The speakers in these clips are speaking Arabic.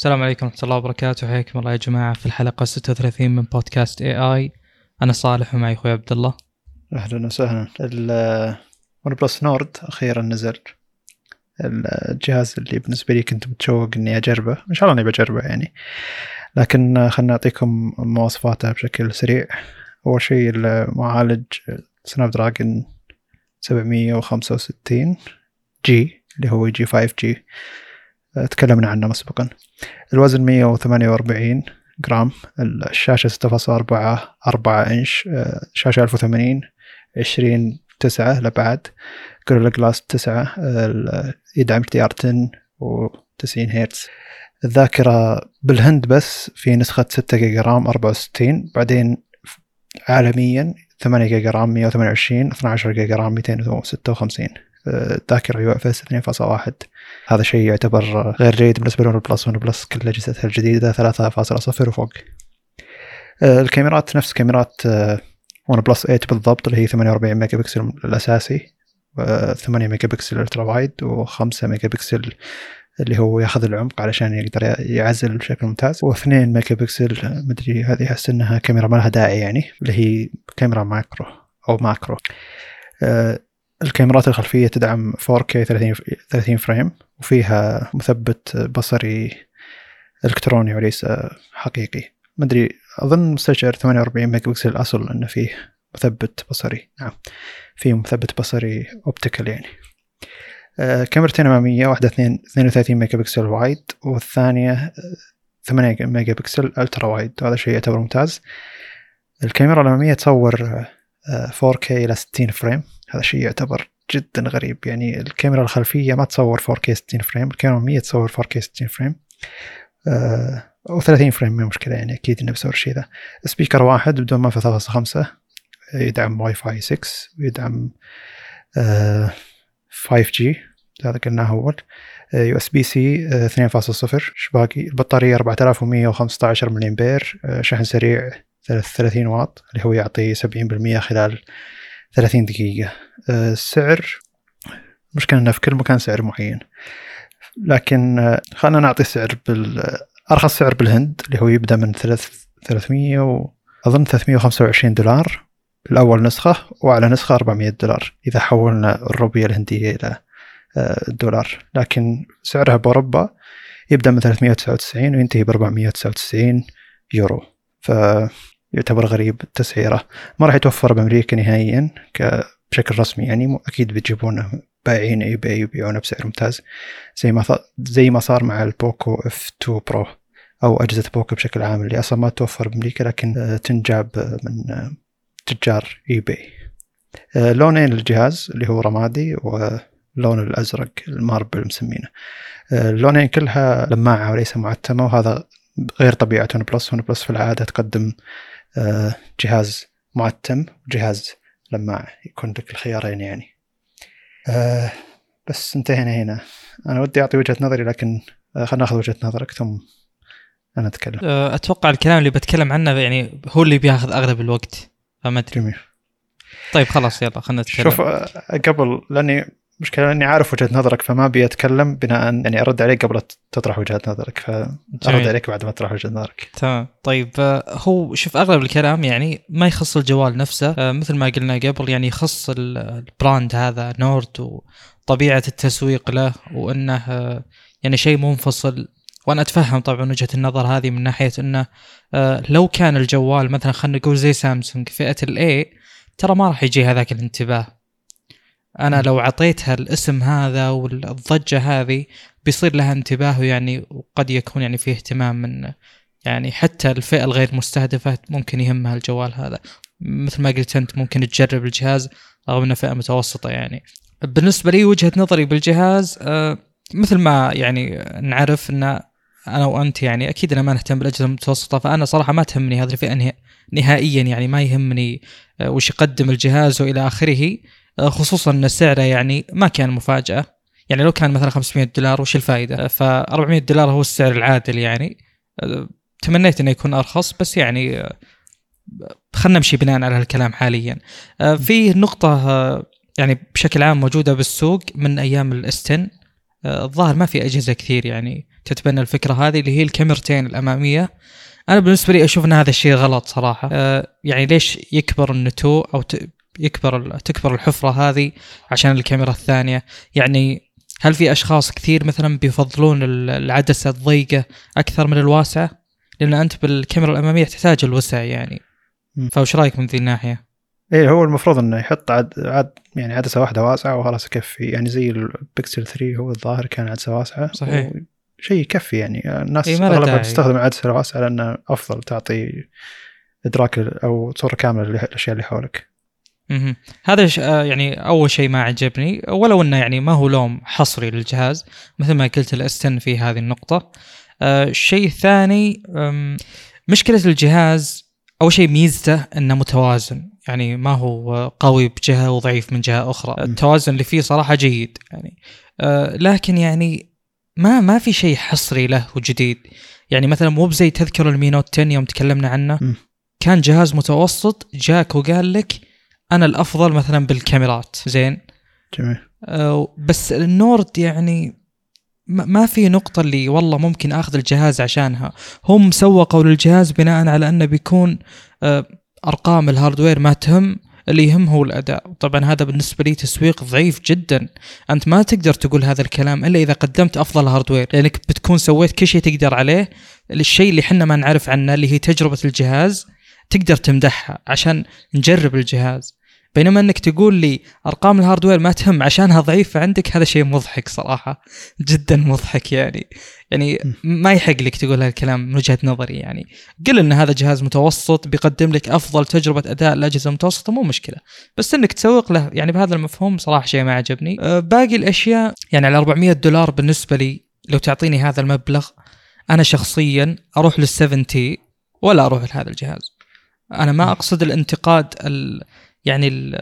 السلام عليكم ورحمة الله وبركاته. حياكم الله يا جماعة في الحلقة 36 من بودكاست AI أنا صالح ومعي أخوي عبد الله. أهلا وسهلا. ال OnePlus Nord أخيرا نزل الجهاز اللي بالنسبة لي كنت متشوق إني أجربه. إن شاء الله إني بجربه يعني. لكن خلنا نعطيكم مواصفاته بشكل سريع. أول شيء المعالج Snapdragon 765 جي اللي هو جي 5 جي تكلمنا عنه مسبقا. الوزن 148 جرام الشاشة 6.4 4 إنش شاشة 1080 20 9 الأبعاد Gorilla Glass 9 يدعم HDR 10 و90 هرتز. الذاكرة بالهند بس في نسخة 6 جيجا RAM 64 بعدين عالميا 8 جيجا RAM 128 12 جيجا RAM 256 ذاكرة UFS 2.1 هذا شيء يعتبر غير جيد بالنسبة ل OnePlus OnePlus كل أجهزتها الجديدة 3.0 وفوق. الكاميرات نفس كاميرات OnePlus 8 بالضبط اللي هي 48 ميجا بكسل الأساسي. 8 ميجا بكسل ultra wide و5 ميجا بكسل اللي هو ياخذ العمق علشان يقدر يعزل بشكل ممتاز. و2 ميجا بكسل مدري هذه أحس إنها كاميرا ما لها داعي يعني اللي هي كاميرا macro أو macro. الكاميرات الخلفية تدعم 4K 30 30 frame وفيها مثبت بصري إلكتروني وليس حقيقي. مدري أظن مستشعر 48 ميجا بكسل الأصل إنه فيه مثبت بصري. نعم فيه مثبت بصري optical يعني. آه كاميرتين أمامية واحدة 32 ميجا بكسل wide والثانية 8 ميجا بكسل ultra wide وهذا شيء يعتبر ممتاز. الكاميرا الأمامية تصور 4K إلى 60 frame. هذا شيء يعتبر جدا غريب. يعني الكاميرا الخلفية ما تصور 4K 60 frame الكاميرا الأمامية تصور 4K 60 frame آه و 30 frame مو مشكلة يعني أكيد إنه بيصور الشيء ذا. speaker واحد بدون ما في 3.5 يدعم واي فاي 6 ويدعم آه 5G هذا قلناه أول. USB-C 2.0 إيش باقي؟ البطارية 4115 ملي امبير شحن سريع 30 واط اللي هو يعطي 70% خلال 30 دقيقة. السعر المشكلة انه في كل مكان سعر معين. لكن خلينا نعطي سعر بال أرخص سعر بالهند اللي هو يبدأ من 300 و أظن 325 دولار. الأول نسخة وأعلى نسخة 400 دولار إذا حولنا الروبية الهندية إلى الدولار لكن سعرها بأوروبا يبدأ من 399 وينتهي ب 499 يورو. ف يعتبر غريب التسعيرة ما راح يتوفر بأمريكا نهائيا بشكل رسمي يعني أكيد بيجيبونه بايعين eBay يبيعونه بسعر ممتاز. زي ما زي ما صار مع ال Poco F2 Pro أو أجهزة Poco بشكل عام اللي أصلا ما توفر بأمريكا لكن تنجاب من تجار eBay لونين الجهاز اللي هو رمادي واللون الأزرق ال marble مسمينه. اللونين كلها لماعة وليس معتمة وهذا غير طبيعة OnePlus. OnePlus في العادة تقدم جهاز معتم وجهاز لماع يكون لك الخيارين يعني. أه بس انتهينا هنا. أنا ودي أعطي وجهة نظري لكن خلينا نأخذ وجهة نظرك ثم أنا أتكلم. أتوقع الكلام اللي بتكلم عنه يعني هو اللي بياخذ أغلب الوقت فما أدري. جميل. طيب خلاص يلا خلينا نتكلم. شوف قبل لأني مشكلة إني عارف وجهة نظرك فما أبي أتكلم بناء يعني أرد عليك قبل تطرح وجهة نظرك فارد عليك بعد ما تطرح وجهة نظرك. تمام. طيب هو شوف أغلب الكلام يعني ما يخص الجوال نفسه. مثل ما قلنا قبل يعني يخص البراند هذا نورد وطبيعة التسويق له وإنه يعني شيء منفصل. وأنا أتفهم طبعا وجهة النظر هذه من ناحية إنه لو كان الجوال مثلا خلينا نقول زي سامسونج فئة الاي ترى ما راح يجي هذاك الانتباه. أنا لو اعطيتها الاسم هذا والضجة هذه بيصير لها انتباه يعني وقد يكون يعني فيه اهتمام من يعني حتى الفئة الغير مستهدفة ممكن يهمها الجوال هذا. مثل ما قلت أنت ممكن تجرب الجهاز رغم إنه فئة متوسطة يعني. بالنسبة لي وجهة نظري بالجهاز آه مثل ما يعني نعرف إن أنا وأنت يعني أكيد أنا ما نهتم بالأجهزة المتوسطة فأنا صراحة ما تهمني هذه الفئة نهائيا يعني ما يهمني وش يقدم الجهاز وإلى آخره. خصوصا إن سعره يعني ما كان مفاجأة. يعني لو كان مثلا 500 دولار وش الفائدة؟ ف 400 دولار هو السعر العادل يعني. تمنيت إنه يكون أرخص بس يعني خلنا نمشي بناء على الكلام حاليا. في نقطة يعني بشكل عام موجودة بالسوق من أيام الإستن. آه، الظاهر ما في أجهزة كثير يعني تتبنى الفكرة هذه اللي هي الكاميرتين الأمامية. أنا بالنسبة لي أشوف إن هذا الشيء غلط صراحة. آه، يعني ليش يكبر النتو أو يكبر تكبر الحفرة هذه عشان الكاميرا الثانية. يعني هل في أشخاص كثير مثلا بيفضلون العدسة الضيقة أكثر من الواسعه لأن أنت بالكاميرا الأمامية تحتاج الوسع يعني. فوش رأيك من ذي الناحية؟ إيه هو المفروض إنه يحط عد, عد يعني عدسة واحدة واسعة وخلاص يكفي. يعني زي البكسل 3 هو الظاهر كان عدسة واسعة. صحيح. شيء يكفي يعني. الناس إيه أغلبها تستخدم العدسة الواسعة لأنه أفضل تعطي إدراك أو صورة كاملة للأشياء اللي حولك. أها هذا آه، يعني أول شيء ما عجبني ولو إنه يعني ما هو لوم حصري للجهاز مثل ما قلت الاستن في هذه النقطة. الشيء آه، الثاني مشكلة الجهاز أول شيء ميزته إنه متوازن. يعني ما هو قوي بجهة وضعيف من جهة أخرى. التوازن اللي فيه صراحة جيد. يعني آه لكن يعني ما ما في شيء حصري له وجديد. يعني مثلا مو بزي تذكر ال Mi Note 10 يوم تكلمنا عنه. م. كان جهاز متوسط جاك وقال لك أنا الأفضل مثلا بالكاميرات. زين؟ جميل. آه بس ال Nord يعني ما في نقطة اللي والله ممكن آخذ الجهاز عشانها، هم سوقوا للجهاز بناء على أنه بيكون آه، أرقام ال hardware ما تهم اللي يهم هو الأداء، طبعا هذا بالنسبة لي تسويق ضعيف جدا، أنت ما تقدر تقول هذا الكلام إلا إذا قدمت أفضل hardware، لأنك بتكون سويت كل شيء تقدر عليه، الشيء اللي إحنا ما نعرف عنه اللي هي تجربة الجهاز تقدر تمدحها عشان نجرب الجهاز. بينما إنك تقول لي أرقام ال hardware ما تهم عشانها ضعيفة عندك هذا شيء مضحك صراحة جدا مضحك يعني. يعني ما يحق لك تقول هالكلام من وجهة نظري يعني. قل إن هذا جهاز متوسط بيقدم لك أفضل تجربة أداء لأجهزة المتوسطه مو مشكلة. بس إنك تسوق له يعني بهذا المفهوم صراحة شيء ما عجبني. أه، باقي الأشياء يعني على 400 دولار بالنسبة لي لو تعطيني هذا المبلغ أنا شخصيا أروح لل 70 ولا أروح لهذا الجهاز. أنا ما أقصد الانتقاد ال يعني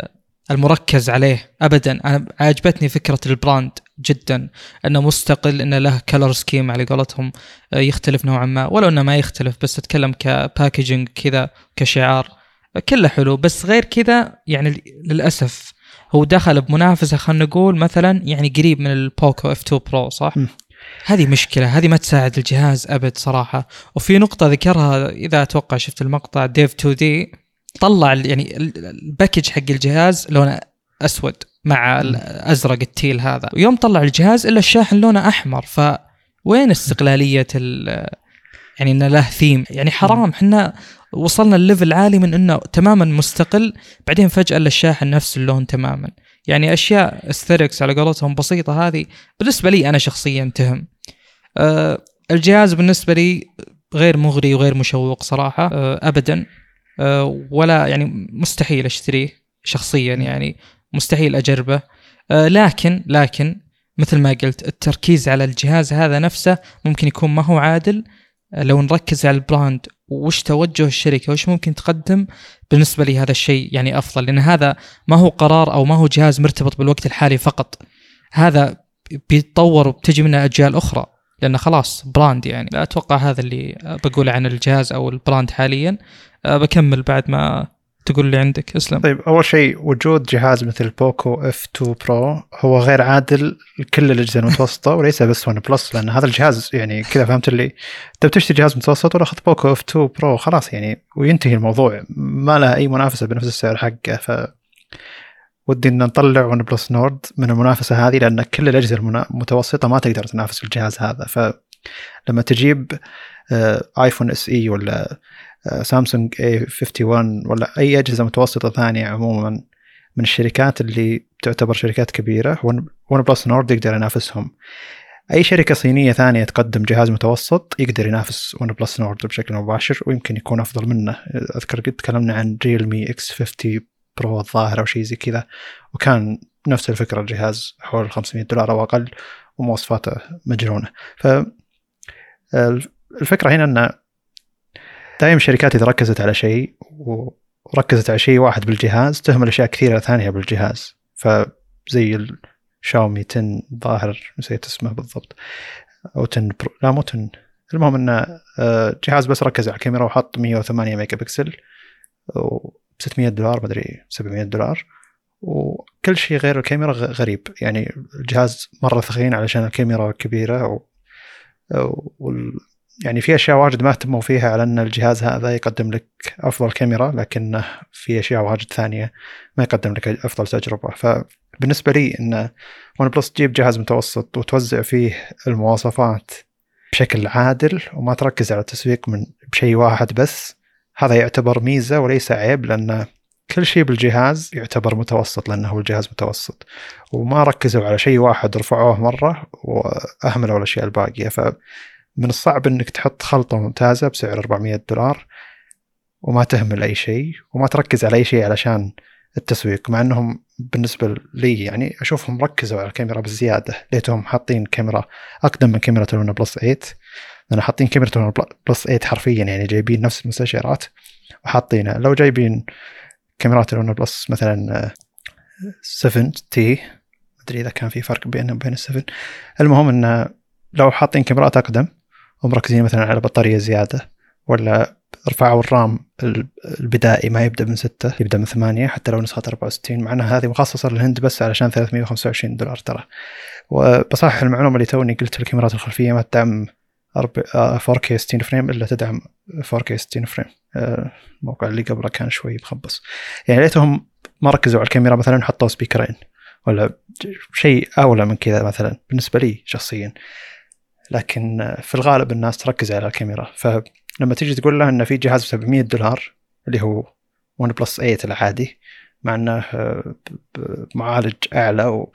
المركز عليه ابدا. أنا عجبتني فكرة ال brand جدا إنه مستقل إنه له color scheme على قولتهم آه، يختلف نوعا ما. ولو إنه ما يختلف بس أتكلم ك packaging كذا كشعار كله حلو. بس غير كذا يعني للأسف هو دخل بمنافسة خلينا نقول مثلا يعني قريب من ال Poco F 2 Pro صح؟ م. هذه مشكلة. هذه ما تساعد الجهاز أبد صراحة. وفي نقطة ذكرها إذا أتوقع شفت المقطع Dave 2 D طلع يعني ال package حق الجهاز لونه أسود مع الازرق ال teal هذا. ويوم طلع الجهاز إلا الشاحن لونه أحمر. فوين استقلالية يعني انه له ثيم يعني حرام. إحنا وصلنا ال level عالي من إنه تماما مستقل. بعدين فجأة الشاحن نفس اللون تماما. يعني أشياء easter eggs على قولتهم بسيطة هذه. بالنسبة لي أنا شخصيا تهم. أه الجهاز بالنسبة لي غير مغري وغير مشوق صراحة. أه ابدا. ولا يعني مستحيل أشتريه شخصيا يعني مستحيل أجربه. آه، لكن لكن مثل ما قلت التركيز على الجهاز هذا نفسه ممكن يكون ما هو عادل. آه، لو نركز على البراند وش توجه الشركة وش ممكن تقدم؟ بالنسبة لي هذا الشيء يعني أفضل لأن هذا ما هو قرار أو ما هو جهاز مرتبط بالوقت الحالي فقط. هذا بيتطور وبتجي منه أجيال أخرى. لأنه خلاص brand يعني. لا أتوقع هذا اللي بقوله عن الجهاز أو ال brand حاليا. أه، بكمل بعد ما تقول اللي عندك. اسلم. طيب أول شيء وجود جهاز مثل Poco F 2 Pro هو غير عادل لكل الأجهزة المتوسطة وليس بس OnePlus لأن هذا الجهاز يعني كذا فهمت اللي أنت بتشتري جهاز متوسط ولا أخذ Poco F 2 Pro خلاص يعني وينتهي الموضوع. ما له أي منافسة بنفس السعر حقه ف ودي إن نطلع OnePlus Nord من المنافسة هذه لأن كل الأجهزة المتوسطة ما تقدر تنافس الجهاز هذا. فلما تجيب iPhone SE ولا Samsung A 51 ولا أي أجهزة متوسطة ثانية عموما من الشركات اللي تعتبر شركات كبيرة OnePlus Nord يقدر ينافسهم. أي شركة صينية ثانية تقدم جهاز متوسط يقدر ينافس OnePlus Nord بشكل مباشر ويمكن يكون أفضل منه. أذكر قد تكلمنا عن Realme X 50 Pro الظاهر أو شيء زي كذا. وكان نفس الفكرة الجهاز حول 500 دولار أو أقل ومواصفاته مجنونة. ف الفكرة هنا ان دائما الشركات إذا ركزت على شيء وركزت على شيء واحد بالجهاز تهمل أشياء كثيرة ثانية بالجهاز. فزي الشاومي 10 ظاهر نسيت اسمه بالضبط. أو 10 Pro لا مو 10 المهم إنه آه، جهاز بس ركز على الكاميرا وحط 108 ميجا بكسل 600 دولار مدري 700 دولار. وكل شيء غير الكاميرا غريب. يعني الجهاز مرة ثخين علشان الكاميرا كبيرة و... وال... يعني في أشياء واجد ما اهتموا فيها على ان الجهاز هذا يقدم لك أفضل كاميرا لكن في أشياء واجد ثانية ما يقدم لك أفضل تجربة. فبالنسبة لي إن ون بلس تجيب جهاز متوسط وتوزع فيه المواصفات بشكل عادل وما تركز على التسويق من بشيء واحد بس هذا يعتبر ميزة وليس عيب لأن كل شيء بالجهاز يعتبر متوسط لأنه هو الجهاز متوسط. وما ركزوا على شيء واحد رفعوه مرة وأهملوا الأشياء الباقية. فمن الصعب إنك تحط خلطة ممتازة بسعر 400 دولار وما تهمل أي شيء وما تركز على أي شيء علشان التسويق مع إنهم بالنسبة لي يعني أشوفهم ركزوا على الكاميرا بزيادة. ليتهم حاطين كاميرا أقدم من كاميرا ال OnePlus 8 لأن حاطين كاميرا Plus 8 حرفيا يعني جايبين نفس المستشعرات وحاطينها لو جايبين كاميرات ال OnePlus مثلا 7 T أدري إذا كان في فرق بينهم وبين ال 7 المهم انه لو حاطين كاميرات أقدم ومركزين مثلا على بطارية زيادة ولا رفعوا ال RAM البدائي ما يبدأ من 6 يبدأ من 8 حتى لو نسخة 64 مع انها هذه مخصصة للهند بس علشان 325 دولار ترى. وبصحح المعلومة اللي توني قلت الكاميرات الخلفية ما تدعم 4K 60 frame إلا تدعم 4K 60 frame الموقع اللي قبله كان شوي مخبص. يعني ليتهم ما ركزوا على الكاميرا مثلا حطوا سبيكرين ولا شيء أولى من كذا مثلا بالنسبة لي شخصيا. لكن في الغالب الناس تركز على الكاميرا. فلما تيجي تقول له إنه في جهاز ب 700 دولار اللي هو ون بلس 8 العادي مع إنه معالج أعلى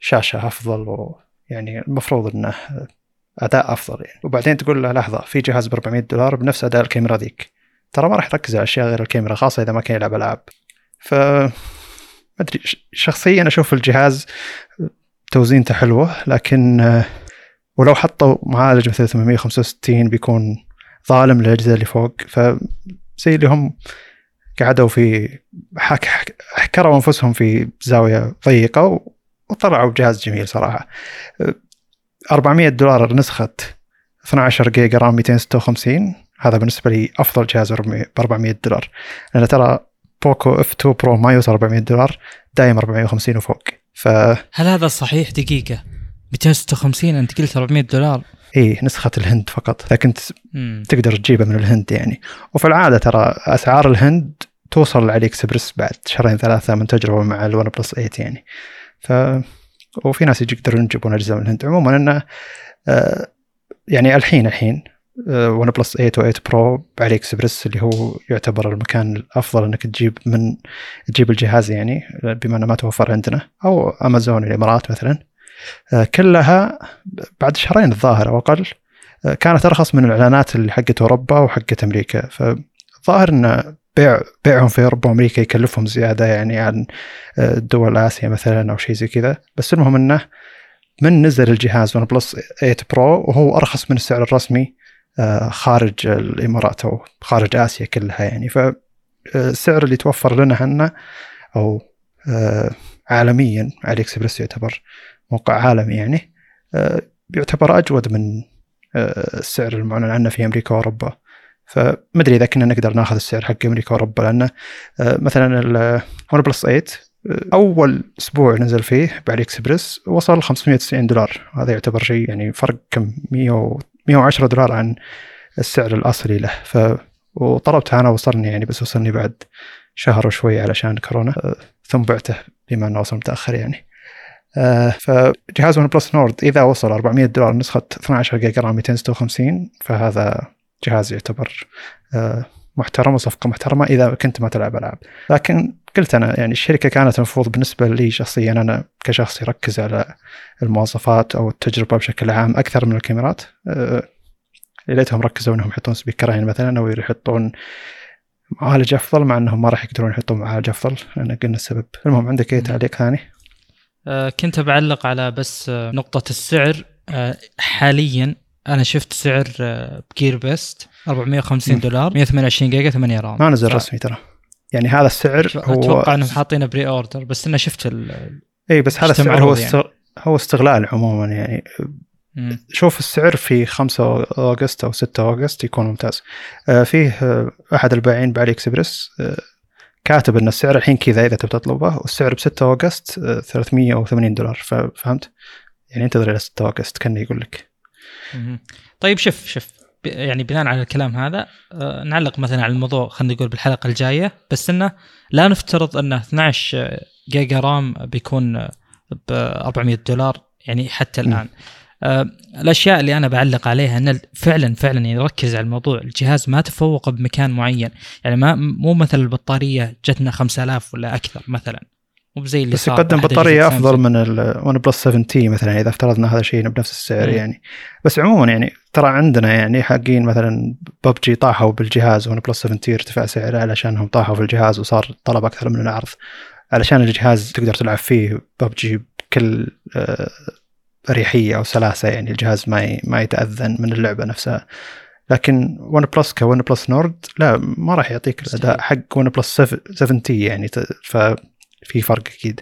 وشاشة أفضل ويعني المفروض إنه أداء أفضل يعني. وبعدين تقول له لحظة في جهاز ب 400 دولار بنفس أداء الكاميرا ذيك. ترى ما راح يركز على أشياء غير الكاميرا خاصة إذا ما كان يلعب ألعاب. ف ما أدري شخصيا أشوف الجهاز توزينته حلوة لكن ولو حطوا معالج مثل 865 بيكون ظالم للأجهزة اللي فوق. فزي اللي هم قعدوا في حك حكروا أنفسهم في زاوية ضيقة وطلعوا بجهاز جميل صراحة. 400 دولار نسخة 12 giga RAM 256 هذا بالنسبة لي أفضل جهاز ب 400 دولار. لأن ترى Poco F 2 Pro ما يوصل 400 دولار دايم 450 وفوق. ف هل هذا صحيح دقيقة؟ 256 أنت قلت 400 دولار. إي نسخة الهند فقط. لكن تقدر تجيبها من الهند يعني. وفي العادة ترى أسعار الهند توصل AliExpress بعد شهرين ثلاثة من تجربة مع ال OnePlus 8 يعني. ف وفي ناس يقدرون يجيبون اجهزة من الهند عموما إنه آه يعني الحين الحين OnePlus 8 و 8 Pro AliExpress اللي هو يعتبر المكان الأفضل إنك تجيب من تجيب الجهاز يعني بما إنه ما توفر عندنا أو امازون الإمارات مثلا. كلها بعد شهرين الظاهر أو أقل كانت أرخص من الإعلانات اللي حقت أوروبا وحقت أمريكا. فالظاهر ان بيع بيعهم في أوروبا وأمريكا يكلفهم زيادة يعني عن دول آسيا مثلا أو شيء زي كذا. بس المهم إنه من نزل الجهاز OnePlus 8 Pro وهو أرخص من السعر الرسمي خارج الإمارات أو خارج آسيا كلها يعني. فالسعر اللي توفر لنا هنا أو عالميا AliExpress يعتبر موقع عالمي يعني يعتبر أجود من السعر المعلن عنه في أمريكا وأوروبا. فمدري إذا كنا نقدر ناخذ السعر حق أمريكا وأوروبا لأنه مثلا ال OnePlus 8 أول أسبوع نزل فيه ب AliExpress وصل 590 دولار. هذا يعتبر شيء يعني فرق كم 100 110 دولار عن السعر الأصلي له. ف وطلبته أنا وصلني يعني بس وصلني بعد شهر وشوي علشان كورونا ثم بعته بما أنه وصل متأخر يعني. آه فجهاز OnePlus Nord إذا وصل 400 دولار نسخة 12 جيجا RAM 256 فهذا جهاز يعتبر آه محترم وصفقة محترمة إذا كنت ما تلعب ألعاب. لكن قلت أنا يعني الشركة كانت المفروض بالنسبة لي شخصيا أنا كشخص يركز على المواصفات أو التجربة بشكل عام أكثر من الكاميرات. آه ليتهم ركزوا إنهم يحطون سبيكرين مثلا أو يحطون معالج أفضل مع إنهم ما راح يقدرون يحطون معالج أفضل لأن قلنا السبب. المهم عندك أي تعليق ثاني؟ آه كنت بعلق على بس نقطة السعر. حاليا أنا شفت سعر ب GearBest 450 م. دولار 128 جيجا 8 RAM ما نزل ف... رسمي ترى يعني هذا السعر هو أتوقع إنهم حاطينه pre-order بس أنا شفت ال... اي بس هذا السعر هو يعني. هو استغلال عموما يعني م. شوف السعر في 5 August أو 6 August يكون ممتاز فيه أحد البائعين ب AliExpress كاتب إن السعر الحين كذا إذا تبي تطلبه والسعر ب 6 August آه، 380 دولار فهمت؟ يعني أنتظر إلى 6 August كانه يقول لك. طيب شوف شوف يعني بناء على الكلام هذا آه، نعلق مثلا على الموضوع خلينا نقول بالحلقة الجاية بس إنه لا نفترض انه 12 جيجا RAM بيكون ب 400 دولار يعني حتى. الآن. آه، الأشياء اللي أنا بعلق عليها إن فعلا فعلا يعني ركز على الموضوع الجهاز ما تفوق بمكان معين. يعني ما مو مثل البطارية جتنا 5000 ولا أكثر مثلا. مو زي اللي بس يقدم بطارية أفضل. من ال OnePlus 7T مثلا إذا افترضنا هذا الشيء بنفس السعر مم. يعني. بس عموما يعني ترى عندنا يعني حقين مثلا ببجي طاحوا بالجهاز OnePlus 7T ارتفع سعره علشانهم طاحوا في الجهاز وصار طلب أكثر من العرض. علشان الجهاز تقدر تلعب فيه ببجي بكل آه، أريحية أو سلاسة يعني الجهاز ما ما يتأذى من اللعبة نفسها. لكن OnePlus OnePlus Nord لا ما راح يعطيك الأداء حق OnePlus 7T يعني. ت- ففي فرق أكيد.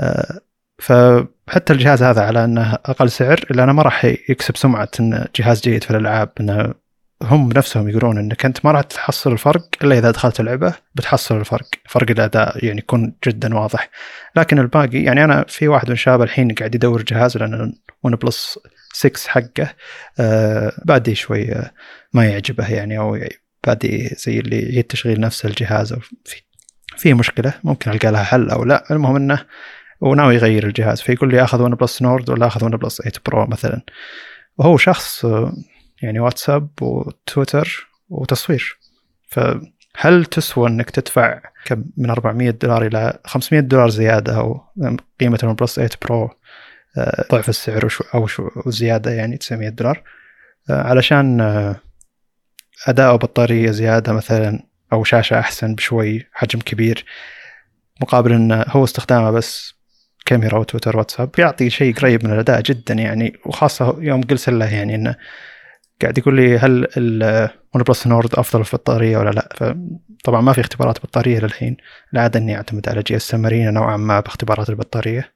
آه، فحتى الجهاز هذا على أنه أقل سعر إلا أنه ما راح يكسب سمعة انه جهاز جيد في الألعاب إنه هم نفسهم يقولون إنك أنت ما راح تحصل الفرق إلا إذا دخلت اللعبه بتحصل الفرق. فرق الاداء يعني يكون جدا واضح. لكن الباقي يعني أنا في واحد من الشباب الحين قاعد يدور جهاز لأن OnePlus 6 حقه آه بادي شوي آه ما يعجبه يعني أو بادي زي اللي يعيد تشغيل نفس الجهاز أو في في مشكلة ممكن ألقى لها حل أو لا. المهم إنه وناوي يغير الجهاز فيقول لي آخذ OnePlus Nord ولا آخذ OnePlus 8 Pro مثلا. وهو شخص يعني واتساب وتويتر وتصوير. فهل تسوى إنك تدفع كم؟ من 400 دولار إلى 500 دولار زيادة أو قيمة ال OnePlus 8 Pro آه، ضعف السعر وشو أو شو وزياده يعني 900 دولار. آه، علشان آه، أداء بطارية زيادة مثلا أو شاشة أحسن بشوي حجم كبير مقابل إنه هو استخدامه بس كاميرا وتويتر واتساب يعطي شيء قريب من الأداء جدا يعني. وخاصة يوم قلت له يعني إنه قاعد يقول لي هل ال OnePlus Nord أفضل في البطارية ولا لأ؟ فطبعا ما في اختبارات بطارية للحين. العاده إني أعتمد على GS نوعا ما باختبارات البطارية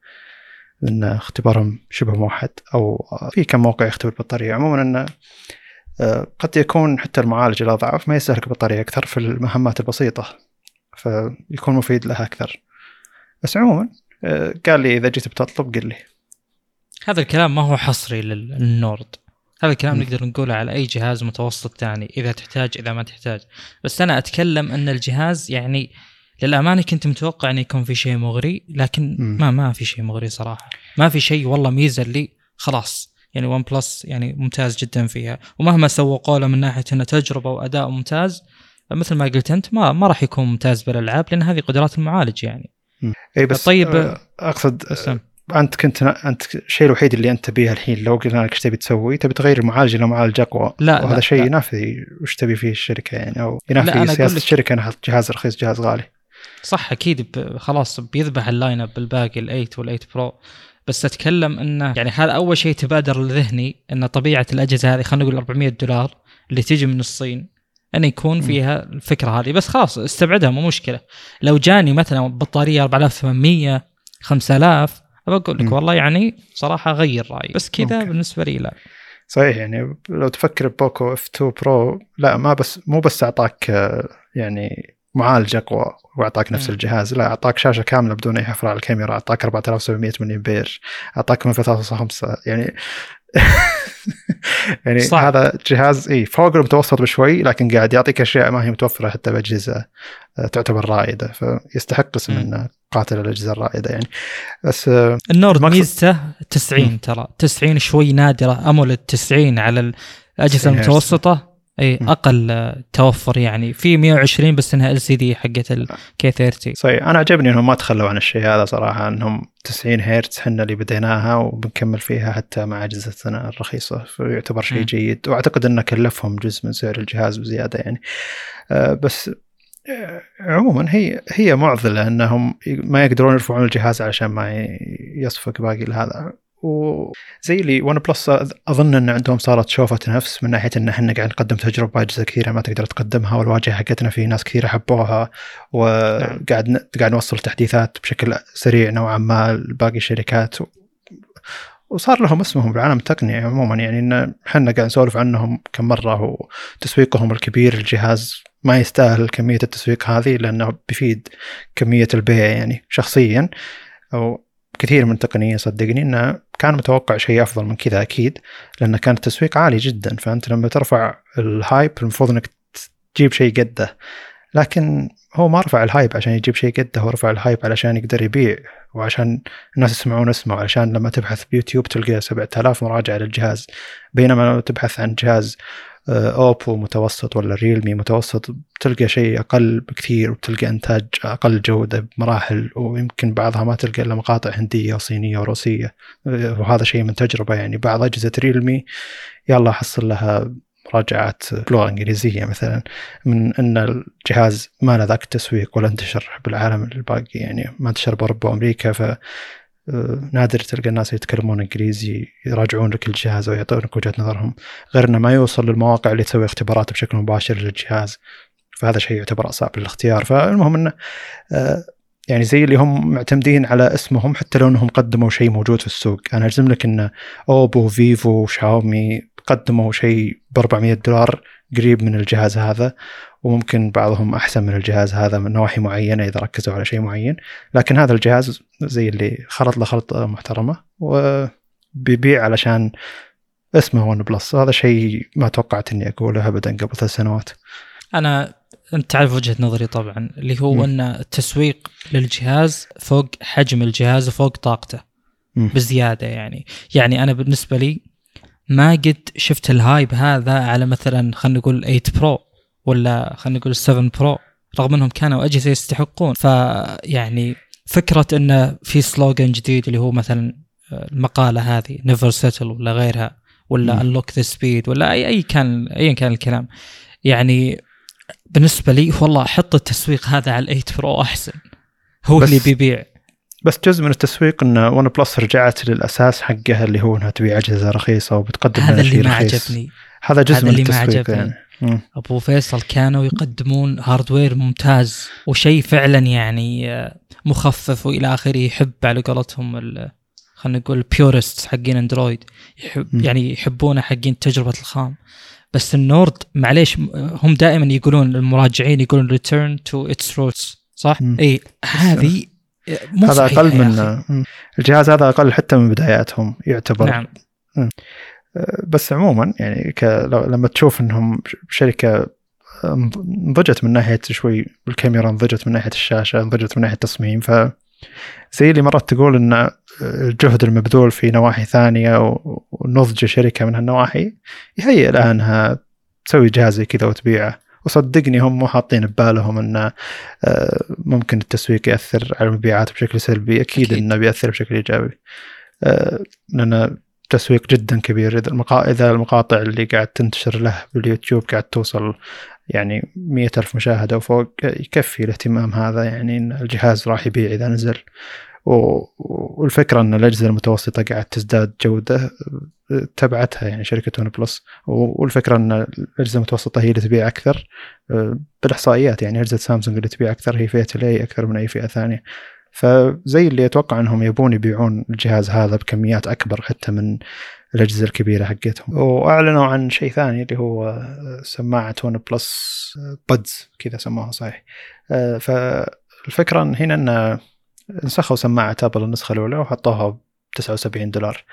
لأن اختبارهم شبه موحد أو في كم موقع يختبر البطاريه عموما إنه قد يكون حتى المعالج الاضعف ما يستهلك بطارية أكثر في المهمات البسيطة فيكون مفيد لها أكثر. بس عموما آه، قال لي إذا جيت بتطلب قل لي. هذا الكلام ما هو حصري لل- للنورد. هذا الكلام. نقدر نقوله على أي جهاز متوسط ثاني إذا تحتاج إذا ما تحتاج. بس أنا أتكلم أن الجهاز يعني للأمانة كنت متوقع انه يكون في شيء مغري لكن. ما ما في شيء مغري صراحة. ما في شيء والله ميزة اللي خلاص. يعني ون بلس يعني ممتاز جدا فيها. ومهما سوقوا له من ناحية إنه تجربة وأداء ممتاز مثل ما قلت أنت ما ما راح يكون ممتاز بالألعاب لأن هذه قدرات المعالج يعني. اي بس طيب، آه، أقصد اسلم أنت كنت أنت الشيء الوحيد اللي أنت تبيه الحين لو قلنا لك إيش تبي تسوي تبي تغير المعالج إلى معالج أقوى. لا، وهذا شيء. ينافي وش تبي فيه الشركة يعني أو ينافي سياسة الشركة إنها جهاز رخيص جهاز غالي. صح أكيد خلاص بيذبح ال line-up بالباقي ال8 وال8 Pro بس أتكلم انه يعني هذا أول شيء تبادر لذهني إن طبيعة الأجهزة هذه خلينا نقول 400 دولار اللي تجي من الصين انه يكون. فيها الفكرة هذه بس خلاص استبعدها مو مشكلة لو جاني مثلا بطارية 4800 5000 بقول لك. والله يعني صراحة غير رأيي بس كذا. بالنسبة لي لا صحيح يعني لو تفكر ب Poco F2 Pro لا ما بس مو بس أعطاك آه، يعني معالج اقوى وأعطاك نفس. الجهاز لا أعطاك شاشة كاملة بدون أي حفره على الكاميرا أعطاك 4700 ملي امبير أعطاك من 3.5 يعني يعني صعب. هذا جهاز إي فوق المتوسط بشوي لكن قاعد يعطيك أشياء ما هي متوفرة حتى بأجهزة آه، تعتبر رائدة فيستحق اسم. إنه قاتل الأجهزة الرائدة يعني بس آه، ال Nord ميزته 90 مم. ترى 90 شوي نادرة AMOLED 90 على الاجهزه 90 هرتز. المتوسطة اي. أقل توفر يعني. في 120 بس إنها LCD حقت ال K30 صحيح. أنا عجبني إنهم ما تخلوا عن الشيء هذا صراحة إنهم 90 هرتز إحنا اللي بديناها وبنكمل فيها حتى مع أجهزتنا الرخيصة. فيعتبر شيء. جيد. وأعتقد إنه كلفهم جزء من سعر الجهاز بزيادة يعني. آه، بس آه، عموما هي هي معضلة إنهم ما يقدرون يرفعون الجهاز علشان ما يصفق باقي هذا وزي اللي ون بلس أظن إن عندهم صارت شوفة نفس من ناحية إن إحنا قاعد نقدم تجربة اجهزه كثيره ما تقدر تقدمها والواجهة حقتنا في ناس كثيرة حبوها وقاعد ن- قاعد نوصل تحديثات بشكل سريع نوعا ما لباقي الشركات و- وصار لهم اسمهم بعالم التقنيه عموما. يعني إن إحنا قاعد نسولف عنهم كم مرة وتسويقهم الكبير للجهاز ما يستاهل كمية التسويق هذه لأنه بيفيد كمية البيع يعني شخصيا. أو كثير من التقنيه صدقني انه كان متوقع شيء أفضل من كذا أكيد لأنه كان التسويق عالي جدا فأنت لما ترفع ال hype المفروض إنك تجيب شيء قده لكن هو ما رفع ال hype عشان يجيب شيء قده هو رفع ال hype علشان يقدر يبيع وعشان الناس يسمعون اسمه علشان لما تبحث بيوتيوب تلقى 7000 مراجعة للجهاز بينما لما تبحث عن جهاز اوبو آه، متوسط ولا ريلمي متوسط تلقى شيء أقل بكثير وتلقى إنتاج أقل جودة بمراحل ويمكن بعضها ما تلقى إلا مقاطع هندية وصينيه وروسيه آه، وهذا شيء من تجربة يعني. بعض أجهزة ريلمي يلا حصل لها مراجعات بلغه إنجليزية مثلا من إن الجهاز ما له ذاك التسويق ولا انتشر بالعالم الباقي يعني ما انتشر باوروبا وامريكا ف نادر تلقى الناس يتكلمون إنجليزي يراجعون لك الجهاز أو يعطونك وجهة نظرهم غير إنه ما يوصل للمواقع اللي تسوي اختبارات بشكل مباشر للجهاز. فهذا شيء يعتبر صعب للاختيار. فالمهم انه آه، يعني زي اللي هم معتمدين على اسمهم حتى لو إنهم قدموا شيء موجود في السوق. أنا اجزم لك إن أوبو فيفو شاومي قدموا شيء ب 400 دولار قريب من الجهاز هذا. وممكن بعضهم أحسن من الجهاز هذا من نواحي معينة إذا ركزوا على شيء معين. لكن هذا الجهاز زي اللي خلط له خلطه محترمة وبيبيع علشان اسمه OnePlus هذا شيء ما توقعت إني أقوله ابدا قبل ثلاث سنوات. أنا انت تعرف وجهة نظري طبعا اللي هو م. أن التسويق للجهاز فوق حجم الجهاز وفوق طاقته م. بزيادة يعني. يعني أنا بالنسبة لي ما قد شفت ال hype هذا على مثلا خلينا نقول 8 Pro ولا خلينا نقول 7 Pro رغم إنهم كانوا أجهزة يستحقون. فيعني فكرة انه في slogan جديد اللي هو مثلا المقالة هذه Never Settle ولا غيرها ولا unlock the speed ولا أي أي كان ايا كان الكلام. يعني بالنسبة لي والله أحط التسويق هذا على ال8 Pro أحسن. هو اللي بيبيع. بس جزء من التسويق إن OnePlus رجعت للأساس حقها اللي هو إنها تبيع أجهزة رخيصة وبتقدم هذا اللي ما عجبني. هذا جزء هذا من اللي التسويق ما عجبني. يعني. أبو فيصل كانوا يقدمون hardware ممتاز وشيء فعلا يعني آه، مخفف وإلى آخره يحب على قولتهم خلينا نقول purist حقين Android يحب م. يعني يحبونه حقين تجربة الخام. بس ال Nord معليش هم دائما يقولون المراجعين يقولون return to its roots صح؟ إي هذه هذا أقل من الجهاز هذا أقل حتى من بداياتهم يعتبر. نعم. بس عموما يعني ك... لما تشوف إنهم شركة نضجت من ناحية شوي الكاميرا نضجت من ناحية الشاشة نضجت من ناحية التصميم ف زي اللي مرات تقول إن الجهد المبذول في نواحي ثانية ونضج شركة من هالنواحي يهيئ لها انها تسوي جهاز زي كذا وتبيعه. وصدقني هم مو حاطين ببالهم انه آه، ممكن التسويق يأثر على المبيعات بشكل سلبي. أكيد, أكيد. إنه بيأثر بشكل إيجابي. آه، لأن تسويق جدا كبير. إذا المقا... إذا المقاطع اللي قاعد تنتشر له باليوتيوب قاعد توصل يعني مية ألف مشاهدة وفوق يكفي الاهتمام هذا يعني إن الجهاز راح يبيع إذا نزل. والفكرة أن الأجهزة المتوسطة قاعد تزداد جودة تبعتها يعني شركة OnePlus. والفكرة أن الأجهزة المتوسطة هي اللي تبيع أكثر بالإحصائيات يعني أجهزة سامسونج اللي تبيع أكثر هي فئة ال A أكثر من أي فئة ثانية. فزي اللي أتوقع أنهم يبون يبيعون الجهاز هذا بكميات أكبر حتى من الأجهزة الكبيرة حقتهم. وأعلنوا عن شيء ثاني اللي هو سماعة OnePlus Buds كذا سموها صحيح. فالفكرة هنا أن نسخوا سماعة Apple النسخة الأولى وحطوها 79 دولار.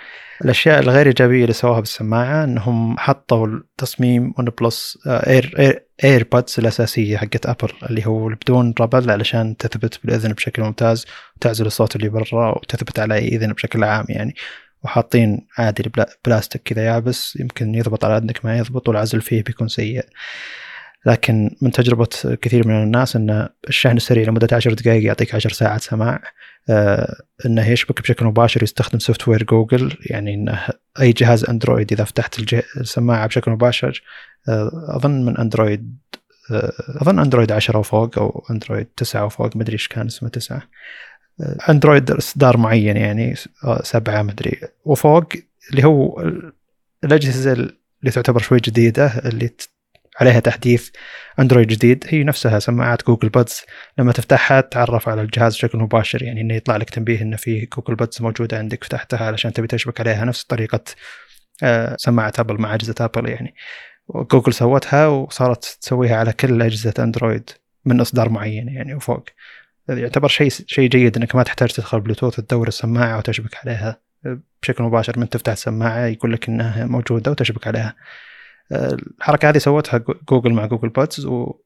الأشياء الغير إيجابية اللي سووها بالسماعة أنهم حطوا تصميم OnePlus Air Air, AirPods الأساسية حقت Apple اللي هو بدون ربل علشان تثبت بالإذن بشكل ممتاز وتعزل الصوت اللي برا وتثبت على أي إذن بشكل عام يعني. وحاطين عادي بلاستيك كذا يابس يمكن يضبط على أذنك ما يضبط والعزل فيه بيكون سيء. لكن من تجربة كثير من الناس أن الشحن السريع لمدة عشر دقائق يعطيك عشر ساعات سماع. إنه يشبك بشكل مباشر يستخدم software Google يعني إنه أي جهاز Android إذا فتحت السماعة بشكل مباشر آه أظن من Android آه أظن Android 10 وفوق أو Android 9 وفوق مدري إيش كان اسمه 9 آه Android إصدار معين يعني آه، سبعة مدري وفوق اللي هو الأجهزة اللي تعتبر شوي جديدة اللي عليها تحديث Android جديد. هي نفسها سماعات Google Buds لما تفتحها تعرف على الجهاز بشكل مباشر يعني إنه يطلع لك تنبيه إنه في Google Buds موجودة عندك فتحتها علشان تبي تشبك عليها نفس طريقة آه، سماعة Apple مع أجهزة Apple يعني. جوجل سوتها وصارت تسويها على كل أجهزة Android من إصدار معين يعني وفوق. يعتبر شيء شيء جيد إنك ما تحتاج تدخل بلوتوث تدور السماعة وتشبك عليها بشكل مباشر. من تفتح السماعة يقول لك إنها موجودة وتشبك عليها. الحركة هذه سوتها جوجل مع Google Buds و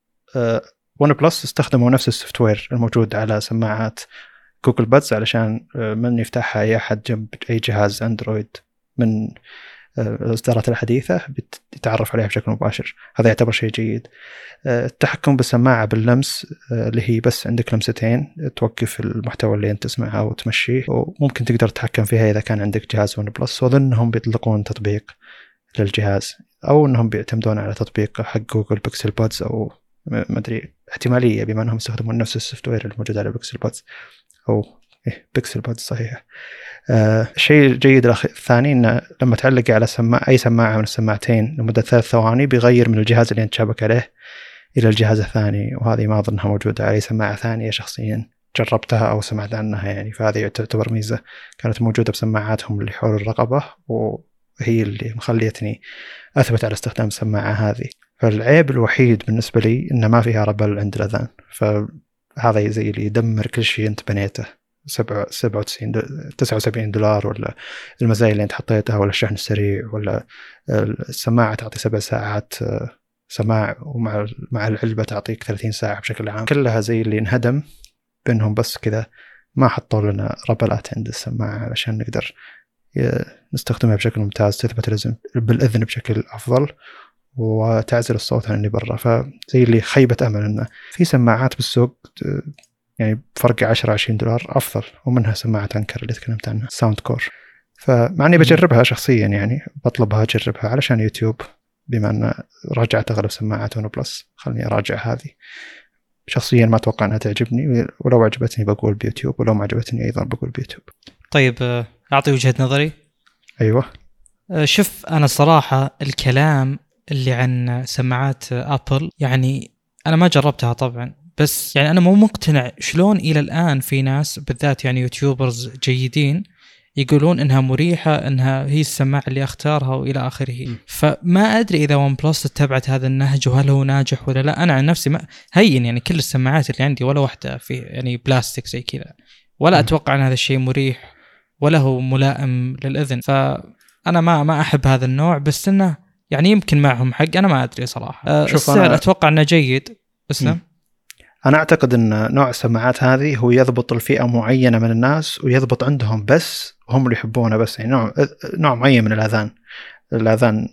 One آه، Plus استخدموا نفس ال software الموجود على سماعات Google Buds علشان آه، من يفتحها أي أحد جنب أي جهاز Android من الاصدارات الحديثة بيتعرف عليها بشكل مباشر. هذا يعتبر شيء جيد. آه، التحكم بالسماعة باللمس آه، اللي هي بس عندك لمستين توقف المحتوى اللي أنت تسمعه وتمشيه وممكن تقدر تتحكم فيها إذا كان عندك جهاز OnePlus واظن انهم بيطلقون تطبيق. للجهاز أو إنهم بيعتمدون على تطبيق حق Google Pixel Buds أو ما أدري احتمالية بما إنهم يستخدمون نفس ال software الموجود على Pixel Buds أو إيه بيكسل بودز صحيح الشيء آه الجيد الثاني إنه لما تعلق على سماعة أي سماعة من السماعتين لمدة ثلاث ثواني بيغير من الجهاز اللي انت شابك عليه إلى الجهاز الثاني وهذه ما أظنها موجودة على أي سماعة ثانية شخصيا جربتها أو سمعت عنها يعني فهذه تعتبر ميزة كانت موجودة بسماعاتهم اللي حول الرقبه وهي اللي مخليتني أثبت على استخدام السماعه هذه. فالعيب الوحيد بالنسبة لي إنه ما فيها ربل عند الأذان. فهذا زي اللي يدمر كل شيء أنت بنيته. 97 79 دولار ولا المزايا اللي أنت حطيتها ولا الشحن السريع ولا السماعة تعطي سبع ساعات سماع ومع مع العلبة تعطيك 30 ساعة بشكل عام. كلها زي اللي انهدم بأنهم بس كذا ما حطوا لنا ربلات عند السماعة علشان نقدر نستخدمها بشكل ممتاز تثبت بالأذن بشكل أفضل وتعزل الصوت عن اللي برا. فزي اللي خيبة أمل إنه في سماعات بالسوق يعني بفرق 10 20 دولار أفضل ومنها سماعة Anker اللي تكلمت عنها Soundcore. فمع إني بجربها شخصيا يعني بطلبها أجربها علشان يوتيوب بما إن راجعت أغلب سماعات OnePlus. خلني أراجع هذه. شخصيا ما أتوقع إنها تعجبني ولو عجبتني بقول بيوتيوب ولو ما عجبتني أيضا بقول بيوتيوب. طيب آه، أعطي وجهة نظري. أيوه. آه، شوف أنا صراحة الكلام اللي عن سماعات Apple يعني أنا ما جربتها طبعا بس يعني أنا مو مقتنع شلون إلى الآن في ناس بالذات يعني YouTubers جيدين يقولون إنها مريحة إنها هي السماعه اللي أختارها وإلى آخره. فما أدري إذا OnePlus اتبعت هذا النهج وهل هو ناجح ولا لا. أنا عن نفسي ما هين يعني كل السماعات اللي عندي ولا واحدة في يعني بلاستيك زي كذا ولا أتوقع إن هذا الشيء مريح. ولا هو ملائم للإذن. فأنا ما ما أحب هذا النوع بس إنه يعني يمكن معهم حق. أنا ما أدري صراحة. أه، شوف السعر أنا... أتوقع إنه جيد. اسلم أنا أعتقد إن نوع السماعات هذه هو يضبط الفئة معينة من الناس ويضبط عندهم بس هم اللي يحبونه بس. يعني نوع نوع معين من الأذان. الأذان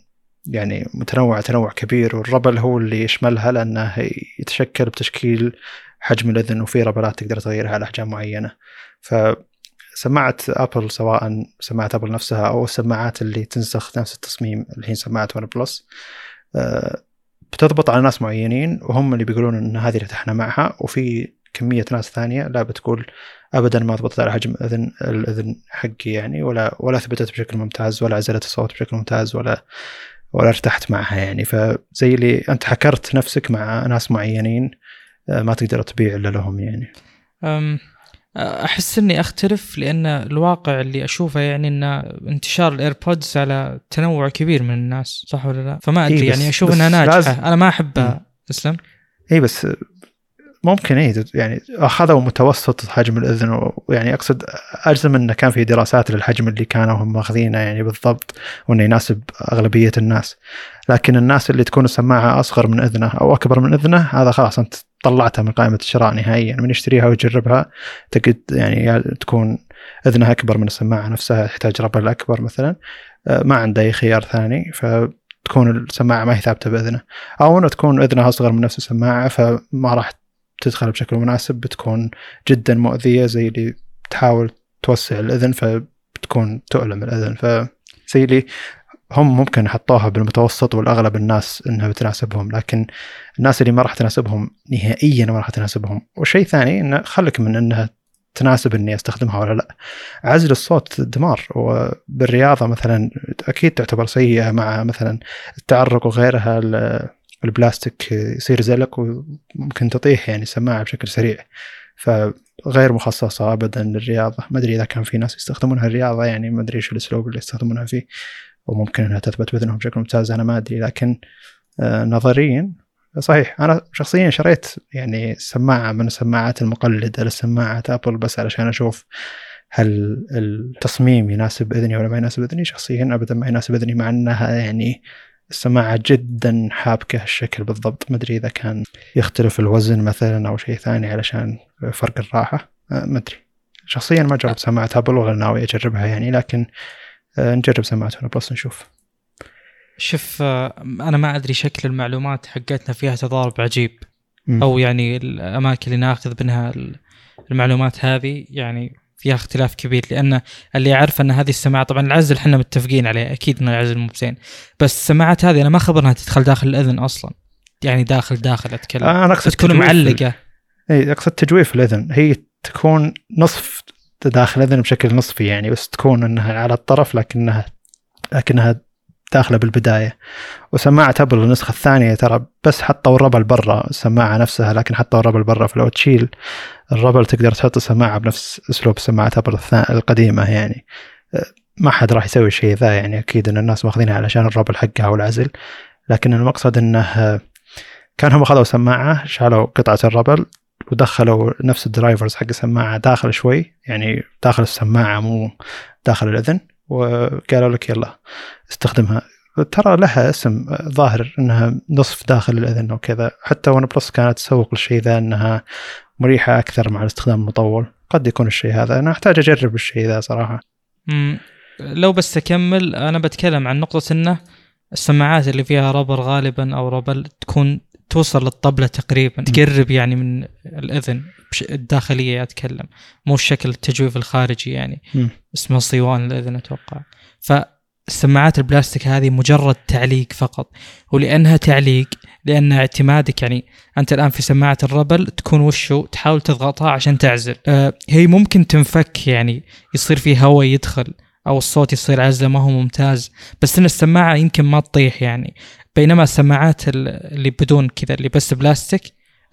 يعني متنوع تنوع كبير والربل هو اللي يشملها لأنه يتشكل بتشكيل حجم الإذن وفي ربلات تقدر تغيرها على احجام معينه فسماعة Apple سواء سماعة Apple نفسها أو السماعات اللي تنسخ نفس التصميم الحين سماعة OnePlus بتضبط على ناس معينين وهم اللي بيقولون إن هذه ارتحنا معها وفي كمية ناس ثانية لا بتقول ابدا ما ضبطت على حجم اذن الأذن حقي يعني ولا ولا ثبتت بشكل ممتاز ولا عزلت الصوت بشكل ممتاز ولا ولا ارتحت معها يعني فزي اللي أنت حكرت نفسك مع ناس معينين آه، ما تقدر تبيع إلا لهم يعني. أحس إني أختلف لأن الواقع اللي أشوفه يعني إن انتشار الايربودز على تنوع كبير من الناس صح ولا لا؟ فما أدري إيه يعني أشوف إنها ناجحة لازم. أنا ما أحبها تسلم اي بس ممكن اي يعني أخذوا متوسط حجم الأذن ويعني أقصد اجزم إنه كان في دراسات للحجم اللي كانوا هم ماخذينه يعني بالضبط وإنه يناسب أغلبية الناس لكن الناس اللي تكون السماعه أصغر من إذنه أو أكبر من إذنه هذا خلاص أنت طلعتها من قائمة الشراء نهائيا من يشتريها ويجربها. تقد يعني تكون إذنها أكبر من السماعة نفسها تحتاج ربل أكبر مثلا. آه، ما عنده أي خيار ثاني فتكون السماعة ما هي ثابتة بإذنه. أو إنه تكون إذنها أصغر من نفس السماعة فما راح تدخل بشكل مناسب بتكون جدا مؤذية زي اللي تحاول توسع الإذن فبتكون تؤلم الإذن. فزي اللي هم ممكن حطوها بالمتوسط والأغلب الناس إنها بتناسبهم لكن الناس اللي ما راح تناسبهم نهائيا ما راح تناسبهم. والشيء الثاني إنه خلك من إنها تناسب إني أستخدمها ولا لأ. عزل الصوت دمار وبالرياضة مثلا أكيد تعتبر سيئة مع مثلا التعرق وغيرها البلاستيك يصير زلق وممكن تطيح يعني سماعة بشكل سريع. فغير مخصصة ابدا للرياضة. ما أدري إذا كان في ناس يستخدمونها الرياضة يعني ما أدري إيش الأسلوب اللي يستخدمونها فيه. وممكن إنها تثبت باذنهم بشكل ممتاز أنا ما أدري لكن آه، نظريا صحيح. أنا شخصيا شريت يعني سماعة من السماعات المقلدة لسماعة أبل بس علشان أشوف هل التصميم يناسب إذني ولا ما يناسب إذني. شخصيا ابدا ما يناسب إذني مع إنها يعني السماعة جدا حابكة الشكل بالضبط. ما أدري إذا كان يختلف الوزن مثلا أو شيء ثاني علشان فرق الراحة آه، ما أدري. شخصيا ما جربت سماعة أبل ولا ناوي أجربها يعني لكن نجرب سماعة ون بلس نشوف. شوف آه، أنا ما أدري شكل المعلومات حقتنا فيها تضارب عجيب. أو يعني الأماكن اللي ناخذ منها المعلومات هذه يعني فيها اختلاف كبير لأن اللي اعرف أن هذه السماعة طبعا العزل إحنا متفقين عليه أكيد ان العزل مو بزين. بس السماعات هذه أنا ما خبر انها تدخل داخل الأذن أصلا. يعني داخل داخل أتكلم. آه أنا أقصد تكون معلقة. إي أقصد تجويف الأذن. هي تكون نصف داخل الاذن بشكل نصفي يعني بس تكون إنها على الطرف لكنها لكنها داخلة بالبداية. وسماعة أبل النسخة الثانية ترى بس حطوا الربل برا السماعه نفسها لكن حطوا الربل برا فلو تشيل الربل تقدر تحط السماعه بنفس أسلوب سماعة Apple القديمة يعني. ما حد راح يسوي الشيء ذا يعني أكيد إن الناس ماخذينها علشان الربل حقها والعزل. لكن المقصد إنه كان هم اخذوا سماعة شالوا قطعة الربل ودخلوا نفس ال drivers حق السماعه داخل شوي يعني داخل السماعة مو داخل الأذن وقالوا لك يلا استخدمها. ترى لها اسم ظاهر إنها نصف داخل الأذن وكذا حتى OnePlus كانت تسوق للشيء ذا إنها مريحة أكثر مع الاستخدام المطول. قد يكون الشيء هذا. أنا أحتاج أجرب الشيء ذا صراحة. مم. لو بس أكمل أنا بتكلم عن نقطة إنه السماعات اللي فيها ربر غالبا أو ربل تكون توصل للطبلة تقريبا تقرب يعني من الأذن الداخلية أتكلم. مو الشكل التجويف الخارجي يعني. م. اسمه صيوان الأذن أتوقع. فالسماعات البلاستيك هذه مجرد تعليق فقط. ولأنها تعليق لأن اعتمادك يعني أنت الآن في سماعة الربل تكون وشو تحاول تضغطها عشان تعزل. آه هي ممكن تنفك يعني يصير في هواء يدخل أو الصوت يصير عزله ما هو ممتاز. بس إن السماعة يمكن ما تطيح يعني. بينما السماعات اللي بدون كذا اللي بس بلاستيك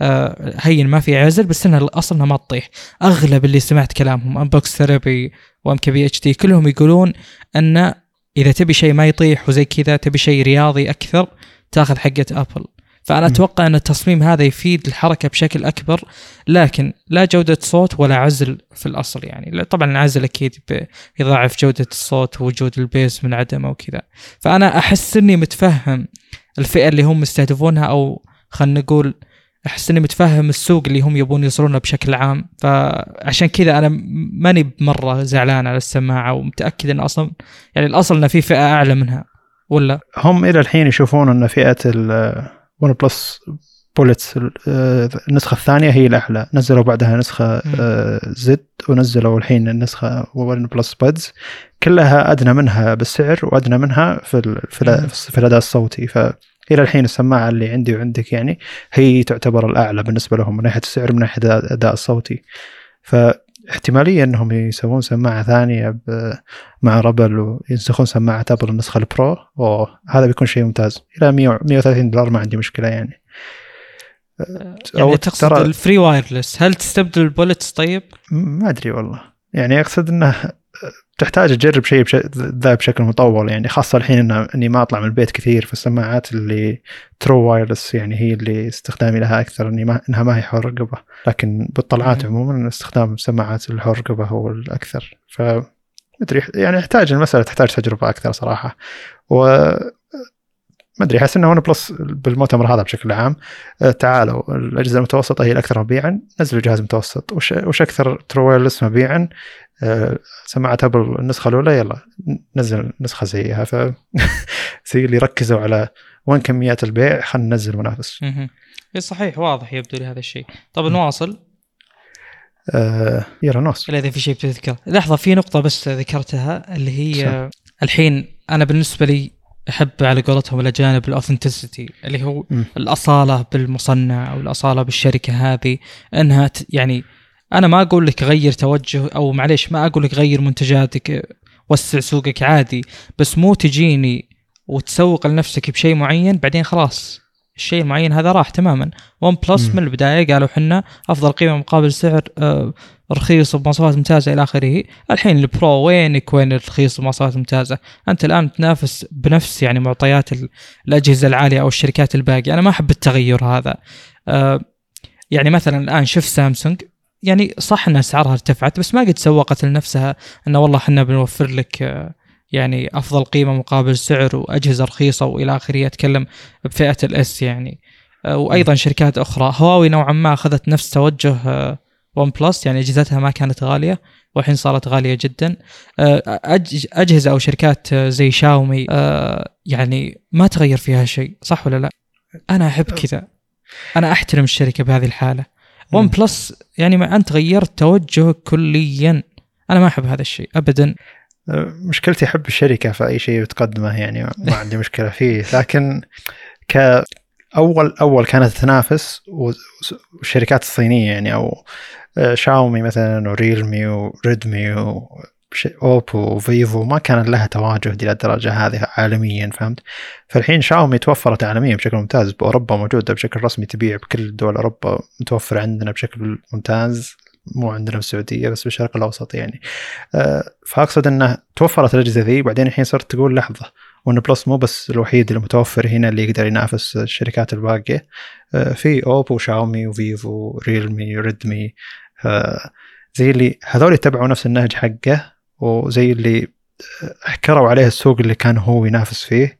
آه هين ما في عزل بس إنها أصلا ما تطيح. أغلب اللي سمعت كلامهم Unbox Therapy و MKBHD كلهم يقولون إن إذا تبي شيء ما يطيح وزي كذا تبي شيء رياضي أكثر تاخذ حقة Apple فأنا أتوقع أن التصميم هذا يفيد الحركة بشكل أكبر لكن لا جودة صوت ولا عزل في الأصل يعني. طبعا العزل أكيد يضاعف جودة الصوت ووجود ال bass من عدمه وكذا. فأنا أحس إني متفهم الفئة اللي هم مستهدفونها أو خلينا نقول أحس إني متفهم السوق اللي هم يبون يوصلونه بشكل عام. فعشان كذا أنا ماني مرة زعلان على السماعة ومتأكد إن أصلا يعني الأصل إن في فئة أعلى منها ولا؟ هم إلى الحين يشوفون إن فئة OnePlus Bullets النسخة الثانية هي الأعلى نزلوا بعدها نسخة Z آه، ونزلوا الحين النسخة OnePlus Buds. كلها أدنى منها بالسعر وأدنى منها في في, في الأداء الصوتي. ف إلى الحين السماعة اللي عندي وعندك يعني هي تعتبر الأعلى بالنسبة لهم من ناحية السعر من ناحية الأداء الصوتي. فاحتماليه إنهم يسوون سماعة ثانية مع ربل وينسخون سماعة Apple النسخة ال Pro. وهذا بيكون شيء ممتاز. إلى 130 دولار ما عندي مشكلة يعني. يعني تقصد ال true wireless. هل تستبدل ال Bullets طيب؟ ما أدري والله. يعني أقصد إنه تحتاج تجرب شيء ذا بشكل مطول يعني خاصة الحين إن إني ما أطلع من البيت كثير فالسماعات اللي true wireless يعني هي اللي استخدامي لها أكثر إني ما إنها ما هي حول رقبة. لكن بالطلعات عموما استخدام سماعات الحول رقبة هو الأكثر. ف مدري يعني يحتاج المسألة تحتاج تجربة أكثر صراحة. و ما أدري أحس إنه OnePlus بالمؤتمر هذا بشكل عام. آه، تعالوا الأجهزة المتوسطة هي الأكثر مبيعا. نزلوا جهاز متوسط. وش, وش أكثر true wireless مبيعا؟ آه، سماعة Apple النسخة الأولى يلا نزل نسخة زيها ف زي اللي ركزوا على وين كميات البيع خلينا ننزل منافس. اي صحيح واضح يبدو لي هذا الشيء. طب نواصل. آه يلا نواصل. إذا في شيء بتذكر، لحظة في نقطة بس ذكرتها اللي هي سم. الحين أنا بالنسبة لي أحب على قولتهم الأجانب الاوثنتسيتي اللي هو م. الأصالة بالمصنع أو الأصالة بالشركة هذه إنها يعني أنا ما أقول لك غير توجه أو معليش ما أقول لك غير منتجاتك وسع سوقك عادي بس مو تجيني وتسوق لنفسك بشيء معين بعدين خلاص الشيء المعين هذا راح تماما. OnePlus. من البداية قالوا حنا أفضل قيمة مقابل سعر آه، رخيص وبمواصفات ممتازة إلى آخره. الحين ال Pro وينك وين الرخيص ومواصفات ممتازة؟ أنت الآن تنافس بنفس يعني معطيات ال- الأجهزة العالية أو الشركات الباقية. أنا ما أحب التغير هذا. آه، يعني مثلا الآن شوف سامسونج. يعني صح إن اسعارها ارتفعت بس ما قد سوقت لنفسها إنه والله إحنا بنوفر لك آه، يعني أفضل قيمة مقابل سعر وأجهزة رخيصة وإلى آخره اتكلم بفئة الأس يعني. آه، وأيضا شركات أخرى. هواوي نوعا ما أخذت نفس توجه آه، ون بلس يعني أجهزتها ما كانت غالية والحين صارت غالية جدا. آه، أجهزة أو شركات آه، زي شاومي آه، يعني ما تغير فيها شيء صح ولا لا؟ أنا أحب كذا. أنا أحترم الشركة بهذه الحالة. ون. بلس يعني ما أنت غيرت توجه كليا. أنا ما أحب هذا الشيء ابدا. مشكلتي أحب الشركة في أي شيء بتقدمه يعني ما عندي مشكلة فيه. لكن ك أول أول كانت تنافس والشركات الصينية يعني أو آه، شاومي مثلا وريلمي وريدمي أوبو وفيفو ما كان لها تواجد إلى الدرجة هذه عالميا فهمت؟ فالحين شاومي توفرت عالميا بشكل ممتاز بأوروبا موجودة بشكل رسمي تبيع بكل دول أوروبا متوفرة عندنا بشكل ممتاز مو عندنا في السعوديه بس بالشرق الأوسط يعني آه، فأقصد إنه توفرت الأجهزة ذي بعدين الحين صرت تقول لحظة OnePlus مو بس الوحيد المتوفر هنا اللي يقدر ينافس الشركات الباقية آه، في Oppo و Xiaomi و Vivo Realme Redmi آه، زي اللي هذول يتبعوا نفس النهج حقه وزي اللي آه، حكروا عليه السوق اللي كان هو ينافس فيه.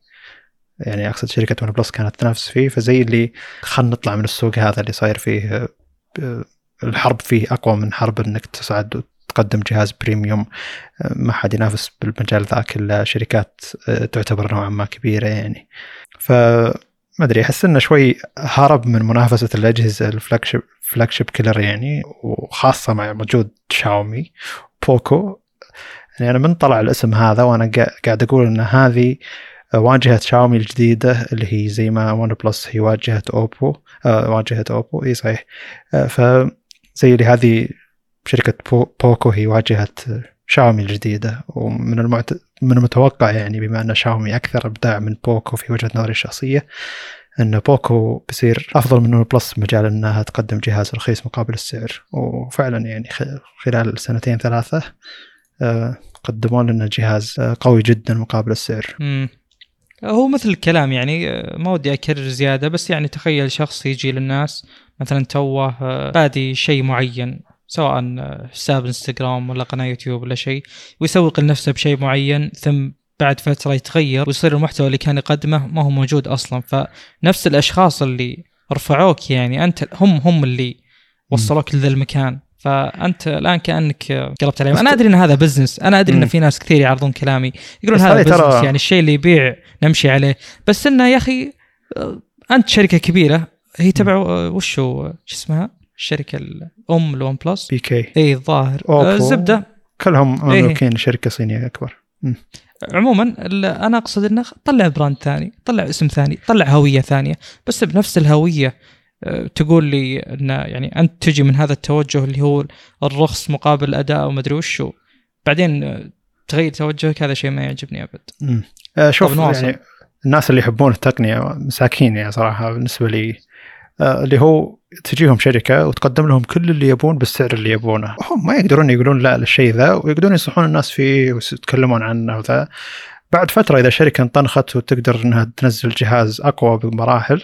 يعني أقصد شركة OnePlus كانت تنافس فيه. فزي اللي خلينا نطلع من السوق هذا اللي صاير فيه الحرب فيه أقوى من حرب إنك تصعد وتقدم جهاز premium ما حد ينافس بالمجال ذاك إلا شركات تعتبر نوعا ما كبيرة يعني. ف ما أدري أحس إنه شوي هرب من منافسة الأجهزة ال flagship flagship killer يعني وخاصة مع وجود Xiaomi Poco. يعني أنا من طلع الاسم هذا وأنا قا- قاعد أقول إن هذه واجهة شاومي الجديدة اللي هي زي ما OnePlus هي واجهة Oppo آه واجهة Oppo إي صحيح. آه فزي اللي هذه شركة بو Poco هي واجهة شاومي الجديدة. ومن المعت... من المتوقع يعني بما أن شاومي أكثر إبداع من Poco في وجهة نظري الشخصية إن Poco بيصير أفضل من OnePlus مجال إنها تقدم جهاز رخيص مقابل السعر. وفعلا يعني خلال سنتين ثلاثة قدموا لنا جهاز آه، قوي جدا مقابل السعر. هو مثل الكلام يعني آه، ما ودي أكرر زيادة بس يعني تخيل شخص يجي للناس مثلا توه آه، بادي شيء معين سواء آه، حساب إنستغرام ولا قناة يوتيوب ولا شيء ويسوق لنفسه بشيء معين ثم بعد فترة يتغير ويصير المحتوى اللي كان يقدمه ما هو موجود أصلا. فنفس الأشخاص اللي رفعوك يعني أنت هم هم اللي وصلوك لذا المكان. فأنت الآن كأنك قلبت عليهم. أنا أدري إن هذا business أنا أدري إن. في ناس كثير يعرضون كلامي. يقولون هذا business يعني الشيء اللي يبيع نمشي عليه. بس إنه يا أخي آه، أنت شركة كبيرة هي تبع آه، وش هو شو اسمها؟ الشركة الام ال OnePlus BBK. اي الظاهر. آه، الزبدة. كلهم إيه. مملوكين شركة صينية أكبر. عموما ال- أنا أقصد إنه طلع brand ثاني طلع اسم ثاني طلع هوية ثانية بس بنفس الهوية تقول لي أن يعني أنت تجي من هذا التوجه اللي هو الرخص مقابل اداء ومدري وشو بعدين آه، تغير توجهك هذا شيء ما يعجبني أبد. آه، شوف. يعني الناس اللي يحبون التقنية مساكين يعني صراحة بالنسبة لي آه، اللي هو تجيهم شركة وتقدم لهم كل اللي يبون بالسعر اللي يبونه هم ما يقدرون يقولون لا للشيء ذا ويقدرون ينصحون الناس فيه ويتكلمون عنه وذا بعد فترة إذا شركة انطنخت وتقدر إنها تنزل جهاز أقوى بمراحل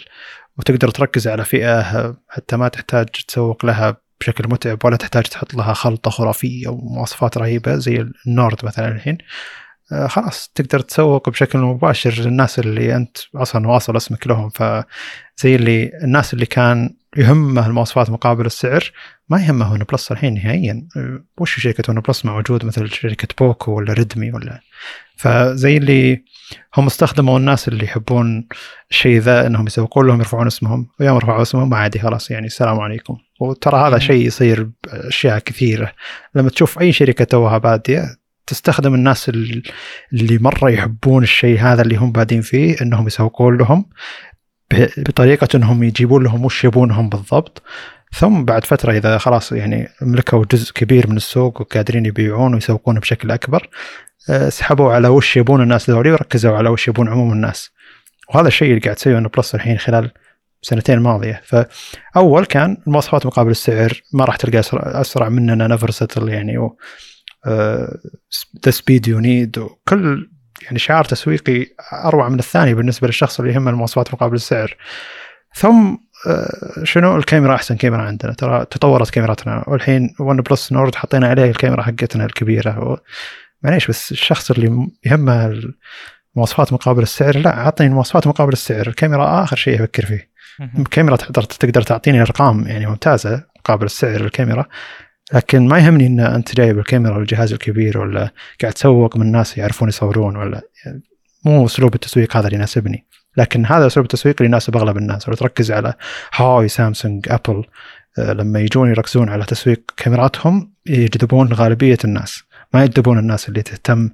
وتقدر تركز على فئة حتى ما تحتاج تسوق لها بشكل متعب ولا تحتاج تحط لها خلطة خرافية ومواصفات رهيبة زي ال Nord مثلا الحين. آه، خلاص تقدر تسوق بشكل مباشر للناس اللي أنت أصلا واصل اسمك لهم. فزي اللي الناس اللي كان يهمه المواصفات مقابل السعر ما يهمه OnePlus الحين نهائيا. آه، وش شركة OnePlus موجود مثل شركة Poco ولا Redmi ولا؟ فزي اللي هم استخدموا الناس اللي يحبون الشيء ذا إنهم يسوقون لهم يرفعون اسمهم ويوم رفعوا اسمهم ما عادي خلاص يعني السلام عليكم. وترى هذا. شيء يصير بأشياء كثيرة. لما تشوف أي شركة توها بادية تستخدم الناس ال- اللي مرة يحبون الشيء هذا اللي هم بادين فيه إنهم يسوقون لهم بطريقة إنهم يجيبون لهم وش يبونهم بالضبط. ثم بعد فترة إذا خلاص يعني ملكوا جزء كبير من السوق وقادرين يبيعون ويسوقون بشكل أكبر آه، سحبوا على وش يبون الناس ذولي وركزوا على وش يبون عموم الناس. وهذا الشيء اللي قاعد تسويه Plus الحين خلال سنتين الماضيه فأول كان المواصفات مقابل السعر ما راح تلقى أسرع مننا Never Settle يعني و The Speed You Need وكل يعني شعار تسويقي أروع من الثاني بالنسبة للشخص اللي يهمه المواصفات مقابل السعر. ثم شنو الكاميرا أحسن كاميرا عندنا؟ ترى تطورت كاميراتنا. والحين OnePlus Nord حطينا عليه الكاميرا حقتنا الكبيرة. معليش بس الشخص اللي يهمه المواصفات مقابل السعر لا اعطني المواصفات مقابل السعر. الكاميرا آخر شيء أفكر فيه. الكاميرا تقدر تقدر تعطيني أرقام يعني ممتازة مقابل السعر الكاميرا لكن ما يهمني إن أنت جايب الكاميرا والجهاز الكبير ولا قاعد تسوق من الناس يعرفون يصورون ولا يعني مو أسلوب التسويق هذا اللي يناسبني. لكن هذا اسلوب التسويق اللي يناسب اغلب الناس. لو تركز على هاي سامسونج أبل لما يجون يركزون على تسويق كاميراتهم يجذبون غالبية الناس. ما يجذبون الناس اللي تهتم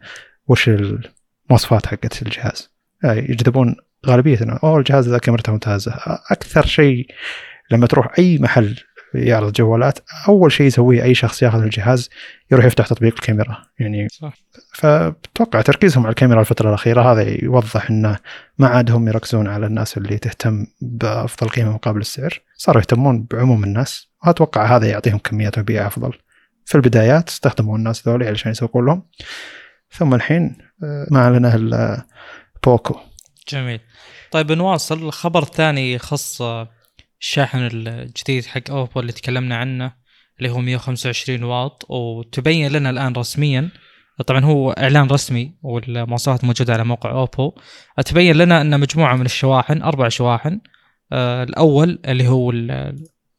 وش المواصفات حقت الجهاز. يجذبون غالبية أوه الجهاز ذا كاميرته ممتازة. أكثر شيء لما تروح أي محل يعرض جوالات أول شيء يسويه أي شخص ياخذ الجهاز يروح يفتح تطبيق الكاميرا. يعني صح. فاتوقع تركيزهم على الكاميرا الفترة الأخيرة هذا يوضح انه ما عاد هم يركزون على الناس اللي تهتم بأفضل قيمة مقابل السعر. صاروا يهتمون بعموم الناس. وأتوقع هذا يعطيهم كميات مبيع أفضل. في البدايات استخدموا الناس ذولي علشان يسوقون لهم. ثم الحين آه، ما أعلنه إلا بوكو. جميل. طيب نواصل. الخبر الثاني يخص الشاحن الجديد حق اوبو اللي تكلمنا عنه اللي هو 125 واط. وتبين لنا الآن رسميا طبعا هو إعلان رسمي والمواصفات موجودة على موقع اوبو تبين لنا ان مجموعة من الشواحن أربع شواحن. آه الأول اللي هو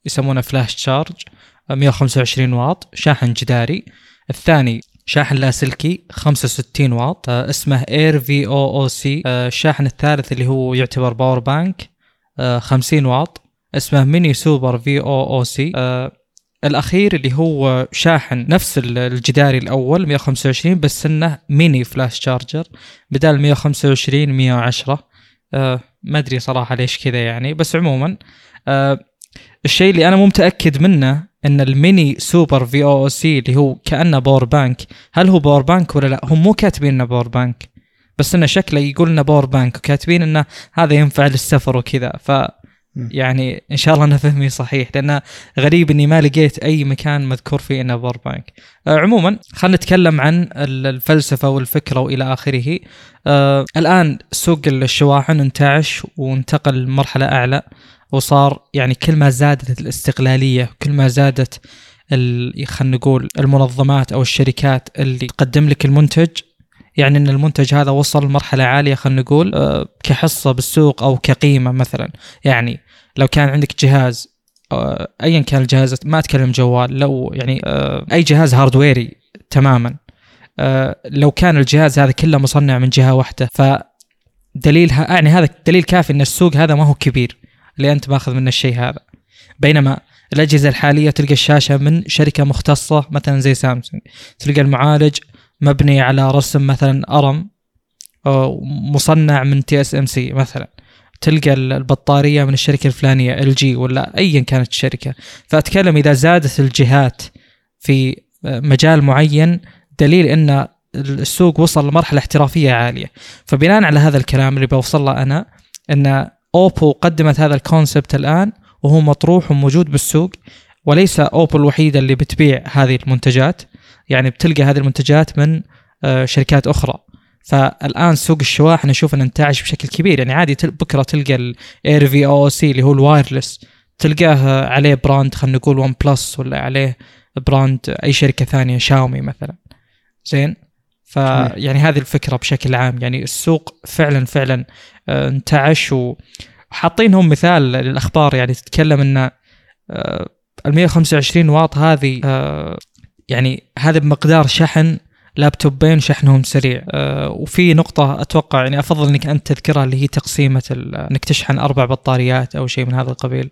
يسمونه Flash Charge 125 واط شاحن جداري. الثاني شاحن لاسلكي 65 واط. آه اسمه اير في أو أو سي الشاحن الثالث اللي هو يعتبر power bank آه 50 واط. اسمه ميني سوبر في أو أو سي. الأخير اللي هو شاحن نفس الجداري الأول 125 بس إنه mini flash charger بدال 125 110 أه ما أدري صراحة ليش كذا يعني بس عموما أه الشيء اللي أنا مو متأكد منه إن ال mini SuperVOOC اللي هو كأنه power bank هل هو power bank ولا لا؟ هم مو كاتبين إنه power bank بس إنه شكله يقول إنه power bank وكاتبين إنه هذا ينفع للسفر وكذا. ف يعني إن شاء الله أنا فهمي صحيح لأن غريب إني ما لقيت أي مكان مذكور فيه إنه power bank. آه عموما خلينا نتكلم عن الفلسفة والفكرة وإلى آخره. آه الآن سوق الشواحن انتعش وانتقل لمرحلة أعلى وصار يعني كل ما زادت الاستقلالية كل ما زادت خلينا نقول المنظمات أو الشركات اللي تقدم لك المنتج يعني إن المنتج هذا وصل لمرحلة عالية خلينا نقول آه، كحصة بالسوق أو كقيمة مثلا. يعني لو كان عندك جهاز آه، ايا كان الجهاز ما أتكلم جوال لو يعني آه، أي جهاز هاردويري تماما لو كان الجهاز هذا كله مصنع من جهة واحدة فدليل يعني هذا دليل كافي إن السوق هذا ما هو كبير اللي أنت ماخذ منه الشيء هذا؟ بينما الأجهزة الحالية تلقى الشاشة من شركة مختصة مثلا زي سامسونج. تلقى المعالج مبني على رسم مثلا ARM مصنع من TSMC مثلا. تلقى البطارية من الشركة الفلانية LG ولا ايا كانت الشركة. فأتكلم إذا زادت الجهات في مجال معين دليل إن السوق وصل لمرحلة احترافية عالية. فبناء على هذا الكلام اللي بوصل له أنا إن OPPO قدمت هذا ال concept الآن وهو مطروح وموجود بالسوق وليس OPPO الوحيدة اللي بتبيع هذه المنتجات. يعني بتلقى هذه المنتجات من آه، شركات أخرى. فالآن سوق الشواحن نشوف إنه انتعش بشكل كبير. يعني عادي بكرة تلقى ال AirVOOC اللي هو ال wireless تلقاه عليه brand خلينا نقول OnePlus ولا عليه brand أي شركة ثانية شاومي مثلا. زين؟ فيعني هذه الفكرة بشكل عام. يعني السوق فعلا فعلا آه، انتعش. وحاطينهم مثال للأخبار. يعني تتكلم إن ال 125 واط هذه يعني هذا بمقدار شحن لابتوبين شحنهم سريع. أه وفي نقطة أتوقع يعني أفضل أنك أنت تذكرها اللي هي تقسيمة أنك تشحن أربع بطاريات أو شيء من هذا القبيل.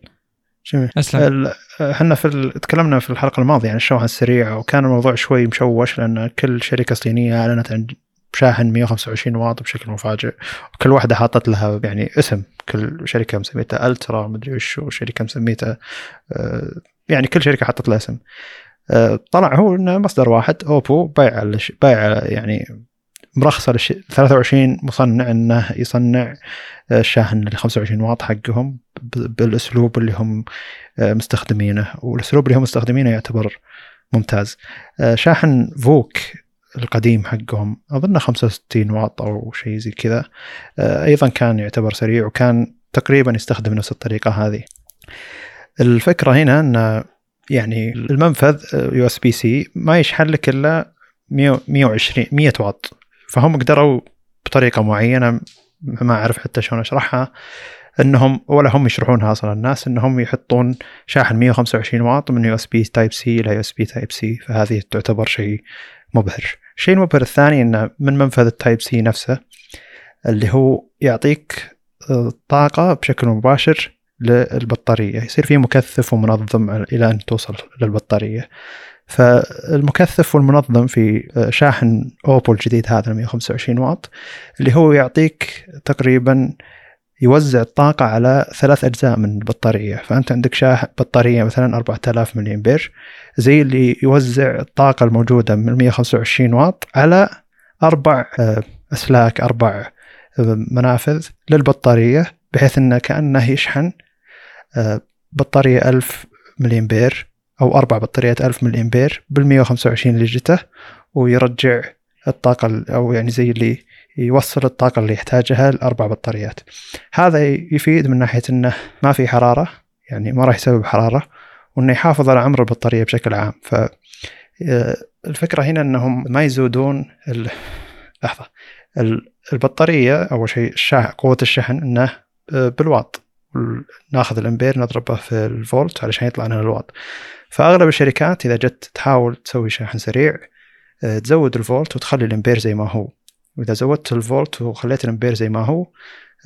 جميل. أسلم. إحنا في ال... تكلمنا في الحلقة الماضية عن الشواحن السريعة وكان الموضوع شوي مشوش لأن كل شركة صينية أعلنت عن شاحن 125 واط بشكل مفاجئ. وكل واحدة حاطت لها يعني اسم. كل شركة مسميتها ألترا مدري وش وشركة مسميتها أه يعني كل شركة حطت لها اسم. طلع هو إنه مصدر واحد أوبو بايع بايع يعني مرخصه للش... 23 مصنع إنه يصنع الشاحن اللي 25 واط حقهم بالأسلوب اللي هم مستخدمينه والأسلوب اللي هم مستخدمينه يعتبر ممتاز. شاحن VOOC القديم حقهم اظنه 65 واط أو شيء زي كذا أيضا كان يعتبر سريع وكان تقريبا يستخدم نفس الطريقة هذه. الفكرة هنا ان يعني المنفذ USB-C ما يشحن لك إلا 120 100 واط فهم قدروا بطريقة معينة ما أعرف حتى شلون أشرحها إنهم ولا هم يشرحونها أصلا الناس إنهم يحطون شاحن 125 واط من يو اس بي تايب سي إلى يو اس بي تايب سي فهذه تعتبر شيء مبهر. الشيء المبهر الثاني إنه من منفذ ال Type-C نفسه اللي هو يعطيك آه، طاقة بشكل مباشر للبطارية. يصير في مكثف ومنظم إلى أن توصل للبطارية. فالمكثف والمنظم في آه، شاحن أوبو الجديد هذا 125 واط اللي هو يعطيك تقريبا يوزع الطاقة على ثلاث أجزاء من البطارية. فأنت عندك شاحن بطارية مثلا 4000 ملي أمبير زي اللي يوزع الطاقة الموجودة من 125 واط على أربع آه، أسلاك أربع آه، منافذ للبطارية بحيث أنه كأنه يشحن بطارية 1000 ملي أمبير أو أربع بطاريات 1000 ملي أمبير بال 125 اللي جته ويرجع الطاقة أو يعني زي اللي يوصل الطاقة اللي يحتاجها لأربع بطاريات. هذا يفيد من ناحية أنه ما في حرارة يعني ما راح يسبب حرارة وأنه يحافظ على عمر البطارية بشكل عام. ف آه، الفكرة هنا أنهم ما يزودون ال... لحظة البطارية أول شيء قوة الشحن أنه آه، بالواط. ناخذ الامبير نضربه في الفولت علشان يطلع لنا الواط فأغلب الشركات إذا جت تحاول تسوي شاحن سريع آه، تزود الفولت وتخلي الامبير زي ما هو. وإذا زودت الفولت وخليت الامبير زي ما هو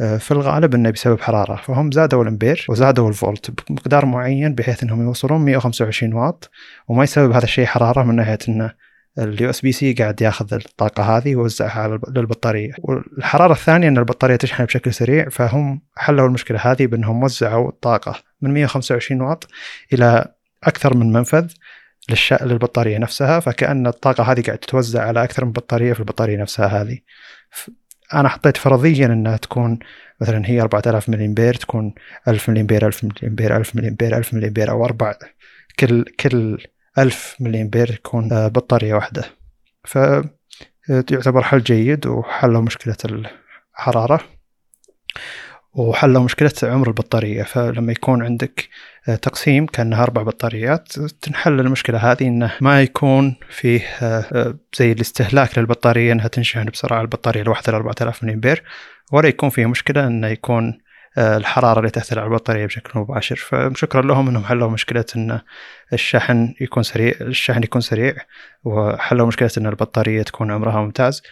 آه، في الغالب إنه بسبب حرارة. فهم زادوا الامبير وزادوا الفولت بمقدار معين بحيث إنهم يوصلون 125 واط وما يسبب هذا الشيء حرارة من ناحية إنه ال USB-C قاعد ياخذ الطاقة هذه ويوزعها للبطارية والحرارة الثانية إن البطارية تشحن بشكل سريع فهم حلوا المشكلة هذه بأنهم وزعوا الطاقة من 125 واط إلى أكثر من منفذ للش... للبطارية نفسها فكأن الطاقة هذه قاعدة تتوزع على أكثر من بطارية في البطارية نفسها هذه. أنا حطيت فرضيا إنها تكون مثلا هي 4000 ملي امبير تكون 1000 ملي امبير 1000 ملي امبير 1000 ملي امبير 1000 ملي امبير أو أربع كل كل 1000 ملي امبير يكون آه، بطارية واحدة. ف يعتبر حل جيد وحلوا مشكلة الحرارة وحلوا مشكلة عمر البطارية. فلما يكون عندك آه، تقسيم كأنها أربع بطاريات تنحل المشكلة هذه إنه ما يكون فيه آه، آه، زي الاستهلاك للبطارية إنها تنشحن بسرعة. البطارية الواحدة ل 4000 ملي أمبير ولا يكون فيه مشكلة إنه يكون الحرارة اللي تأثر على البطارية بشكل مباشر. فشكرا لهم إنهم حلوا مشكلة إن الشحن يكون سريع الشحن يكون سريع وحلوا مشكلة إن البطارية تكون عمرها ممتاز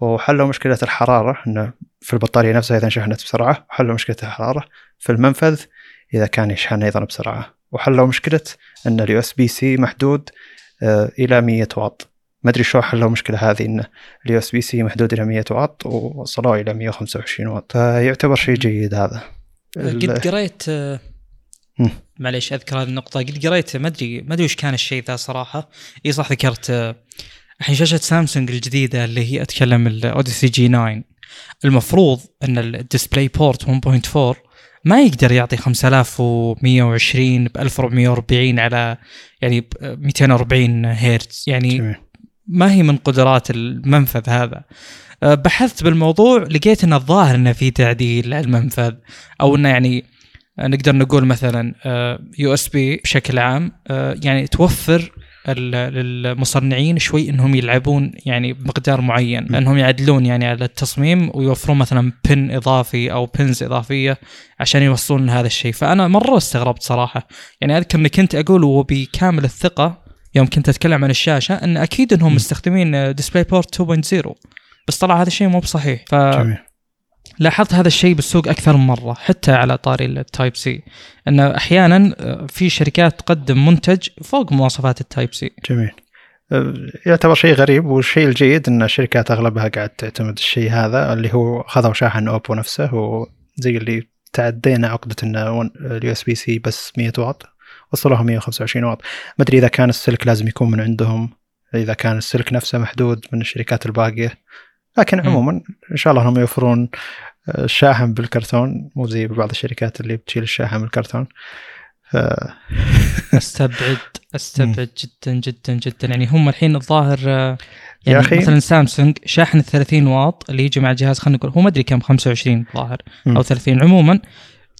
وحلوا مشكلة الحرارة إنه في البطارية نفسها إذا انشحنت بسرعة وحلوا مشكلة الحرارة في المنفذ إذا كان يشحن أيضا بسرعة. وحلوا مشكلة أن ال USB-C محدود آه، إلى 100 واط. ما أدري شو حلوا المشكلة هذه أن ال USB-C محدود إلى 100 واط ووصلوه إلى 125 واط. فيعتبر شيء جيد هذا. قد قريت آه، معليش أذكر هذه النقطة. قد قريت ما أدري ما أدري وش كان الشيء ذا صراحة. إي صح ذكرت آه، الحين شاشة سامسونج الجديدة اللي هي أتكلم ال Odyssey G9 المفروض إن ال DisplayPort 1.4 ما يقدر يعطي 5120 ب 1440 على يعني ب 240 هرتز. يعني ما هي من قدرات المنفذ هذا. أه، بحثت بالموضوع لقيت ان الظاهر إنه في تعديل المنفذ أو إنه يعني نقدر نقول مثلا USB بشكل عام أه، يعني توفر للمصنعين شوي إنهم يلعبون يعني بمقدار معين إنهم يعدلون يعني على التصميم ويوفرون مثلا pin إضافي أو pins إضافية عشان يوصلون لهذا الشيء. فأنا مرة استغربت صراحة. يعني أذكر إني كنت أقول وبكامل الثقة يوم كنت أتكلم عن الشاشة إن أكيد إنهم مستخدمين DisplayPort 2.0 بس طلع هذا الشيء مو بصحيح. ف جميل. لاحظت هذا الشيء بالسوق أكثر من مرة حتى على طاري ال Type-C انه أحيانا آه، في شركات تقدم منتج فوق مواصفات ال Type-C جميل. آه، يعتبر شيء غريب والشيء الجيد إن الشركات أغلبها قاعد تعتمد الشيء هذا اللي هو خذوا شاحن اوبو نفسه وزي اللي تعدينا عقدة انه ال USB-C بس 100 واط. وصلوها 125 واط ما أدري إذا كان السلك لازم يكون من عندهم إذا كان السلك نفسه محدود من الشركات الباقية لكن. عموما إن شاء الله هم يوفرون آه، شاحن بالكرتون مو زي بعض الشركات اللي بتشيل الشاحن بالكرتون ف... أستبعد أستبعد جدا جدا جدا يعني هم الحين الظاهر آه، يعني يا أخي. مثلا سامسونج شاحن ال 30 واط اللي يجي مع الجهاز خلينا نقول هو ما أدري كم 25 الظاهر. أو 30 عموما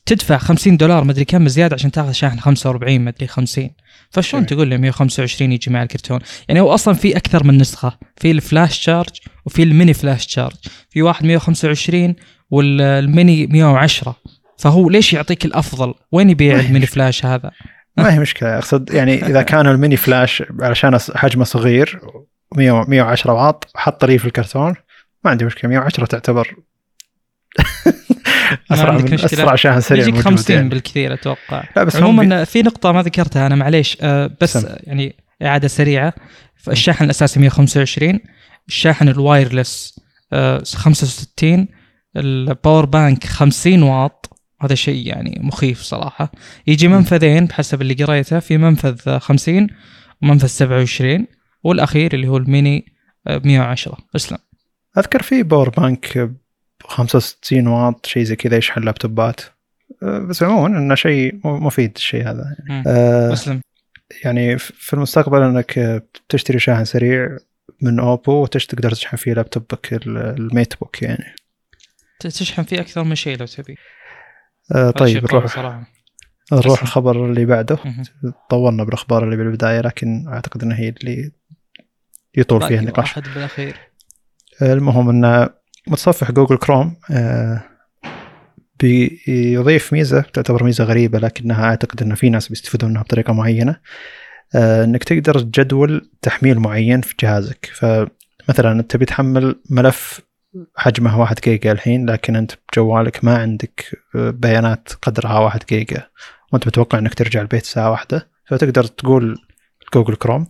تدفع 50 دولار ما أدري كم زيادة عشان تاخذ شاحن 45 ما أدري 50 فشلون جميل. تقول لي 125 يجي مع الكرتون؟ يعني هو أصلا في أكثر من نسخة في ال flash charge وفي ال mini flash charge. في واحد 125 والميني 110 فهو ليش يعطيك الأفضل؟ وين يبيع ال mini flash هذا؟ ما هي مشكلة. أقصد يعني إذا كان ال mini flash علشان حجمه صغير 100 110 واط حط لي في الكرتون ما عندي مشكلة. 110 تعتبر أسرع عندك من. أسرع شاحن سريع يجيك موجود 50 يعني. بالكثير أتوقع لا بس هم بي... عموما في نقطة ما ذكرتها أنا معليش آه، بس سم. يعني إعادة سريعة الشاحن الأساسي 125 الشاحن ال wireless آه، 65 ال power bank 50 واط هذا شيء يعني مخيف صراحة يجي. منفذين بحسب اللي قريته في منفذ آه، 50 ومنفذ 27 والأخير اللي هو الميني آه، 110 اسلم أذكر في power bank 65 واط شيء زي كذا يشحن لابتوبات أه، بس عموما إنه شيء مفيد الشيء هذا. أه، اسلم يعني في المستقبل إنك تشتري شاحن سريع من اوبو watch تقدر تشحن فيه لابتوبك ال- ال MateBook يعني. تشحن فيه أكثر من شيء لو تبي. أه، طيب نروح نروح. الخبر اللي بعده. طولنا بالأخبار اللي بالبداية لكن أعتقد انها هي اللي يطول فيها باقي النقاش المهم ان متصفح جوجل كروم آه، بيضيف ميزة تعتبر ميزة غريبة لكنها أعتقد ان في ناس بيستفيدون منها بطريقة معينة آه، إنك تقدر تجدول تحميل معين في جهازك. فمثلا تبي تحمل ملف حجمه 1 جيجا الحين لكن أنت بجوالك ما عندك آه، بيانات قدرها 1 جيجا وأنت متوقع إنك ترجع البيت ساعه واحدة فتقدر تقول جوجل كروم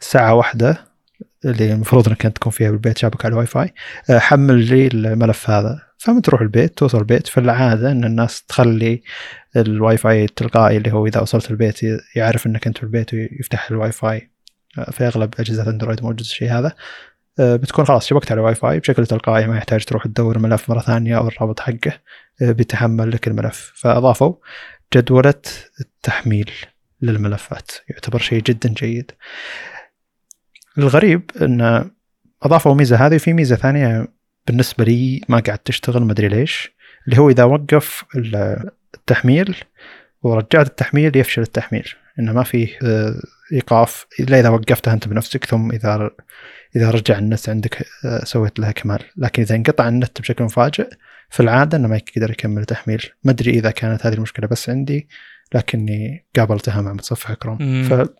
ساعه واحدة اللي المفروض إنك أنت تكون فيها بالبيت شابك على الواي فاي آه، حمل لي الملف هذا. فلما تروح البيت توصل البيت. في العاده إن الناس تخلي الواي فاي التلقائي اللي هو إذا وصلت البيت يعرف إنك أنت في البيت ويفتح الواي فاي آه، في أغلب أجهزة أندرويد موجود الشيء هذا. آه، بتكون خلاص شبكت على الواي فاي بشكل تلقائي ما يحتاج تروح تدور الملف مرة ثانية أو الرابط حقه. بيتحمل لك الملف. فأضافوا جدولة التحميل للملفات. يعتبر شيء جدا جيد. الغريب إن أضافوا ميزة هذه وفي ميزة ثانية بالنسبة لي ما قاعد تشتغل ما أدري ليش اللي هو إذا وقف ال- التحميل ورجعت التحميل يفشل التحميل إنه ما فيه آه، إيقاف. إلا إذا وقفتها أنت بنفسك ثم إذا إذا رجع النت عندك آه، سويت لها كمال. لكن إذا انقطع النت بشكل مفاجئ في العادة إنه ما يقدر يكمل تحميل. ما أدري إذا كانت هذه المشكلة بس عندي. لكني قابلتها مع متصفح كروم.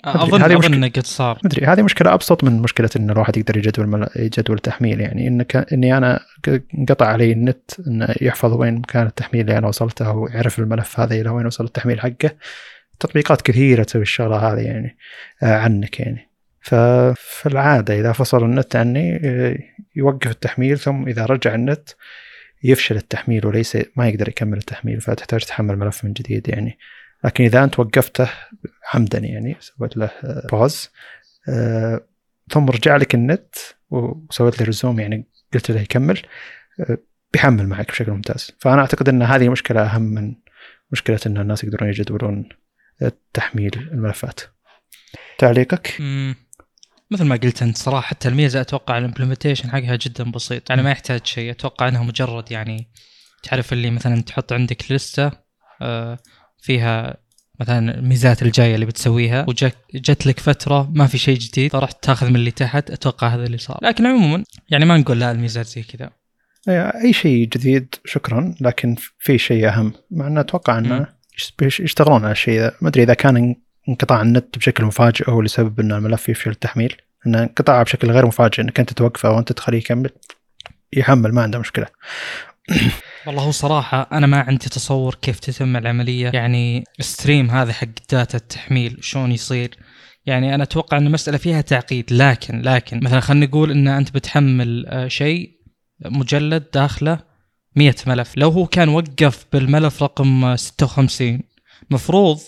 اظن هذه إنه قد صار. مدري هذه مشكلة أبسط من مشكلة إن الواحد يقدر يجدول مل... يجدول تحميل يعني إنك إني أنا ق- انقطع علي النت إنه يحفظ وين مكان التحميل اللي أنا وصلته ويعرف الملف هذا إلى وين وصل التحميل حقه. تطبيقات كثيرة تسوي الشغلة هذه يعني آه عنك يعني. ففي العادة إذا فصل النت عني آه، يوقف التحميل ثم إذا رجع النت يفشل التحميل وليس ما يقدر يكمل التحميل فتحتاج تحمل ملف من جديد يعني. لكن إذا أنت وقفته عمدا يعني سويت له pause آه، ثم رجع لك النت وسويت له resume يعني قلت له يكمل آه، بيحمل معك بشكل ممتاز. فأنا أعتقد إن هذه مشكلة أهم من مشكلة إن الناس يقدرون يجدولون آه، تحميل الملفات. تعليقك. مثل ما قلت أنت صراحة حتى الميزة أتوقع ال implementation حقها جدا بسيط. يعني ما يحتاج شيء. أتوقع إنها مجرد يعني تعرف اللي مثلا تحط عندك لسته آه، فيها مثلا الميزات الجاية اللي بتسويها. وجت لك فترة ما في شيء جديد فرحت تاخذ من اللي تحت أتوقع هذا اللي صار. لكن عموما يعني ما نقول لا الميزات زي كذا. اي شيء جديد شكرا. لكن في شيء أهم. مع ان أتوقع. إنه يش- يشتغلون على الشيء ذا. ما أدري إذا كان انقطاع النت بشكل مفاجئ هو لسبب ان الملف يفشل التحميل ان انقطع بشكل غير مفاجئ انك انت توقفه وأنت تخليه يكمل يحمل ما عنده مشكلة. والله صراحة أنا ما عندي تصور كيف تتم العملية. يعني stream هذا حق data التحميل شلون يصير. يعني أنا أتوقع أن المسألة فيها تعقيد. لكن لكن مثلا خلينا نقول أن أنت بتحمل آه، شيء مجلد داخله 100 ملف. لو هو كان وقف بالملف رقم آه، 56 مفروض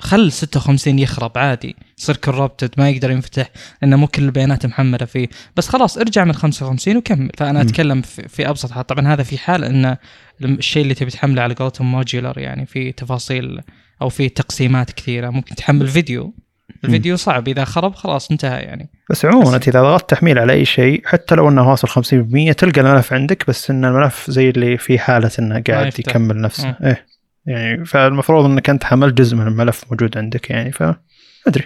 خل 56 يخرب عادي. يصير corrupted ما يقدر ينفتح لأنه مو كل البيانات محملة فيه. بس خلاص ارجع من 55 وكمل. فأنا مم. أتكلم في, في أبسط حال. طبعا هذا في حال إن الشيء اللي تبي تحمله على قولتهم موديولر يعني في تفاصيل أو في تقسيمات كثيرة. ممكن تحمل فيديو. الفيديو صعب. إذا خرب خلاص انتهى يعني. بس عموما انت إذا ضغطت تحميل على أي شيء حتى لو إنه واصل 50% تلقى الملف عندك بس إن الملف زي اللي في حالة إنه قاعد. يكمل نفسه. إيه. يعني فالمفروض إنك أنت حملت جزء من الملف موجود عندك يعني ف أدري.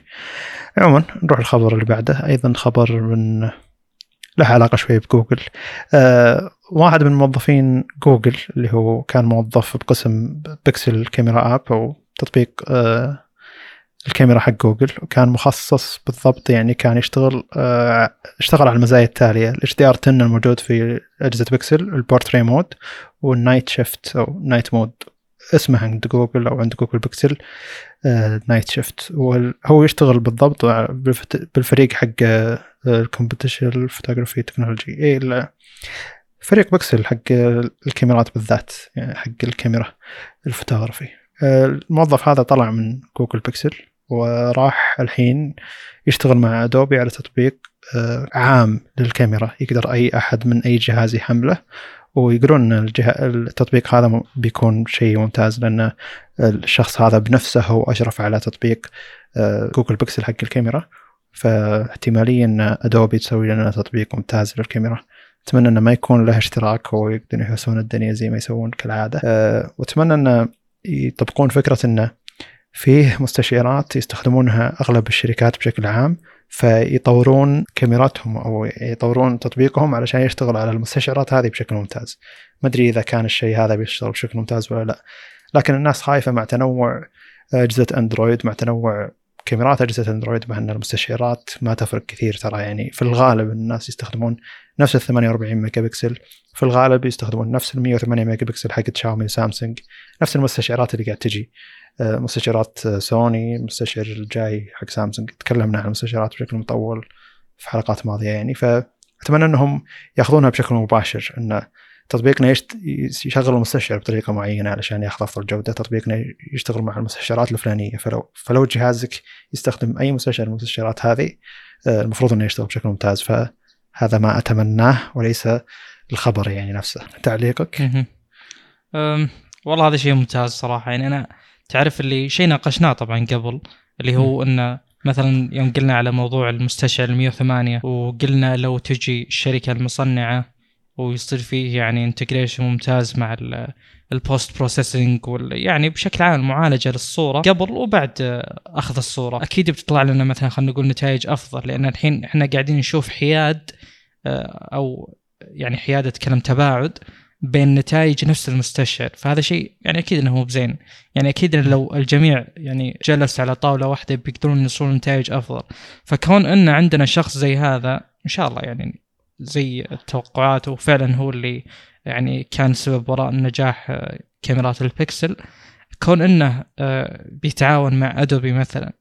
عموما نروح الخبر اللي بعده. أيضا خبر من له علاقة شوي بجوجل. آه واحد من موظفين جوجل اللي هو كان موظف بقسم بيكسل camera app أو تطبيق آه الكاميرا حق جوجل وكان مخصص بالضبط يعني كان يشتغل آه اشتغل على المزايا التالية. ال HDR 10 الموجود في أجهزة بيكسل ال portrait mode وال night shift أو night mode اسمه عند جوجل أو عند جوجل بيكسل night shift وهو يشتغل بالضبط بالفريق حق ال computation photography technology اي فريق بيكسل حق الكاميرات بالذات يعني حق الكاميرا الفوتوغرافي. آه، الموظف هذا طلع من جوجل بيكسل وراح الحين يشتغل مع ادوبي على تطبيق آه، عام للكاميرا. يقدر أي أحد من أي جهاز يحمله ويقولون إن الجه... التطبيق هذا بيكون شيء ممتاز لأن الشخص هذا بنفسه هو أشرف على تطبيق آه، جوجل بيكسل حق الكاميرا. فاحتماليا إن أدوبي تسوي لنا تطبيق ممتاز للكاميرا. أتمنى إنه ما يكون له اشتراك ويقدرون يحسون الدنيا زي ما يسوون كالعادة. أه وأتمنى انه يطبقون فكرة انه فيه مستشعرات يستخدمونها أغلب الشركات بشكل عام. فيطورون كاميراتهم أو يطورون تطبيقهم علشان يشتغل على المستشعرات هذه بشكل ممتاز. ما أدري إذا كان الشيء هذا بيشتغل بشكل ممتاز ولا لا. لكن الناس خايفة مع تنوع أجهزة أندرويد مع تنوع كاميرات أجهزة أندرويد مع أن المستشعرات ما تفرق كثير ترى. يعني في الغالب الناس يستخدمون نفس ال 48 ميجا بكسل في الغالب يستخدمون نفس ال 108 ميجا بكسل حق شاومي وسامسونج نفس المستشعرات اللي قاعد تجي. آه، مستشعرات آه، سوني المستشعر الجاي حق سامسونج تكلمنا عن المستشعرات بشكل مطول في حلقات ماضية يعني. فأتمنى أنهم يأخذونها بشكل مباشر أن تطبيقنا. يشغل المستشعر بطريقة معينة علشان ياخذ افضل جوده تطبيقنا يشتغل مع المستشعرات الفلانية. فلو فلو جهازك يستخدم أي مستشعر من المستشعرات هذه آه، المفروض أنه يشتغل بشكل ممتاز. فهذا ما أتمناه وليس الخبر يعني نفسه. تعليقك؟ والله هذا شيء ممتاز صراحة. يعني أنا تعرف اللي شيء ناقشناه طبعا قبل اللي هو إنه مثلا يوم قلنا على موضوع المستشعر ال 108 وقلنا لو تجي الشركة المصنعة ويصير فيه يعني integration ممتاز مع ال post processing يعني بشكل عام المعالجه للصورة قبل وبعد أخذ الصورة. أكيد بتطلع لنا مثلا خلينا نقول نتائج أفضل لأن الحين إحنا قاعدين نشوف حياد آه، أو يعني حياده كلام تباعد. بين نتائج نفس المستشعر. فهذا شيء يعني أكيد إنه مو بزين. يعني أكيد لو الجميع يعني جلس على طاولة واحدة بيقدرون يوصلون نتائج أفضل. فكون إن عندنا شخص زي هذا إن شاء الله يعني زي التوقعات وفعلا هو اللي يعني كان سبب وراء نجاح آه، كاميرات البكسل كون إنه آه، بيتعاون مع أدوبي مثلا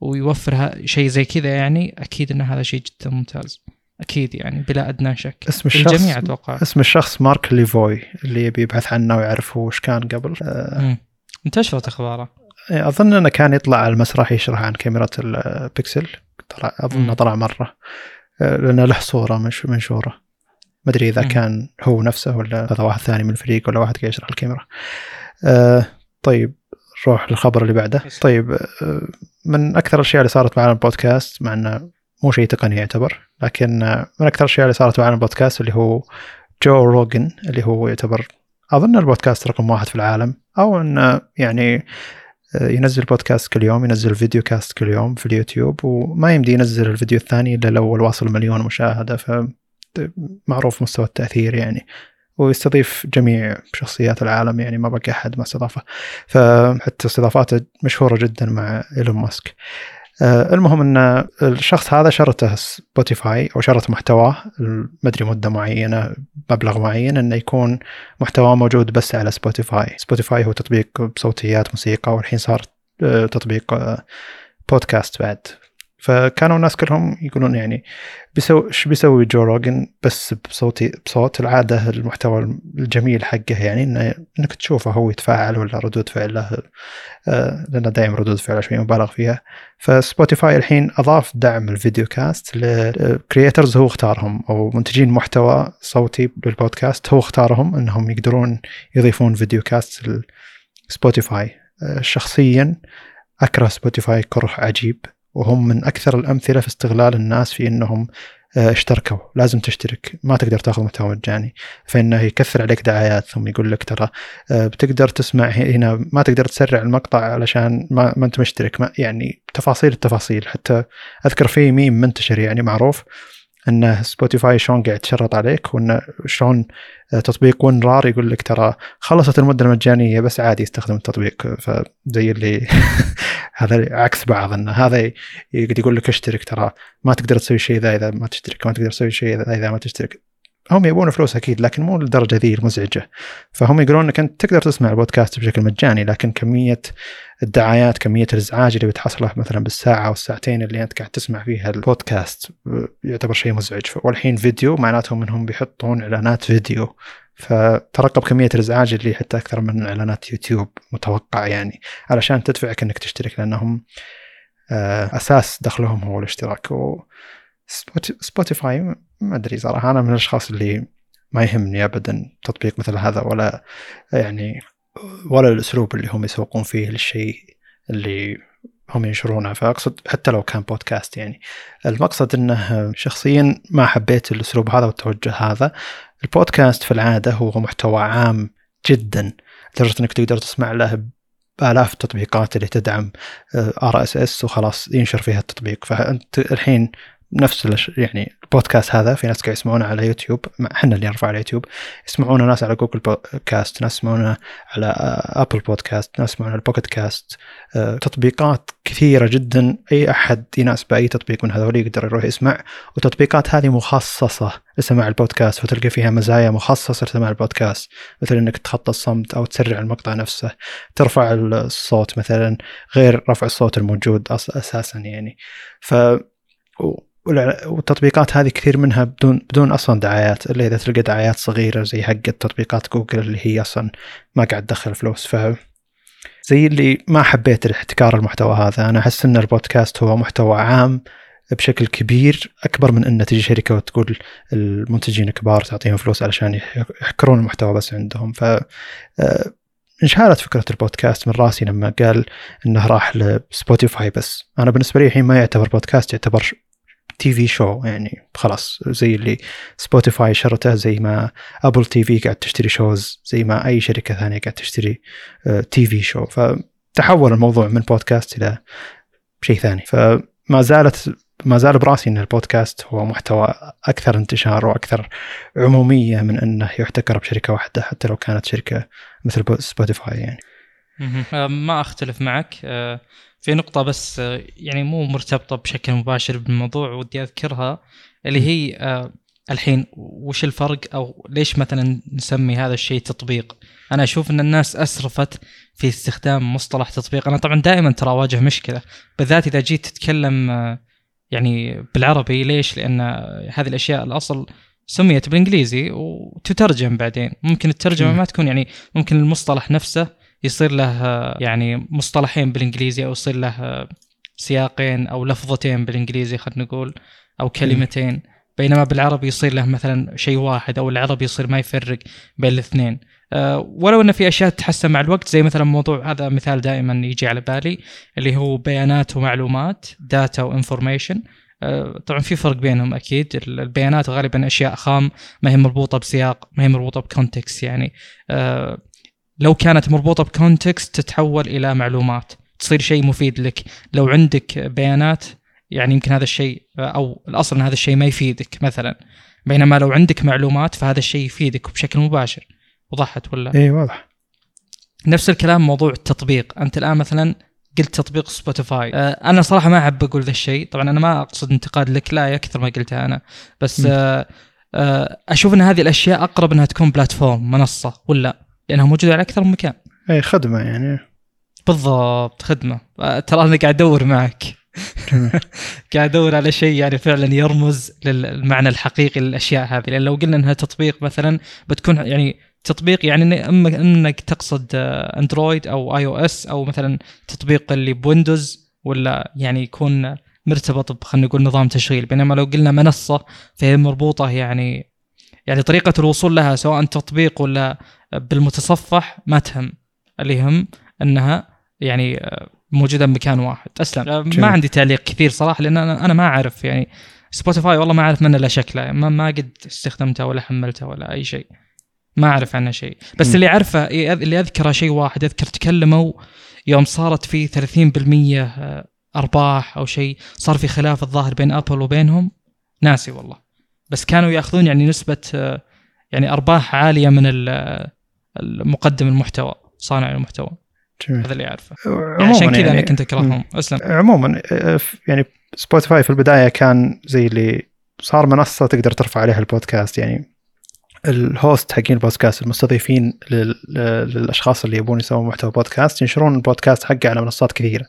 ويوفر شيء زي كذا يعني أكيد إن هذا شيء جدا ممتاز. أكيد يعني بلا أدنى شك. اسم الشخص الجميع أتوقع. اسم الشخص مارك ليفوي اللي يبي يبحث عنه ويعرف هو وش كان قبل. آه،. انتشرت أخباره. أظن إنه كان يطلع على المسرح يشرح عن كاميرا البكسل طلع أظن. طلع مرة. آه، لأنه له صورة منش- منشورة. ما أدري إذا مم. كان هو نفسه ولا هذا واحد ثاني من الفريق ولا واحد قاعد يشرح الكاميرا. آه، طيب نروح للخبر اللي بعده. طيب آه، من أكثر الأشياء اللي صارت معنا البودكاست مع إنه مو شيء تقني يعتبر لكن من أكثر الأشياء اللي صارت معنا البودكاست اللي هو جو روجن اللي هو يعتبر أظن البودكاست رقم واحد في العالم أو إنه يعني آه، ينزل بودكاست كل يوم ينزل video cast كل يوم في اليوتيوب وما يمدي ينزل الفيديو الثاني إلا لو واصل مليون مشاهدة ف معروف مستوى التأثير يعني ويستضيف جميع شخصيات العالم يعني ما بقى أحد ما استضافه فحتى استضافاته مشهورة جدا مع إيلون ماسك. المهم إن الشخص هذا شرطه سبوتيفاي أو شرط محتواه ما أدري مدة معينة مبلغ معين إنه يكون محتواه موجود بس على سبوتيفاي سبوتيفاي هو تطبيق بصوتيات موسيقى والحين صار آه، تطبيق آه، بودكاست بعد. فكانوا الناس كلهم يقولون يعني بيسوي إيش بيسوي جو روجن بس بصوتي بصوت العادة المحتوى الجميل حقه؟ يعني إنك تشوفه هو يتفاعل ولا ردود فعله آه لأنه دائما ردود فعله شوي مبالغ فيها. فسبوتيفاي الحين أضاف دعم ال video cast ل creators هو اختارهم أو منتجين محتوى صوتي للبودكاست هو اختارهم إنهم يقدرون يضيفون video cast لسبوتيفاي آه شخصيا أكره سبوتيفاي كره عجيب. وهم من أكثر الأمثلة في استغلال الناس في إنهم آه، اشتركوا. لازم تشترك. ما تقدر تاخذ محتوى مجاني فإنه يكثر عليك دعايات ثم يقول لك ترى آه، بتقدر تسمع هنا ما تقدر تسرع المقطع علشان ما, ما أنت مشترك. ما يعني تفاصيل التفاصيل. حتى أذكر في ميم منتشر يعني معروف ان سبوتيفاي شلون قاعد يتشرط عليك وان شلون تطبيق ون رار يقول لك ترى خلصت المدة المجانية بس عادي يستخدم التطبيق. فزي اللي هذا عكس بعض إن هذا يقول لك اشترك ترى ما تقدر تسوي شيء ذا إذا ما تشترك ما تقدر تسوي شيء ذا إذا ما تشترك. هم يبون فلوس أكيد لكن مو للدرجه ذي المزعجة. فهم يقولون إنك أنت تقدر تسمع البودكاست بشكل مجاني لكن كمية الدعايات كمية الإزعاج اللي بتحصله مثلا بالساعة أو الساعتين اللي أنت قاعد تسمع فيها البودكاست يعتبر شيء مزعج. والحين فيديو معناتهم إنهم بيحطون إعلانات فيديو. فترقب كمية الإزعاج اللي حتى أكثر من إعلانات يوتيوب متوقع يعني علشان تدفعك إنك تشترك لأنهم آه، أساس دخلهم هو الاشتراك. و سبوتيفاي ما أدري صراحة أنا من الأشخاص اللي ما يهمني ابدا تطبيق مثل هذا ولا يعني ولا الأسلوب اللي هم يسوقون فيه للشيء اللي هم ينشرونه. فأقصد حتى لو كان بودكاست يعني. المقصد إنه شخصيا ما حبيت الأسلوب هذا والتوجه هذا. البودكاست في العادة هو محتوى عام جدا لدرجة إنك تقدر تسمع له بآلاف التطبيقات اللي تدعم RSS وخلاص ينشر فيها التطبيق. فأنت الحين نفس يعني البودكاست هذا في ناس قاعد يسمعونه على يوتيوب إحنا اللي نرفع على يوتيوب. يسمعونه ناس على جوجل بودكاست ناس يسمعونه على أبل بودكاست ناس يسمعونه على البوكيت كاست آه، تطبيقات كثيرة جدا. أي أحد يناسب اي تطبيق من هذول يقدر يروح يسمع. والتطبيقات هذه مخصصة لسماع البودكاست وتلقى فيها مزايا مخصصة لسماع البودكاست. مثل إنك تخطى الصمت أو تسرع المقطع نفسه ترفع الصوت مثلا غير رفع الصوت الموجود أساسا يعني. ف والتطبيقات هذه كثير منها بدون بدون أصلا دعايات إلا إذا تلقى دعايات صغيرة زي حق تطبيقات جوجل اللي هي أصلا ما قاعد تدخل فلوس. ف زي اللي ما حبيت احتكار المحتوى هذا. أنا أحس إن البودكاست هو محتوى عام بشكل كبير أكبر من ان تجي شركة وتقول المنتجين كبار تعطيهم فلوس علشان يحكرون المحتوى بس عندهم. ف آه، انشالت فكرة البودكاست من راسي لما قال إنه راح لسبوتيفاي بس. أنا بالنسبة لي الحين ما يعتبر بودكاست يعتبر TV show يعني خلاص زي اللي سبوتيفاي شرته زي ما أبل تي في قاعد تشتري shows زي ما أي شركة ثانية قاعد تشتري TV show فتحول الموضوع من بودكاست إلى شيء ثاني. فما زالت ما زال براسي إن البودكاست هو محتوى أكثر انتشار وأكثر عمومية من أنه يحتكر بشركة واحدة حتى لو كانت شركة مثل سبوتيفاي يعني. ما أختلف معك. أه، في نقطة بس يعني مو مرتبطة بشكل مباشر بالموضوع ودي أذكرها اللي هي آه، الحين وش الفرق أو ليش مثلا نسمي هذا الشيء تطبيق؟ أنا أشوف أن الناس أسرفت في استخدام مصطلح تطبيق. أنا طبعا دائما ترى أواجه مشكلة بالذات إذا جيت تتكلم آه، يعني بالعربي. ليش؟ لأن هذه الأشياء الأصل سميت بالإنجليزي وتترجم بعدين. ممكن الترجمة ما تكون يعني ممكن المصطلح نفسه يصير له يعني مصطلحين بالإنجليزي أو يصير له سياقين أو لفظتين بالإنجليزي خلينا نقول أو كلمتين. بينما بالعربي يصير له مثلا شيء واحد أو العربي يصير ما يفرق بين الاثنين. أه ولو إن في أشياء تتحسن مع الوقت زي مثلا موضوع هذا مثال دائما يجي على بالي اللي هو بيانات ومعلومات data و information أه طبعا في فرق بينهم أكيد. البيانات غالبا أشياء خام ما هي مربوطة بسياق ما هي مربوطة ب context يعني. أه لو كانت مربوطة ب context تتحول إلى معلومات تصير شيء مفيد لك. لو عندك بيانات يعني يمكن هذا الشيء أو الأصل إن هذا الشيء ما يفيدك مثلا. بينما لو عندك معلومات فهذا الشيء يفيدك بشكل مباشر. وضحت ولا؟ اي واضح. نفس الكلام موضوع التطبيق. أنت الآن مثلا قلت تطبيق سبوتيفاي أه أنا صراحة ما أحب أقول ذا الشيء. طبعا أنا ما أقصد انتقاد لك لا أكثر ما قلتها أنا. بس أه أه أشوف إن هذه الأشياء أقرب إنها تكون platform منصة ولا؟ لأنها موجودة على أكثر من مكان. اي خدمة يعني. بالضبط خدمة. ترى أنا قاعد أدور معك. قاعد أدور على شيء يعني فعلا يرمز للمعنى الحقيقي للأشياء هذه. لأن لو قلنا إنها تطبيق مثلا بتكون يعني تطبيق يعني اما إنك تقصد أندرويد أو iOS أو مثلا تطبيق اللي بويندوز ولا يعني يكون مرتبط خلينا نقول نظام تشغيل. بينما لو قلنا منصة فهي مربوطة يعني يعني طريقة الوصول لها سواء تطبيق ولا بالمتصفح ما تهم اللي يهم إنها يعني موجودة بمكان واحد. أسلم. ما عندي تعليق كثير صراحة لأن أنا أنا ما أعرف يعني. سبوتيفاي والله ما أعرف منه الا شكله ما, ما قد استخدمته ولا حملته ولا أي شيء. ما أعرف عنه شيء. بس م. اللي أعرفه اللي أذكره شيء واحد أذكر تكلموا يوم صارت في 30% آه، أرباح أو شيء صار في خلاف الظاهر بين ابل وبينهم. ناسي والله. بس كانوا يأخذون يعني نسبة آه، يعني أرباح عالية من المقدم المحتوى صانع المحتوى. جميل. هذا اللي أعرفه. يعني عشان كذا يعني أنا كنت أكرههم. أسلم. عموما آه، يعني سبوتيفاي في البداية كان زي اللي صار منصة تقدر ترفع عليها البودكاست. يعني ال host حقين البودكاست المستضيفين للأشخاص اللي يبون يسوون محتوى بودكاست ينشرون البودكاست حقه على منصات كثيرة.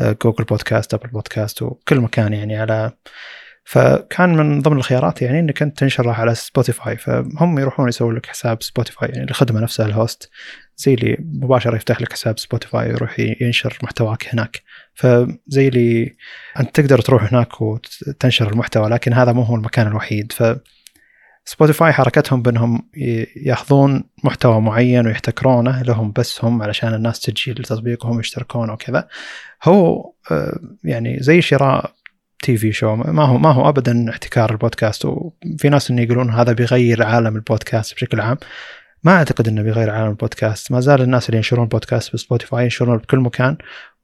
جوجل بودكاست ابل بودكاست وكل مكان يعني على فكان من ضمن الخيارات يعني إنك أنت تنشره على سبوتيفاي فهم يروحون يسوون لك حساب سبوتيفاي يعني الخدمه نفسها ال host زي اللي مباشرة يفتح لك حساب سبوتيفاي ويروح ينشر محتواك هناك. فزي اللي أنت تقدر تروح هناك وتنشر المحتوى لكن هذا مو هو المكان الوحيد. ف سبوتيفاي حركتهم بأنهم يأخذون محتوى معين ويحتكرونه لهم بس هم علشان الناس تجي لتطبيقهم يشتركون وكذا. هو آه، يعني زي شراء TV show ما هو ما هو ابدا احتكار البودكاست وفي ناس إنه يقولون هذا بيغير عالم البودكاست بشكل عام. ما أعتقد إنه بيغير عالم البودكاست. ما زال الناس اللي ينشرون بودكاست بسبوتيفاي ينشرون بكل مكان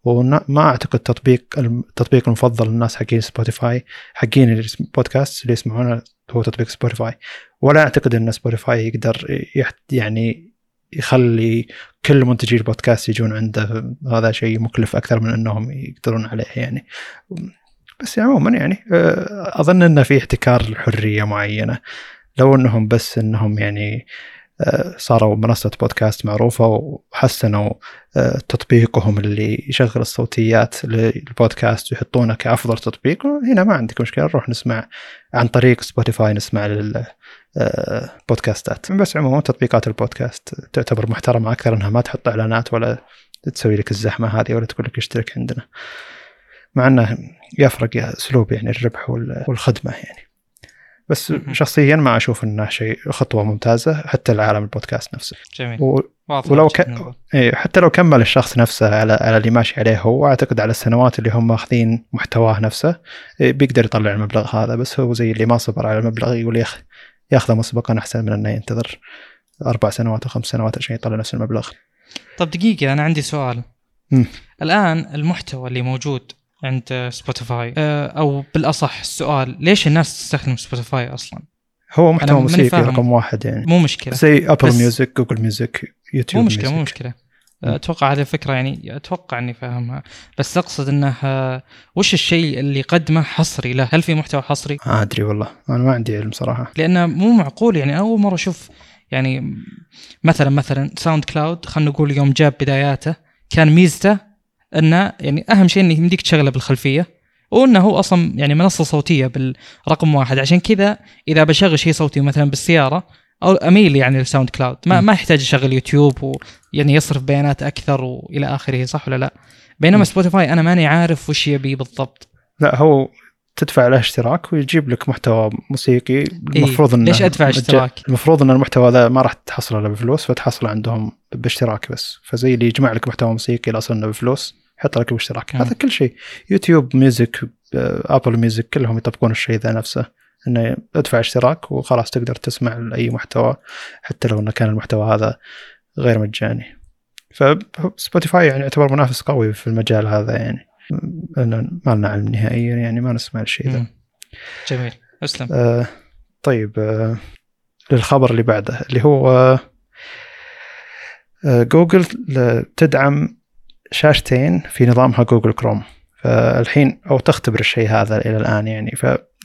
وما أعتقد تطبيق التطبيق المفضل للناس حقين سبوتيفاي حقين البودكاست اللي يسمعونه هو تطبيق سبوتيفاي. ولا أعتقد إن سبوتيفاي يقدر يعني يخلي كل منتجي البودكاست يجون عنده. هذا شيء مكلف أكثر من إنهم يقدرون عليه يعني. بس عموما يعني آه، أظن إنه في احتكار الحريه معينة. لو إنهم بس إنهم يعني آه، صاروا منصة بودكاست معروفة وحسنوا آه، تطبيقهم اللي يشغل الصوتيات للبودكاست ويحطونه كأفضل تطبيق هنا ما عندك مشكلة نروح نسمع عن طريق سبوتيفاي نسمع للبودكاستات بس عموما تطبيقات البودكاست تعتبر محترمة أكثر أنها ما تحط إعلانات ولا تسوي لك الزحمة هذه ولا تقول لك اشترك عندنا. مع انه يفرق اسلوب يعني الربح والخدمة يعني بس شخصيا ما أشوف إنه شيء خطوة ممتازة حتى لعالم البودكاست نفسه جميل و... ولو ك... إيه حتى لو كمل الشخص نفسه على على اللي ماشي عليه هو أعتقد على السنوات اللي هم ماخذين محتواه نفسه إيه بيقدر يطلع المبلغ هذا بس هو زي اللي ما صبر على المبلغ يقول ياخ ياخذه مسبقا أحسن من إنه ينتظر أربع سنوات أو خمس سنوات عشان يطلع نفس المبلغ. طب دقيقة أنا عندي سؤال. م. الآن المحتوى اللي موجود عند سبوتيفاي آه، أو بالأصح السؤال ليش الناس تستخدم سبوتيفاي أصلا؟ هو محتوى موسيقي رقم واحد يعني. مو مشكلة. زي ابل ميوزك جوجل ميوزك يوتيوب مو مشكلة مو مشكلة. أتوقع هذه الفكرة يعني أتوقع إني فاهمها. بس أقصد انه آه، وش الشيء اللي قدمه حصري له؟ هل في محتوى حصري؟ ما أدري والله. أنا ما عندي علم صراحة. لأنه مو معقول يعني. أول مرة أشوف يعني مثلا مثلا ساوند كلاود خلينا نقول يوم جاب بداياته كان ميزته انه يعني أهم شيء انه يمديك تشغله بالخلفية وأنه هو أصلا يعني منصة صوتية بالرقم واحد. عشان كذا إذا بشغل شيء صوتي مثلا بالسيارة أو أميل يعني للساوند كلاود ما, ما يحتاج يشغل يوتيوب ويعني يصرف بيانات أكثر والى آخره صح ولا لا؟ بينما سبوتيفاي أنا ماني عارف وش يبي بالضبط. لا هو تدفع له اشتراك ويجيب لك محتوى موسيقي. إيه، المفروض إنه ليش أدفع اشتراك؟ المفروض إن المحتوى ذا ما راح تحصل إلا بفلوس فتحصل عندهم باشتراك بس. فزي اللي يجمع لك محتوى موسيقي الاصل إنه بفلوس يحط لك باشتراك. هذا كل شيء. يوتيوب ميوزك آبل ميوزك كلهم يطبقون الشيء ذا نفسه إنه ادفع اشتراك وخلاص تقدر تسمع اي محتوى حتى لو إنه كان المحتوى هذا غير مجاني. فسبوتيفاي يعني يعتبر منافس قوي في المجال هذا يعني. ما لنا علم نهائيا يعني ما نسمع الشيء ذا. جميل. أسلم. آه طيب آه للخبر اللي بعده اللي هو آه جوجل تدعم شاشتين في نظامها جوجل كروم. فالحين أو تختبر الشيء هذا إلى الآن يعني.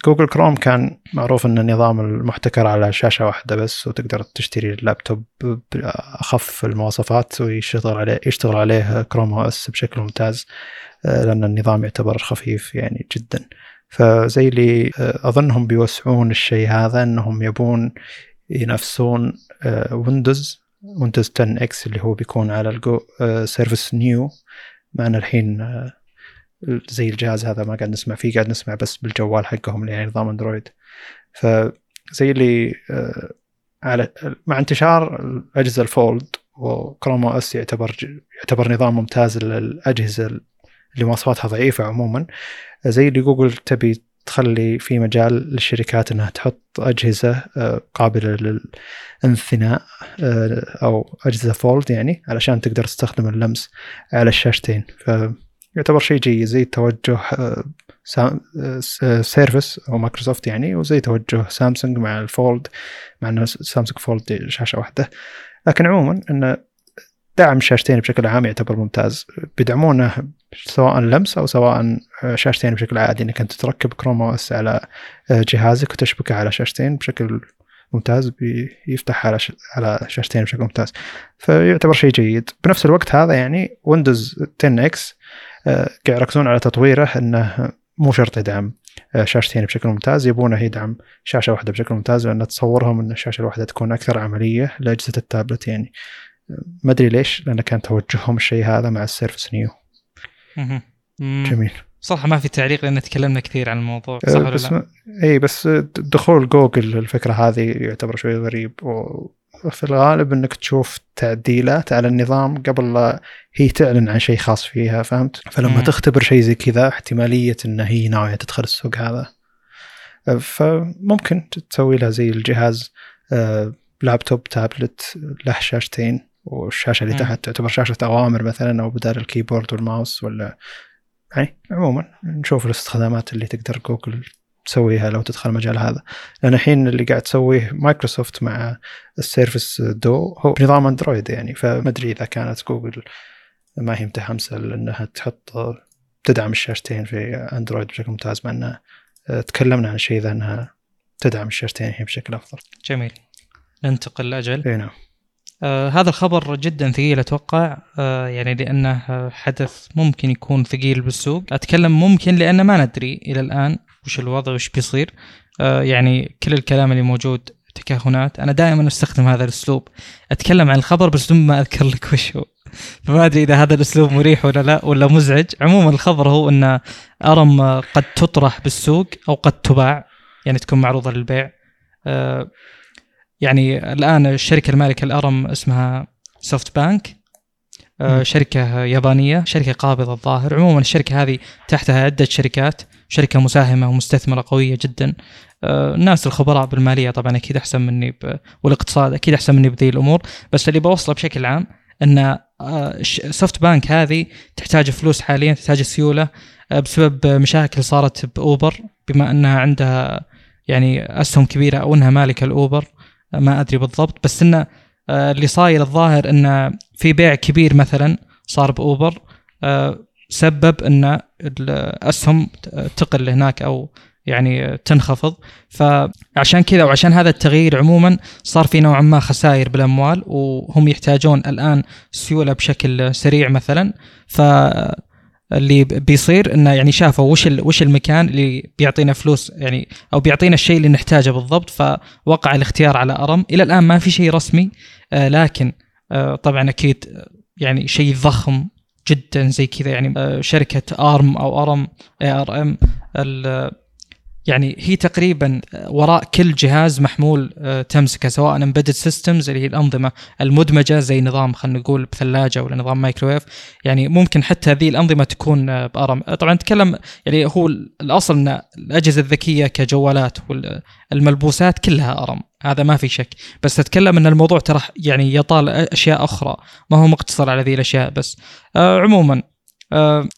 جوجل كروم كان معروف إن النظام المحتكر على شاشة واحدة بس وتقدر تشتري اللابتوب بأخف المواصفات ويشتغل عليه يشتغل عليه كروم OS بشكل ممتاز آه، لأن النظام يعتبر خفيف يعني جدا. فزي اللي آه، أظنهم بيوسعون الشيء هذا إنهم يبون ينافسون ويندوز ويندوز 10 X اللي هو بيكون على ال Surface Neo معنا الحين زي الجهاز هذا ما قاعد نسمع فيه قاعد نسمع بس بالجوال حقهم اللي يعني نظام أندرويد. فزي اللي آه، على مع انتشار الأجهزة ال fold وكروم OS يعتبر يعتبر نظام ممتاز للأجهزة اللي مواصفاتها ضعيفة عموما. زي اللي جوجل تبي تخلي في مجال للشركات إنها تحط أجهزة آه، قابلة للانثناء آه، أو أجهزة fold يعني علشان تقدر تستخدم اللمس على الشاشتين. ف يعتبر شيء جيد زي توجه سيرفس أو مايكروسوفت يعني وزي توجه سامسونج مع الفولد مع إنه سامسونج فولد شاشة واحدة. لكن عموما إنه دعم الشاشتين بشكل عام يعتبر ممتاز. بيدعمونه سواء لمس أو سواء شاشتين بشكل عادي. إنك أنت تركب كروم OS على جهازك وتشبكه على شاشتين بشكل ممتاز بيفتح على على شاشتين بشكل ممتاز. فيعتبر شيء جيد. بنفس الوقت هذا يعني Windows 10 إكس قاعد يركزون على تطويره إنه مو شرط يدعم آه، شاشتين بشكل ممتاز يبونه يدعم شاشة واحدة بشكل ممتاز لأن تصورهم إن الشاشة الواحدة تكون أكثر عملية لأجهزة التابلت يعني. ما أدري ليش لأن كان توجههم الشيء هذا مع السيرفس نيو. جميل. صراحة ما في تعليق لأن تكلمنا كثير عن الموضوع صح ولا بس لا؟ اي بس دخول جوجل الفكرة هذه يعتبر شوي غريب وفي الغالب إنك تشوف تعديلات على النظام قبل لا هي تعلن عن شيء خاص فيها فهمت؟ فلما مم. تختبر شيء زي كذا احتمالية إن هي ناوية تدخل السوق هذا فممكن تسوي لها زي الجهاز آه، لابتوب تابلت له شاشتين والشاشة اللي تحت تعتبر شاشة أوامر مثلا أو بدال الكيبورد والماوس ولا يعني عموما نشوف الاستخدامات اللي تقدر جوجل تسويها لو تدخل المجال هذا لأن الحين اللي قاعد تسويه مايكروسوفت مع السيرفس دو هو نظام اندرويد يعني فما أدري إذا كانت جوجل ما هي متحمسة لأنها تحط تدعم الشاشتين في اندرويد بشكل ممتاز مع إنها تكلمنا عن شيء ذا إنها تدعم الشاشتين هي بشكل أفضل. جميل. ننتقل لأجل. إي نعم. آه هذا الخبر جدا ثقيل أتوقع آه يعني لأنه حدث ممكن يكون ثقيل بالسوق أتكلم ممكن لأن ما ندري إلى الآن وش الوضع وش بيصير. آه يعني كل الكلام اللي موجود تكهنات. أنا دائما أستخدم هذا الأسلوب. أتكلم عن الخبر بس دون ما أذكر لك وش هو. فما أدري إذا هذا الأسلوب مريح ولا لا ولا مزعج. عموما الخبر هو إن أرم قد تطرح بالسوق أو قد تباع يعني تكون معروضة للبيع. آه يعني الآن الشركة المالكة الأرم اسمها سوفت بانك آه شركة يابانية شركة قابضة الظاهر. عموما الشركة هذه تحتها عدة شركات شركة مساهمة ومستثمرة قوية جدا. آه الناس الخبراء بالمالية طبعا أكيد أحسن مني ب... والاقتصاد أكيد أحسن مني بذي الأمور. بس اللي بوصله بشكل عام إن سوفت بانك هذه تحتاج فلوس حاليا تحتاج سيولة آه، بسبب مشاكل صارت بأوبر. بما أنها عندها يعني أسهم كبيرة أو أنها مالكة الأوبر ما أدري بالضبط. بس آه، اللي صاير الظاهر انه في بيع كبير مثلا صار بأوبر آه، سبب إن الأسهم تقل هناك أو يعني تنخفض. فعشان كذا وعشان هذا التغيير عموما صار في نوعا ما خسائر بالأموال وهم يحتاجون الآن سيولة بشكل سريع مثلا. ف اللي بيصير إنه يعني شافوا وش وش المكان اللي بيعطينا فلوس يعني أو بيعطينا الشيء اللي نحتاجه بالضبط فوقع الاختيار على أرم. إلى الآن ما في شيء رسمي آه لكن طبعا أكيد يعني شيء ضخم جدا زي كذا يعني آه شركة أرم أو أرم ARM يعني هي تقريبا وراء كل جهاز محمول آه، تمسكه سواء embedded systems اللي هي الأنظمة المدمجة زي نظام خلينا نقول بثلاجه ولا نظام مايكرويف يعني ممكن حتى هذه الأنظمة تكون آه، بارم طبعا نتكلم يعني هو الأصل أن الأجهزة الذكية كجوالات والملبوسات كلها أرم. هذا ما في شك. بس أتكلم أن الموضوع ترى يعني يطال أشياء أخرى. ما هو مقتصر على ذي الأشياء بس. آه عموما آه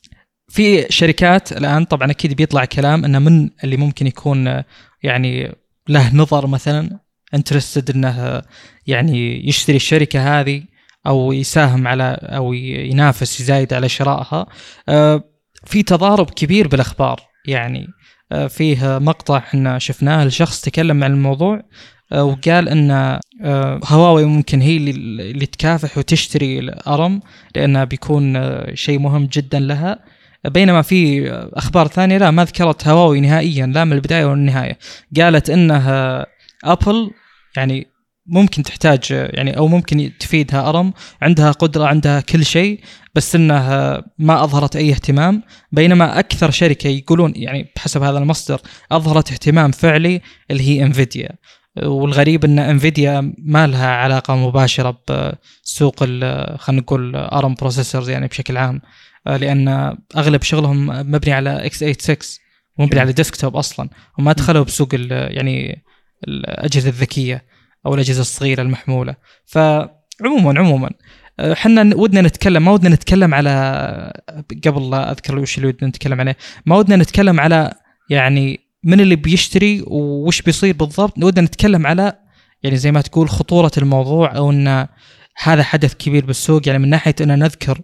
في شركات الآن طبعا أكيد بيطلع كلام إنه من اللي ممكن يكون يعني له نظر مثلا انترستد إنه يعني يشتري الشركة هذه أو يساهم على أو ينافس يزايد على شرائها. آه، في تضارب كبير بالأخبار. يعني آه، فيه مقطع إحنا شفناه لشخص تكلم عن الموضوع آه، وقال إن آه، هواوي ممكن هي اللي تكافح وتشتري الأرم لأنها بيكون آه، شيء مهم جدا لها. بينما في أخبار ثانية لا ما ذكرت هواوي نهائيا لا من البداية ولا النهاية. قالت انه أبل يعني ممكن تحتاج يعني أو ممكن تفيدها أرم عندها قدرة عندها كل شيء بس إنها ما أظهرت أي اهتمام. بينما أكثر شركة يقولون يعني بحسب هذا المصدر أظهرت اهتمام فعلي اللي هي إنفيديا. والغريب إن إنفيديا ما لها علاقة مباشرة بسوق خلينا نقول أرم processors يعني بشكل عام. لأن أغلب شغلهم مبني على x86 مبني جميل. على desktop أصلا. وما دخلوا بسوق يعني الأجهزة الذكية أو الأجهزة الصغيرة المحمولة. فعموما عموما آه، حنا ودنا نتكلم ما ودنا نتكلم على قبل لا أذكر وش اللي ودنا نتكلم عليه ما ودنا نتكلم على يعني من اللي بيشتري وش بيصير بالضبط ودنا نتكلم على يعني زي ما تقول خطورة الموضوع أو إن هذا حدث كبير بالسوق. يعني من ناحية إن نذكر آه،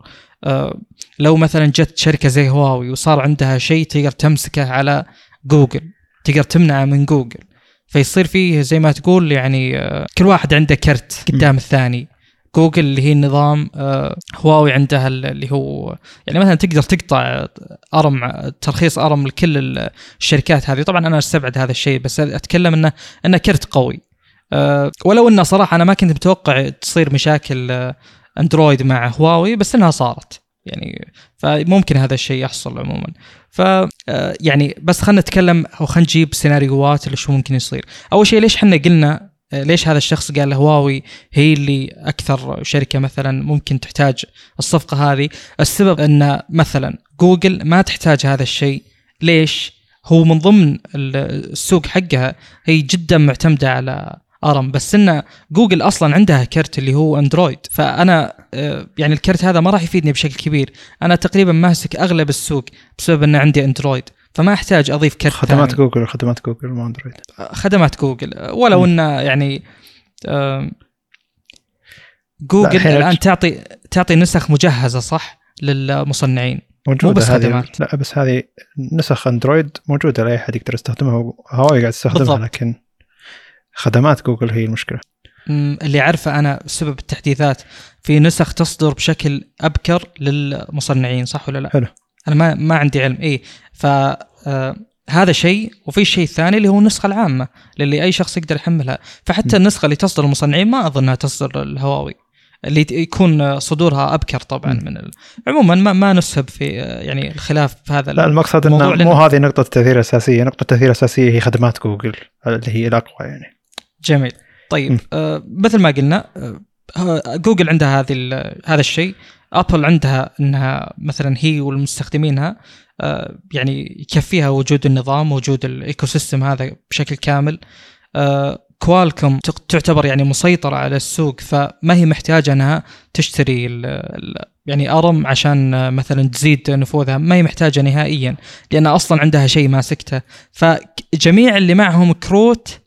لو مثلا جت شركة زي هواوي وصار عندها شيء تقدر تمسكه على جوجل تقدر تمنعه من جوجل. فيصير فيه زي ما تقول يعني آه، كل واحد عنده كرت قدام الثاني. جوجل اللي هي النظام آه، هواوي عندها ال- اللي هو يعني مثلا تقدر تقطع أرم ترخيص أرم لكل الشركات هذه. طبعا أنا استبعد هذا الشيء بس أتكلم إنه إنه كرت قوي. ولو إنه صراحة أنا ما كنت متوقع تصير مشاكل آه، اندرويد مع هواوي بس إنها صارت. يعني فممكن هذا الشيء يحصل عموما. ف آه، يعني بس خلينا نتكلم أو خلينا نجيب سيناريوهات اللي شو ممكن يصير. أول شيء ليش إحنا قلنا آه، ليش هذا الشخص قال هواوي هي اللي أكثر شركة مثلا ممكن تحتاج الصفقة هذه؟ السبب إن مثلا جوجل ما تحتاج هذا الشيء. ليش؟ هو من ضمن ال- السوق حقها هي جدا معتمدة على آرم. بس إن جوجل أصلا عندها كرت اللي هو أندرويد. فأنا آه، يعني الكرت هذا ما راح يفيدني بشكل كبير. أنا تقريبا ماسك أغلب السوق بسبب ان عندي أندرويد. فما أحتاج أضيف كرت خدمات ثاني. جوجل خدمات جوجل مو أندرويد. خدمات جوجل. ولو. ان يعني جوجل الآن تعطي تعطي نسخ مجهزة صح؟ للمصنعين. موجوده بس هذه. خدمات. لا بس هذه نسخ أندرويد موجودة لأي أحد يقدر يستخدمها. هواوي قاعد تستخدمها. لكن خدمات جوجل هي المشكلة اللي عارفه أنا سبب التحديثات في نسخ تصدر بشكل أبكر للمصنعين صح ولا لا؟ حلو. أنا ما ما عندي علم اي ف آه، هذا شيء وفي الشيء الثاني اللي هو النسخة العامة للي أي شخص يقدر يحملها فحتى. النسخة اللي تصدر المصنعين ما اظنها تصدر الهواوي اللي يكون صدورها أبكر طبعا. من ال... عموما ما, ما نسهب في آه، يعني الخلاف في هذا لا المقصد إنه مو هذه نقطة التاثير الأساسية نقطة التاثير الأساسية هي خدمات جوجل اللي هي الأقوى يعني جميل. طيب. آه مثل ما قلنا آه جوجل عندها هذه هذا الشيء. أبل عندها إنها مثلا هي والمستخدمينها آه يعني يكفيها وجود النظام وجود ال ecosystem هذا بشكل كامل. آه كوالكوم تق- تعتبر يعني مسيطرة على السوق فما هي محتاجة إنها تشتري ال ال يعني أرم عشان آه، مثلا تزيد نفوذها. ما هي محتاجة نهائيا لأن أصلا عندها شيء ماسكته فجميع اللي معهم كروت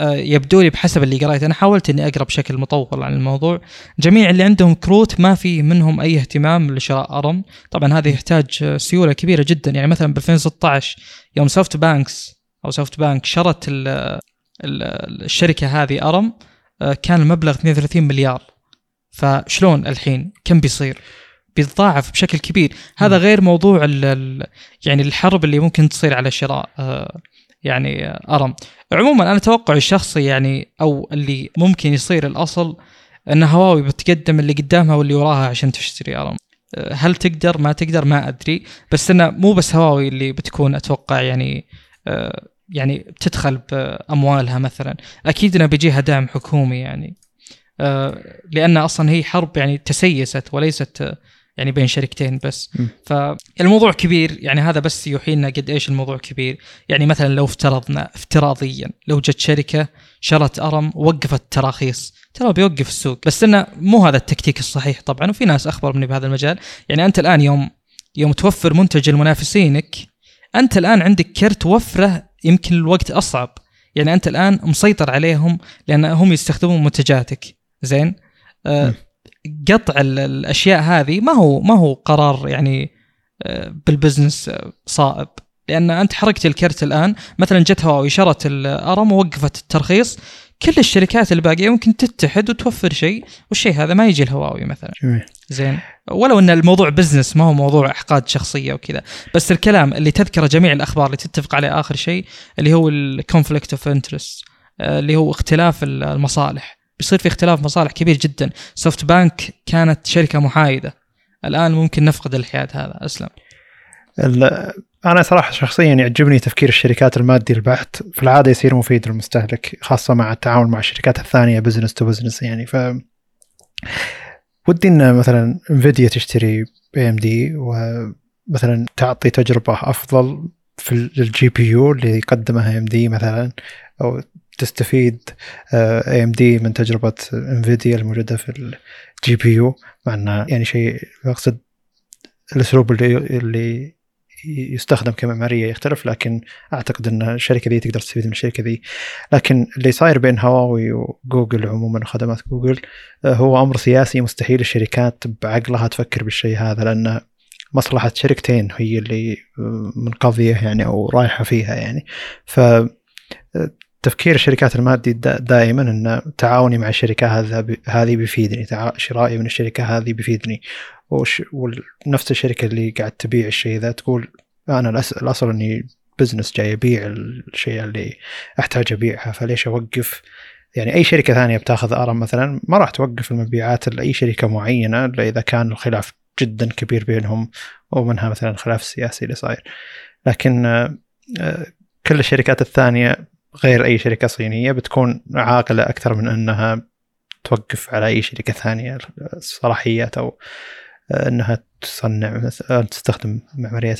يبدو لي بحسب اللي قريت أنا حاولت إني أقرأ بشكل مطول عن الموضوع. جميع اللي عندهم كروت ما في منهم أي اهتمام لشراء أرم. طبعا هذا يحتاج آه، سيولة كبيرة جدا. يعني مثلا ب 2016 يوم سوفت بانكس أو سوفت بانك شرت ال ال الشركة هذه أرم آه، كان المبلغ 32 مليار. فشلون الحين؟ كم بيصير؟ بيتضاعف بشكل كبير. هذا. غير موضوع ال ال يعني الحرب اللي ممكن تصير على شراء آه، يعني أرم. عموما أنا توقعي الشخصي يعني أو اللي ممكن يصير الأصل إن هواوي بتقدم اللي قدامها واللي وراها عشان تشتري أرم. هل تقدر؟ ما تقدر؟ ما أدري. بس إنه مو بس هواوي اللي بتكون أتوقع يعني يعني بتدخل بأموالها مثلا. أكيد إنه بيجيها دعم حكومي يعني. لأن أصلا هي حرب يعني تسيست وليست يعني بين شركتين بس. م. فالموضوع كبير يعني هذا بس يوحي لنا قد إيش الموضوع كبير. يعني مثلا لو افترضنا افتراضيا لو جت شركة شرت أرم ووقفت تراخيص ترى بيوقف السوق. بس إنه مو هذا التكتيك الصحيح طبعا وفي ناس أخبر مني بهذا المجال. يعني أنت الآن يوم يوم توفر منتج لمنافسينك أنت الآن عندك كرت وفرة يمكن الوقت أصعب. يعني أنت الآن مسيطر عليهم لأن هم يستخدمون منتجاتك. زين؟ آه. قطع ال- الأشياء هذه ما هو ما هو قرار يعني آه، بال business آه، صائب. لأن أنت حركت الكرت الآن مثلا جت هواوي شرت الأرم ووقفت الترخيص كل الشركات الباقية ممكن تتحد وتوفر شيء والشيء هذا ما يجي الهواوي مثلا. جميل. زين. ولو إن الموضوع business ما هو موضوع إحقاد شخصية وكذا. بس الكلام اللي تذكره جميع الأخبار اللي تتفق عليه آخر شيء اللي هو ال conflict of interest اللي هو اختلاف المصالح. بيصير في اختلاف مصالح كبير جدا. سوفت بانك كانت شركة محايدة. الآن ممكن نفقد الحياد هذا. أسلم. أنا صراحة شخصيا يعجبني تفكير الشركات المادي البحت في العادة يصير مفيد للمستهلك خاصة مع التعامل مع الشركات الثانية business to business يعني. ف ودي إن مثلا انفيديا تشتري AMD ومثلا تعطي تجربة أفضل في ال GPU اللي قدمها AMD مثلا أو تستفيد AMD من تجربة انفيديا الموجودة في ال GPU مع انه يعني شيء أقصد الأسلوب اللي اللي يستخدم كمعمارية يختلف لكن أعتقد إن الشركة ذي تقدر تستفيد من الشركة ذي لكن اللي صاير بين هواوي وجوجل عموما وخدمات جوجل آه، هو أمر سياسي مستحيل الشركات بعقلها تفكر بالشيء هذا لأن مصلحة شركتين هي اللي آه، منقضية يعني أو رايحة فيها يعني. ف آه، تفكير الشركات المادي دا- دائما إن تعاوني مع الشركة هذه بيفيدني شرائي من الشركة هذه بيفيدني. ونفس الشركة اللي قاعد تبيع الشيء ذا تقول أنا الأصل إني business جاي أبيع الشيء اللي أحتاج أبيعها فليش أوقف؟ يعني أي شركة ثانية بتاخذ ARM مثلا ما راح توقف المبيعات لاي شركة معينة إلا إذا كان الخلاف جدا كبير بينهم ومنها مثلا الخلاف السياسي اللي صاير. لكن آه، آه، كل الشركات الثانية غير أي شركة صينية بتكون عاقلة أكثر من أنها توقف على أي شركة ثانية الصلاحيات أو آه، أنها تصنع مثلا تستخدم معمارية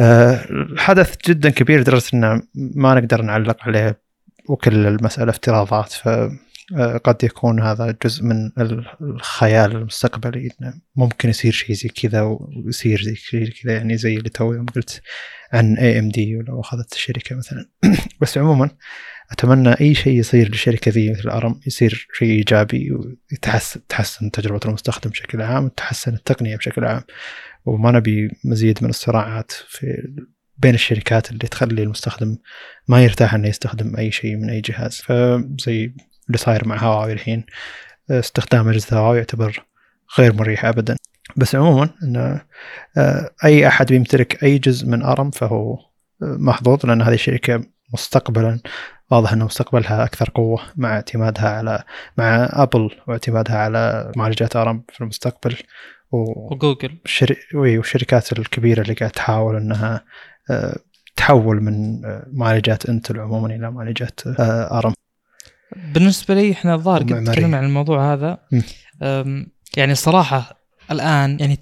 آه، الحدث جدا كبير لدرجه انه ما نقدر نعلق عليه وكل المسألة افتراضات ف آه، قد يكون هذا جزء من الخيال المستقبلي ممكن يصير شيء زي كذا ويصير زي كذا يعني زي اللي تو يوم قلت عن AMD ولو أخذت الشركة مثلا. بس عموما أتمنى أي شيء يصير للشركة ذي مثل ARM يصير شيء إيجابي ويتحسن تحسن تجربة المستخدم بشكل عام وتحسن التقنية بشكل عام. وما نبي مزيد من الصراعات في بين الشركات اللي تخلي المستخدم ما يرتاح إنه يستخدم أي شيء من أي جهاز. فزي اللي صاير مع هواوي الحين. استخدام أجهزة هواوي يعتبر غير مريح ابدا. بس عموما إنه آه، أي أحد بيمتلك أي جزء من أرم فهو آه، محظوظ لأن هذه الشركة مستقبلا واضح ان مستقبلها أكثر قوة مع اعتمادها على مع أبل واعتمادها على معالجات أرم في المستقبل. و... وجوجل. الشر... والشركات الكبيرة اللي قاعد تحاول إنها آه، تحول من معالجات إنتل عموما إلى معالجات أرم. بالنسبة لي إحنا الظاهر قد. تكلمنا عن الموضوع هذا يعني الصراحه الآن يعني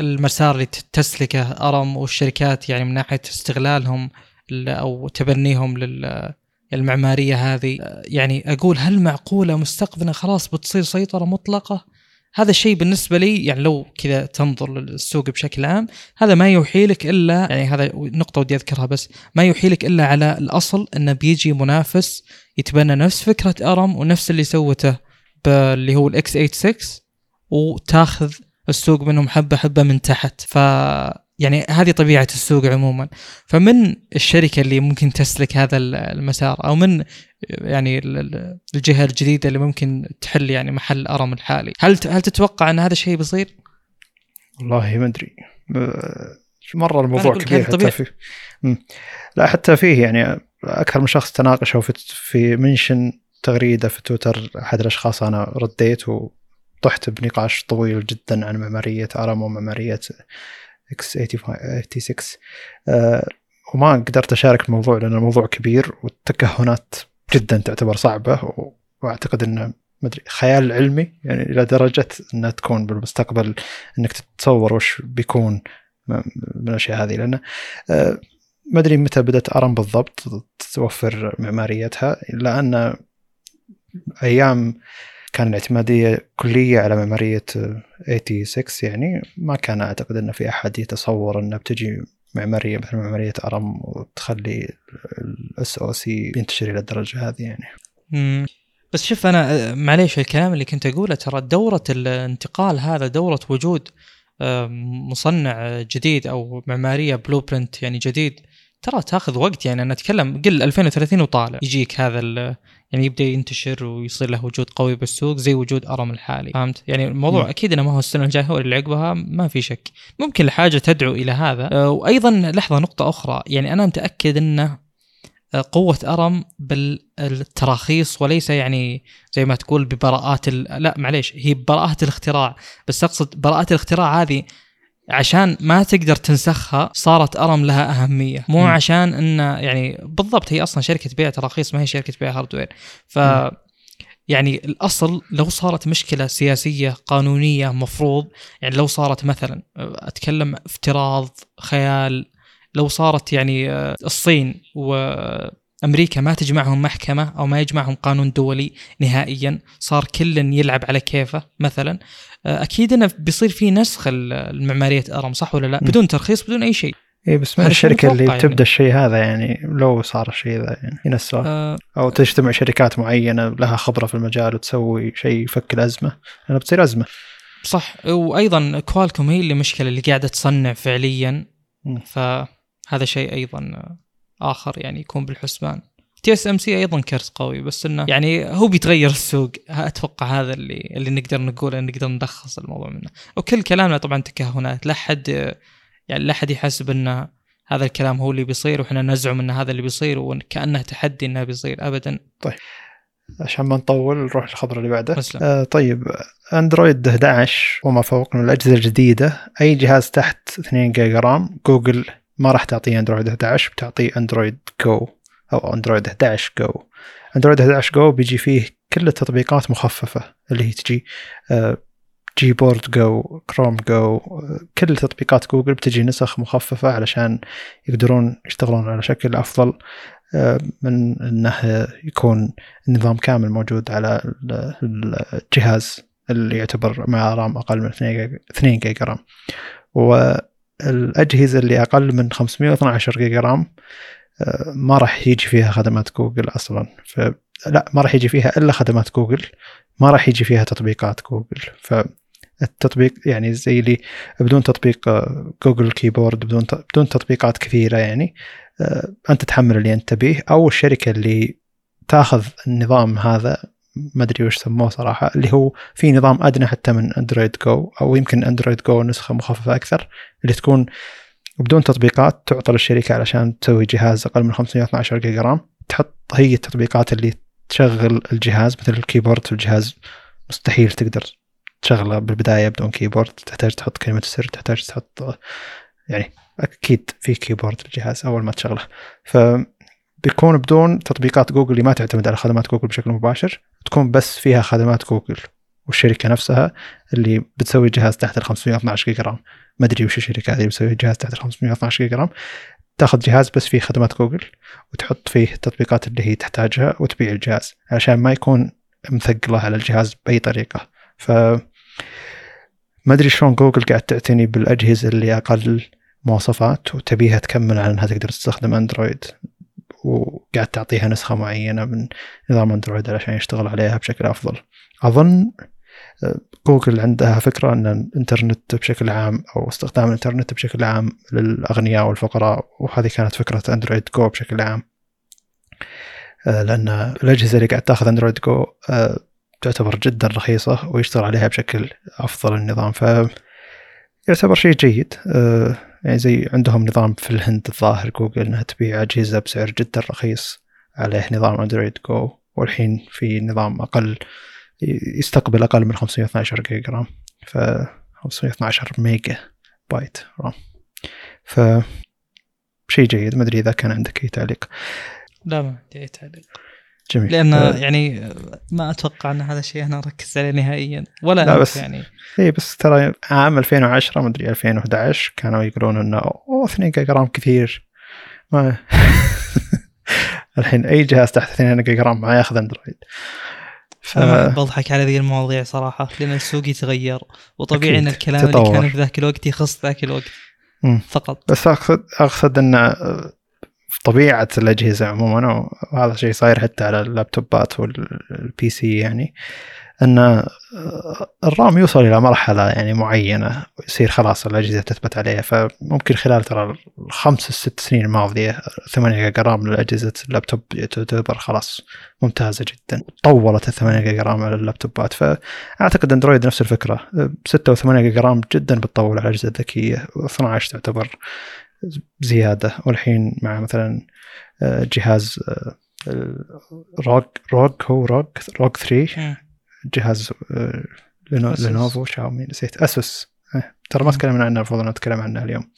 المسار اللي تسلكه أرم والشركات يعني من ناحية استغلالهم أو تبنيهم لل المعمارية هذه يعني أقول هل معقولة مستقبلا خلاص بتصير سيطرة مطلقة؟ هذا الشيء بالنسبة لي يعني لو كذا تنظر للسوق بشكل عام هذا ما يوحي لك إلا يعني هذا نقطة ودي أذكرها بس ما يوحي لك إلا على الأصل إنه بيجي منافس يتبنى نفس فكرة أرم ونفس اللي سوته باللي هو الاكس 86 وتاخذ السوق منهم حبة حبة من تحت. ف يعني هذه طبيعة السوق عموما فمن الشركة اللي ممكن تسلك هذا المسار أو من يعني ال- ال- الجهة الجديدة اللي ممكن تحل يعني محل أرم الحالي هل هل تتوقع أن هذا الشيء بيصير والله ما أدري آه، مرة الموضوع كبير حتى طبيعي. فيه. لا حتى فيه يعني أكثر من شخص تناقشوا في في منشن تغريدة في تويتر أحد الأشخاص أنا رديت وطحت بنقاش طويل جدا عن معمارية أرم ومعمارية إكس 86 آه، وما قدرت أشارك الموضوع لأن الموضوع كبير والتكهنات جدا تعتبر صعبة وأعتقد إنه مدري خيال علمي يعني إلى درجة إنها تكون بالمستقبل إنك تتصور وش بيكون من الأشياء هذه. لأن آه، ما أدري متى بدأت أرم بالضبط توفر معماريتها الا ان أيام كان الاعتمادية كلية على معمارية آه، 86 يعني ما كان أعتقد ان في أحد يتصور إنه بتجي معمارية مثل معمارية أرم وتخلي ال SoC ينتشر إلى الدرجة هذه يعني مم. بس شوف أنا آه، معليش الكلام اللي كنت أقوله ترى دورة الانتقال هذا دورة وجود آه، مصنع جديد أو معمارية blueprint يعني جديد ترى تاخذ وقت يعني أنا أتكلم قل 2030 وطالع. يجيك هذا يعني يبدأ ينتشر ويصير له وجود قوي بالسوق زي وجود ARM الحالي. فهمت؟ يعني الموضوع م. أكيد إنه ما هو السنة الجاية هو اللي عقبها ما في شك. ممكن الحاجة تدعو إلى هذا. آه، وأيضا لحظة نقطة أخرى. يعني أنا متأكد انه آه، قوة أرم بالتراخيص وليس يعني زي ما تقول ببراءات لا معليش هي براءات الاختراع. بس أقصد براءات الاختراع هذه عشان ما تقدر تنسخها صارت أرم لها أهمية مو م. عشان انه يعني بالضبط هي أصلا شركة بيع تراخيص ما هي شركة بيع هاردوير ف م. يعني الأصل لو صارت مشكلة سياسية قانونية مفروض يعني لو صارت مثلا أتكلم افتراض خيال لو صارت يعني آه، الصين وامريكا ما تجمعهم محكمة أو ما يجمعهم قانون دولي نهائيا. صار كل يلعب على كيفه مثلا. آه، أكيد إنه بيصير في نسخ المعمارية أرم صح ولا لا؟ بدون ترخيص بدون أي شيء. اي بس ما الشركة اللي يعني. تبدأ الشيء هذا يعني لو صار الشيء ذا يعني ينسوه أه أو تجتمع شركات معينة لها خبرة في المجال وتسوي شيء يفك الأزمة. لانها بتصير أزمة. صح. وأيضا كوالكوم هي اللي مشكلة اللي قاعدة تصنع فعليا. م. فهذا شيء أيضا آخر يعني يكون بالحسبان. TSMC أيضا كرت قوي بس إنه يعني هو بيتغير السوق. أتوقع هذا اللي اللي نقدر نقوله نقدر نلخص الموضوع منه. وكل كلامنا طبعا تكهنات. لا حد يعني لا حد يحسب إنه هذا الكلام هو اللي بيصير وإحنا نزعم إن هذا اللي بيصير وكأنه تحدي إنه بيصير ابدا. طيب. عشان ما نطول نروح للخبر اللي بعده. آه طيب. أندرويد 11 وما فوق من الأجهزة الجديدة. أي جهاز تحت 2 جيجا RAM؟ جوجل ما راح تعطيه اندرويد 11 بتعطيه Android Go أو Android 11 Go Android 11 Go بيجي فيه كل التطبيقات مخففة اللي هي تجي Gboard Go Chrome Go كل تطبيقات جوجل بتجي نسخ مخففة علشان يقدرون يشتغلون على شكل أفضل آه، من إنه يكون النظام كامل موجود على الجهاز اللي يعتبر مع RAM أقل من 2 جيجا RAM. والاجهزه اللي أقل من 512 جيجا RAM ما راح يجي فيها خدمات جوجل أصلا. لا ما راح يجي فيها إلا خدمات جوجل. ما راح يجي فيها تطبيقات جوجل. فالتطبيق يعني زي اللي بدون تطبيق جوجل keyboard بدون بدون تطبيقات كثيرة يعني آه، أنت تحمل اللي أنت تبيه أو الشركة اللي تاخذ النظام هذا ما أدري وش سموه صراحة اللي هو في نظام أدنى حتى من Android Go أو يمكن Android Go نسخة مخففة أكثر اللي تكون وبدون تطبيقات تعطى للشركة علشان تسوي جهاز أقل من 512 جيجا RAM. تحط هي التطبيقات اللي تشغل الجهاز مثل ال keyboard في الجهاز مستحيل تقدر تشغله بالبداية بدون keyboard. تحتاج تحط كلمة السر تحتاج تحط يعني أكيد في keyboard الجهاز أول ما تشغله. ف بيكون بدون تطبيقات جوجل اللي ما تعتمد على خدمات جوجل بشكل مباشر تكون بس فيها خدمات جوجل والشركة نفسها اللي بتسوي جهاز تحت ال 512 جيجا RAM. ما أدري وش الشركة هذه بتسوي جهاز تحت 512 جيجا RAM. تاخذ جهاز بس فيه خدمات جوجل وتحط فيه التطبيقات اللي هي تحتاجها وتبيع الجهاز عشان ما يكون مثقله على الجهاز بأي طريقة. ف ما أدري شلون جوجل قاعد تعتني بالأجهزة اللي أقل مواصفات وتبيها تكمل على إنها تقدر تستخدم أندرويد. وقاعد تعطيها نسخة معينة من نظام أندرويد علشان يشتغل عليها بشكل أفضل. أظن جوجل عندها فكرة أن الإنترنت بشكل عام أو استخدام الإنترنت بشكل عام للأغنياء والفقراء وهذه كانت فكرة Android Go بشكل عام. آه، لأن الأجهزة اللي قاعد تأخذ Android Go آه، تعتبر جدا رخيصة ويشتغل عليها بشكل أفضل النظام. ف يعتبر شيء جيد. آه، يعني زي عندهم نظام في الهند الظاهر جوجل إنها تبيع أجهزة بسعر جدا رخيص عليه نظام Android Go والحين في نظام أقل يستقبل أقل من 512 جيجا RAM ف 512 ميجا بايت RAM. ف شيء جيد ما أدري إذا كان عندك أي تعليق. لا ما عندي أي تعليق. جميل. لأن أه يعني ما أتوقع أن هذا الشيء أنا اركز عليه نهائيا. ولا لا بس يعني. اي بس ترى عام 2010 ما أدري 2011 كانوا يقولون إنه أوه 2 جيجا RAM كثير. ما الحين أي جهاز تحت 2 جيجا RAM ما ياخذ أندرويد. ف... أنا بضحك على ذي المواضيع صراحة لأن السوق يتغير وطبيعي إن الكلام تطور. اللي كان في ذاك الوقت يخص ذاك الوقت. فقط. بس اقصد أقصد إن طبيعة الأجهزة عموما وهذا الشيء صاير حتى على اللابتوبات وال PC يعني إن آه، ال RAM يوصل إلى مرحلة يعني معينة يصير خلاص الأجهزة تثبت عليها. فممكن خلال ترى الخمس الست سنين الماضية 8 giga RAM لأجهزة اللابتوب تعتبر خلاص ممتازة جدا. طولت ال 8 giga RAM على اللابتوبات. فأعتقد أندرويد نفس الفكرة 6 و8 giga RAM جدا بتطول على الأجهزة الذكية و12 تعتبر زيادة. والحين مع مثلا آه، جهاز ROG ROG هو ROG ROG 3 جهاز آه، لينوفو شاومي نسيت. اسوس إيه، ترى ما تكلمنا عنه المفروض نتكلم عنه اليوم.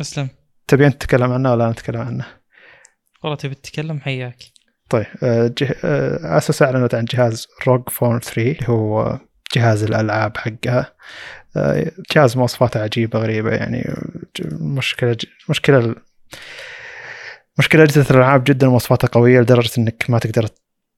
أسلم. تبي انت تتكلم عنه ولا نتكلم عنه؟ والله تبي تتكلم حياك. طيب آه،. اسوس أعلنت عن جهاز روج فون 3 اللي هو جهاز الألعاب حقها. جهاز مواصفاته عجيبة غريبة يعني. مشكلة مشكلة مشكلة أجهزة الألعاب جدا مواصفاتها قوية لدرجة إنك ما تقدر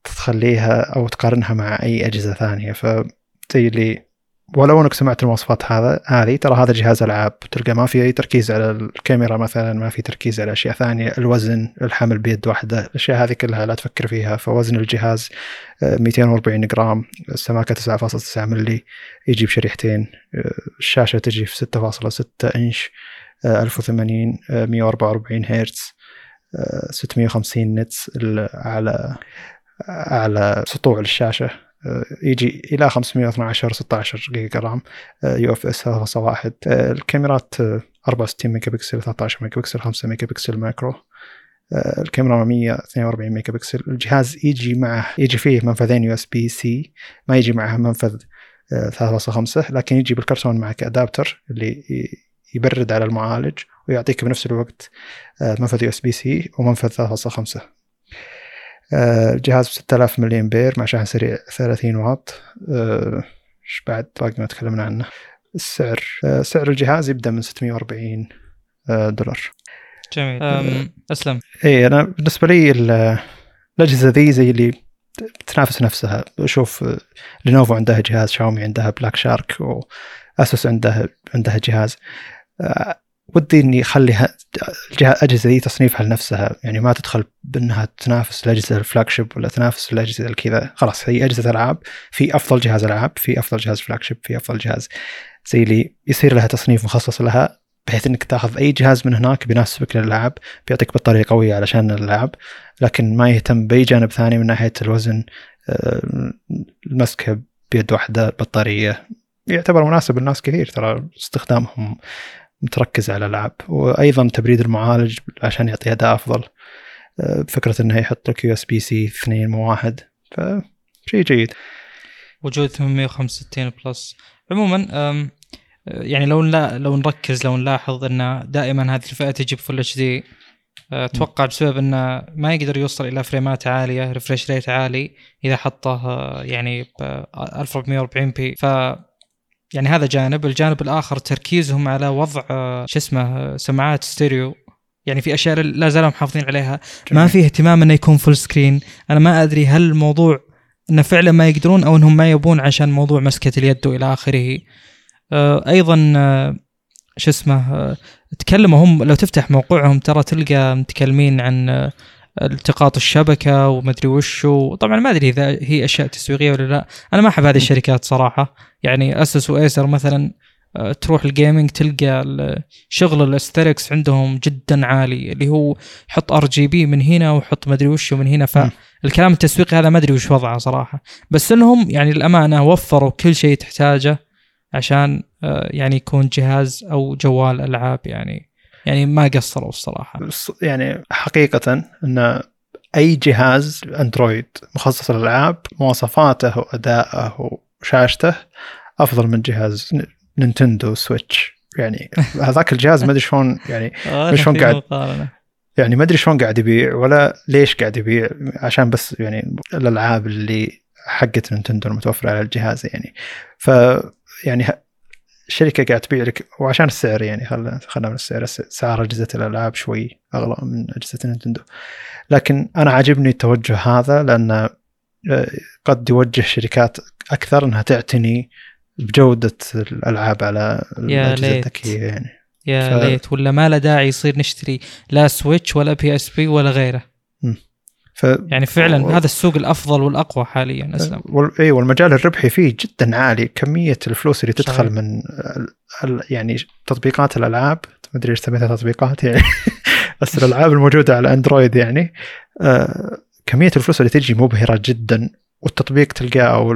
تخليها أو تقارنها مع أي أجهزة ثانية. فزي اللي ولو انك سمعت المواصفات هذا هذه ترى هذا جهاز ألعاب تلقى ما في أي تركيز على الكاميرا مثلا ما في تركيز على أشياء ثانية. الوزن الحمل بيد واحدة الأشياء هذه كلها لا تفكر فيها. فوزن الجهاز 240 آه، جرام السماكة 9.9 ملي يجي بشريحتين آه، الشاشة تجي في 6.6 إنش 1080 144 هرتز 650 nits على على سطوع الشاشة. آه، يجي إلى 512 16 giga RAM UFS 3.1 الكاميرات 64 ميجا بكسل 13 ميجا بكسل 5 megapixel macro. آه، الكاميرا 142 ميجا بكسل الجهاز يجي معه يجي فيه منفذين USB-C ما يجي معه منفذ 3.5 آه، لكن يجي بالكرتون معك adapter اللي يبرد على المعالج ويعطيك بنفس الوقت آه، منفذ USB-C ومنفذ 3.5 الجهاز ب 6000 ملي امبير مع شاحن سريع 30 واط. آه، إيش بعد؟ باقي ما تكلمنا عنه. السعر آه، سعر الجهاز يبدأ من 640 دولار. جميل. أسلم. إي أنا بالنسبة لي الأجهزة ذي زي اللي تنافس نفسها. أشوف لينوفو عندها جهاز شاومي عندها Black Shark واسوس عندها عندها جهاز. ودي إني أخلي الاجهزه دي تصنيفها لنفسها. يعني ما تدخل بأنها تنافس الأجهزة ال flagship ولا تنافس الأجهزة الكذا. خلاص هي أجهزة ألعاب. في أفضل جهاز ألعاب في أفضل جهاز flagship في أفضل جهاز زي اللي يصير لها تصنيف مخصص لها بحيث إنك تأخذ أي جهاز من هناك بيناسبك للألعاب بيعطيك بطارية قوية علشان الألعاب لكن ما يهتم بأي جانب ثاني من ناحية الوزن. آه، المسكة بيد واحدة البطاريه يعتبر مناسب لناس كثير ترى استخدامهم. متركز على الألعاب. وأيضا تبريد المعالج عشان يعطي أداء أفضل. آه، فكرة انه يحط لك USB-C 2 مو واحد فشيء جيد. وجود 865 Plus. عموما يعني لو لو نركز لو نلاحظ إن دائما هذه الفئة تجي ب full HD أتوقع بسبب إنه ما يقدر يوصل إلى فريمات عالية refresh rate عالي إذا حطه آه، يعني ب 1440 p ف يعني هذا جانب الجانب الآخر تركيزهم على وضع آه، شو اسمه آه، سماعات ستيريو. يعني في أشياء لا زالوا محافظين عليها. جميل. ما في اهتمام إنه يكون full screen أنا ما أدري هل الموضوع إنه فعلا ما يقدرون أو إنهم ما يبون عشان موضوع مسكة اليد وإلى آخره. آه، أيضا شو اسمه تكلموا هم لو تفتح موقعهم ترى تلقى متكلمين عن التقاط الشبكة ومدري وش وطبعا ما أدري إذا هي أشياء تسويقية ولا لا. أنا ما أحب هذه الشركات صراحة. يعني اسوس وايسر مثلا آه، تروح ال gaming تلقى شغل ال Strix عندهم جدا عالي اللي هو حط RGB من هنا وحط مدري وش من هنا. فالكلام التسويقي هذا ما أدري وش وضعه صراحة. بس إنهم يعني الامانه وفروا كل شيء تحتاجه عشان آه، يعني يكون جهاز أو جوال ألعاب يعني يعني ما قصروا الصراحة. يعني حقيقة إن أي جهاز أندرويد مخصص للألعاب مواصفاته وأدائه وشاشته أفضل من جهاز نينتندو سويتش. يعني هذاك الجهاز ما أدري شلون يعني ما شلون قاعد يعني ما أدري شلون قاعد يبيع ولا ليش قاعد يبيع عشان بس يعني الألعاب اللي حقت نينتندو المتوفرة على الجهاز يعني. ف يعني الشركة قاعد تبيع لك وعشان السعر يعني خلينا خلينا من السعر. سعر أجهزة الألعاب شوي أغلى من أجهزة نينتندو. لكن أنا عاجبني التوجه هذا لأن آه، قد يوجه شركات أكثر إنها تعتني بجودة الألعاب على الأجهزة الذكية يعني. يا ف... ليت. ولا ما له داعي يصير نشتري لا سويتش ولا PSP ولا غيره. ف يعني فعلا و- هذا السوق الأفضل والأقوى حاليا أسلم. وال... اي والمجال الربحي فيه جدا عالي. كمية الفلوس اللي تدخل صحيح. من ال... يعني تطبيقات الألعاب ما ادري إيش سميتها تطبيقات يعني بس الألعاب الموجودة على أندرويد يعني آه... كمية الفلوس اللي تجي مبهرة جدا والتطبيق تلقاه أو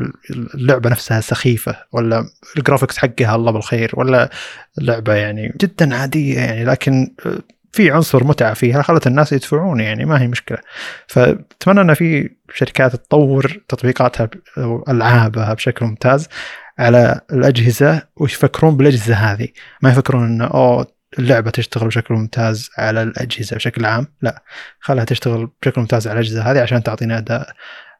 اللعبة نفسها سخيفة ولا الجرافكس حقها الله بالخير ولا لعبه يعني جدا عادية يعني. لكن آه، في عنصر متعة فيها خلت الناس يدفعون يعني ما هي مشكلة. فأتمنى إن في شركات تطور تطبيقاتها أو ألعابها بشكل ممتاز على الأجهزة ويفكرون بالأجهزة هذه. ما يفكرون انه أوه اللعبة تشتغل بشكل ممتاز على الأجهزة بشكل عام لا. خلها تشتغل بشكل ممتاز على الأجهزة هذه عشان تعطينا أداء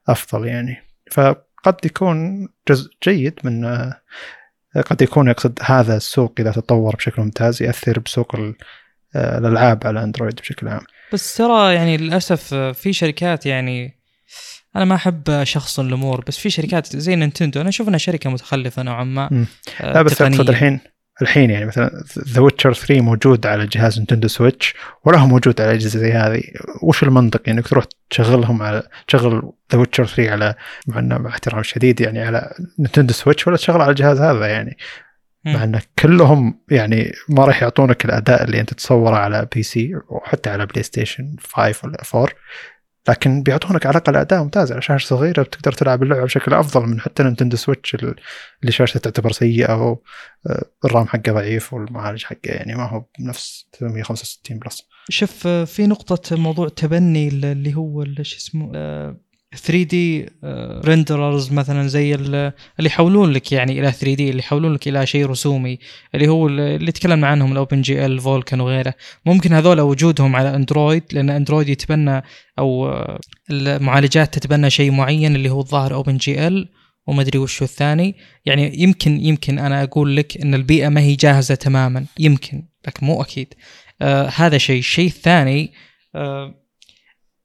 أفضل يعني. فقد يكون جزء جيد من قد يكون يقصد هذا السوق إذا تطور بشكل ممتاز ياثر بسوق الألعاب على أندرويد بشكل عام بس ترى يعني للأسف في شركات يعني أنا ما أحب شخص الأمور بس في شركات زي نينتندو أنا أشوف إنها شركة متخلفة نوعا ما. آه، لا بس. أقصد الحين الحين يعني مثلا The Witcher 3 موجود على جهاز نينتندو سويتش ولا هو موجود على أجهزة زي هذه وش المنطق يعني انك تروح تشغلهم على تشغل The Witcher 3 على مع إنه مع احترام شديد يعني على نينتندو سويتش ولا تشغله على الجهاز هذا يعني. مع انه كلهم يعني ما راح يعطونك الأداء اللي أنت تتصوره على PC وحتى على بلاي ستيشن 5 ولا 4 لكن بيعطونك على الأقل أداء ممتاز على شاشة صغيرة بتقدر تلعب اللعبة بشكل أفضل من حتى نينتندو سويتش اللي شاشته تعتبر سيئة و آه، الـ RAM حقه ضعيف والمعالج حقه يعني ما هو بنفس 365 plus. شوف آه، في نقطة موضوع تبني اللي هو شو اسمه 3D renderers مثلا زي ال- اللي يحولون لك يعني إلى 3D اللي يحولون لك إلى شيء رسومي اللي هو ال- اللي تكلمنا عنهم الـ OpenGL Vulkan وغيره. ممكن هذول وجودهم على اندرويد لأن اندرويد يتبنى أو آه، المعالجات تتبنى شيء معين اللي هو الظاهر OpenGL وما أدري وش الثاني. يعني يمكن يمكن أنا أقول لك إن البيئة ما هي جاهزة تماما يمكن لكن مو أكيد. آه هذا شيء. الشيء الثاني آه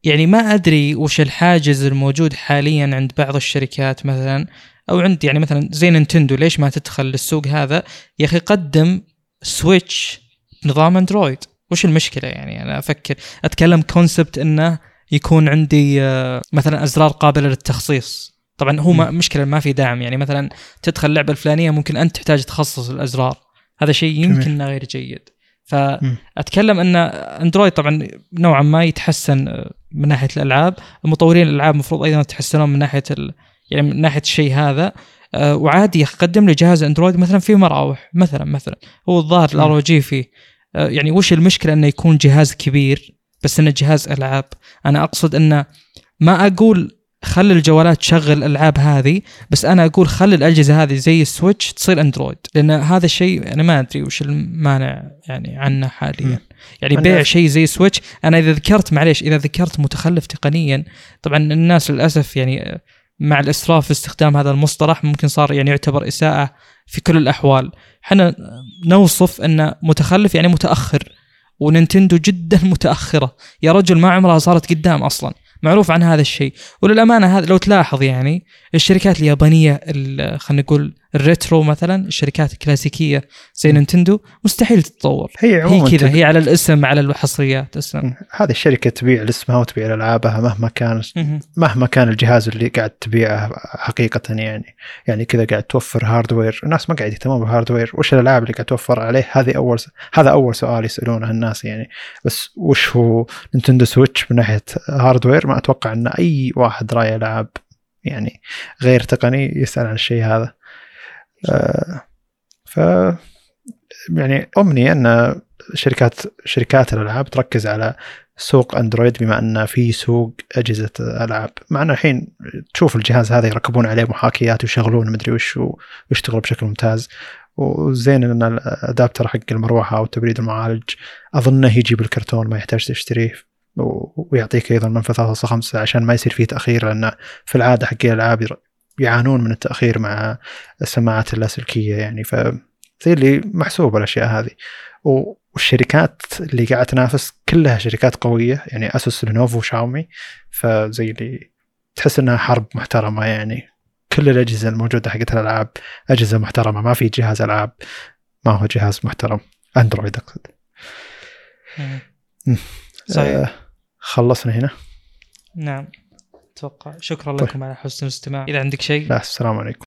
يعني ما أدري وش الحاجز الموجود حاليا عند بعض الشركات مثلا أو عند يعني مثلا زي نينتندو ليش ما تدخل للسوق هذا؟ يا أخي قدم سويتش نظام أندرويد. وش المشكلة يعني؟ أنا أفكر أتكلم concept إنه يكون عندي آه، مثلا أزرار قابلة للتخصيص. طبعا هو ما مشكلة ما في دعم يعني مثلا تدخل اللعبه الفلانية ممكن أنت تحتاج تخصص الأزرار. هذا شيء يمكن غير جيد. فأتكلم إن أندرويد طبعا نوعا ما يتحسن آه، من ناحية الألعاب. مطورين الألعاب المفروض أيضا يتحسنون من ناحية ال... يعني من ناحية الشيء هذا. آه، وعادي يقدم لي جهاز أندرويد مثلا فيه مراوح مثلا مثلا. هو الظاهر. الـ RG فيه. آه، يعني وش المشكلة إنه يكون جهاز كبير بس إنه جهاز ألعاب؟ أنا أقصد إنه ما أقول خلي الجوالات تشغل الألعاب هذه بس أنا أقول خلي الأجهزة هذه زي السويتش تصير أندرويد. لأن هذا الشيء أنا ما أدري وش المانع يعني عنه حاليا. مم. يعني بيع شيء زي سويتش أنا إذا ذكرت معليش إذا ذكرت متخلف تقنيا طبعا الناس للأسف يعني مع الإسراف في استخدام هذا المصطلح ممكن صار يعني يعتبر إساءة في كل الأحوال. إحنا نوصف أنه متخلف يعني متأخر ونينتندو جدا متأخرة. يا رجل ما عمرها صارت قدام أصلا. معروف عن هذا الشيء. وللأمانة هذا لو تلاحظ يعني الشركات اليابانية ال- خلينا نقول الـ retro مثلا الشركات الكلاسيكيه زي نينتندو مستحيل تتطور. هي هي عموما كذا تب- هي على الاسم على الحصريات اسلم هذه الشركة تبيع لاسمها وتبيع العابها مهما كان مهم. مهما كان الجهاز اللي قاعد تبيعه حقيقة يعني. يعني كذا قاعد توفر hardware الناس ما قاعد يهتمون بال hardware وش الألعاب اللي قاعد توفر عليه؟ هذه أول س... هذا أول سؤال يسألونه الناس يعني. بس وش هو نينتندو سويتش من ناحية hardware ما أتوقع إن أي واحد راعي ألعاب يعني غير تقني يسأل عن الشيء هذا. ف يعني أمني أن شركات شركات الألعاب تركز على سوق أندرويد بما أن في سوق أجهزة ألعاب. مع أن الحين تشوف الجهاز هذا يركبون عليه محاكيات ويشغلون مدري وش ويشتغل بشكل ممتاز. وزين أن الأدابتر حق المروحة أو تبريد المعالج أظنه يجي بالكرتون ما يحتاج تشتريه. ويعطيك أيضا منفذ 3.5 عشان ما يصير فيه تأخير لأن في العادة حق الألعاب يعانون من التأخير مع السماعات اللاسلكية يعني ف زي اللي محسوبه الاشياء هذه. والشركات اللي قاعدة تنافس كلها شركات قوية يعني اسوس لينوفو وشاومي فزي اللي تحس إنها حرب محترمة يعني. كل الأجهزة الموجودة حقت الألعاب أجهزة محترمة ما في جهاز ألعاب ما هو جهاز محترم. اندرويد أقصد. صحيح. آه خلصنا هنا. نعم. أتوقع. شكرا طيب. لكم على حسن الاستماع. إذا عندك شيء؟ لا السلام عليكم.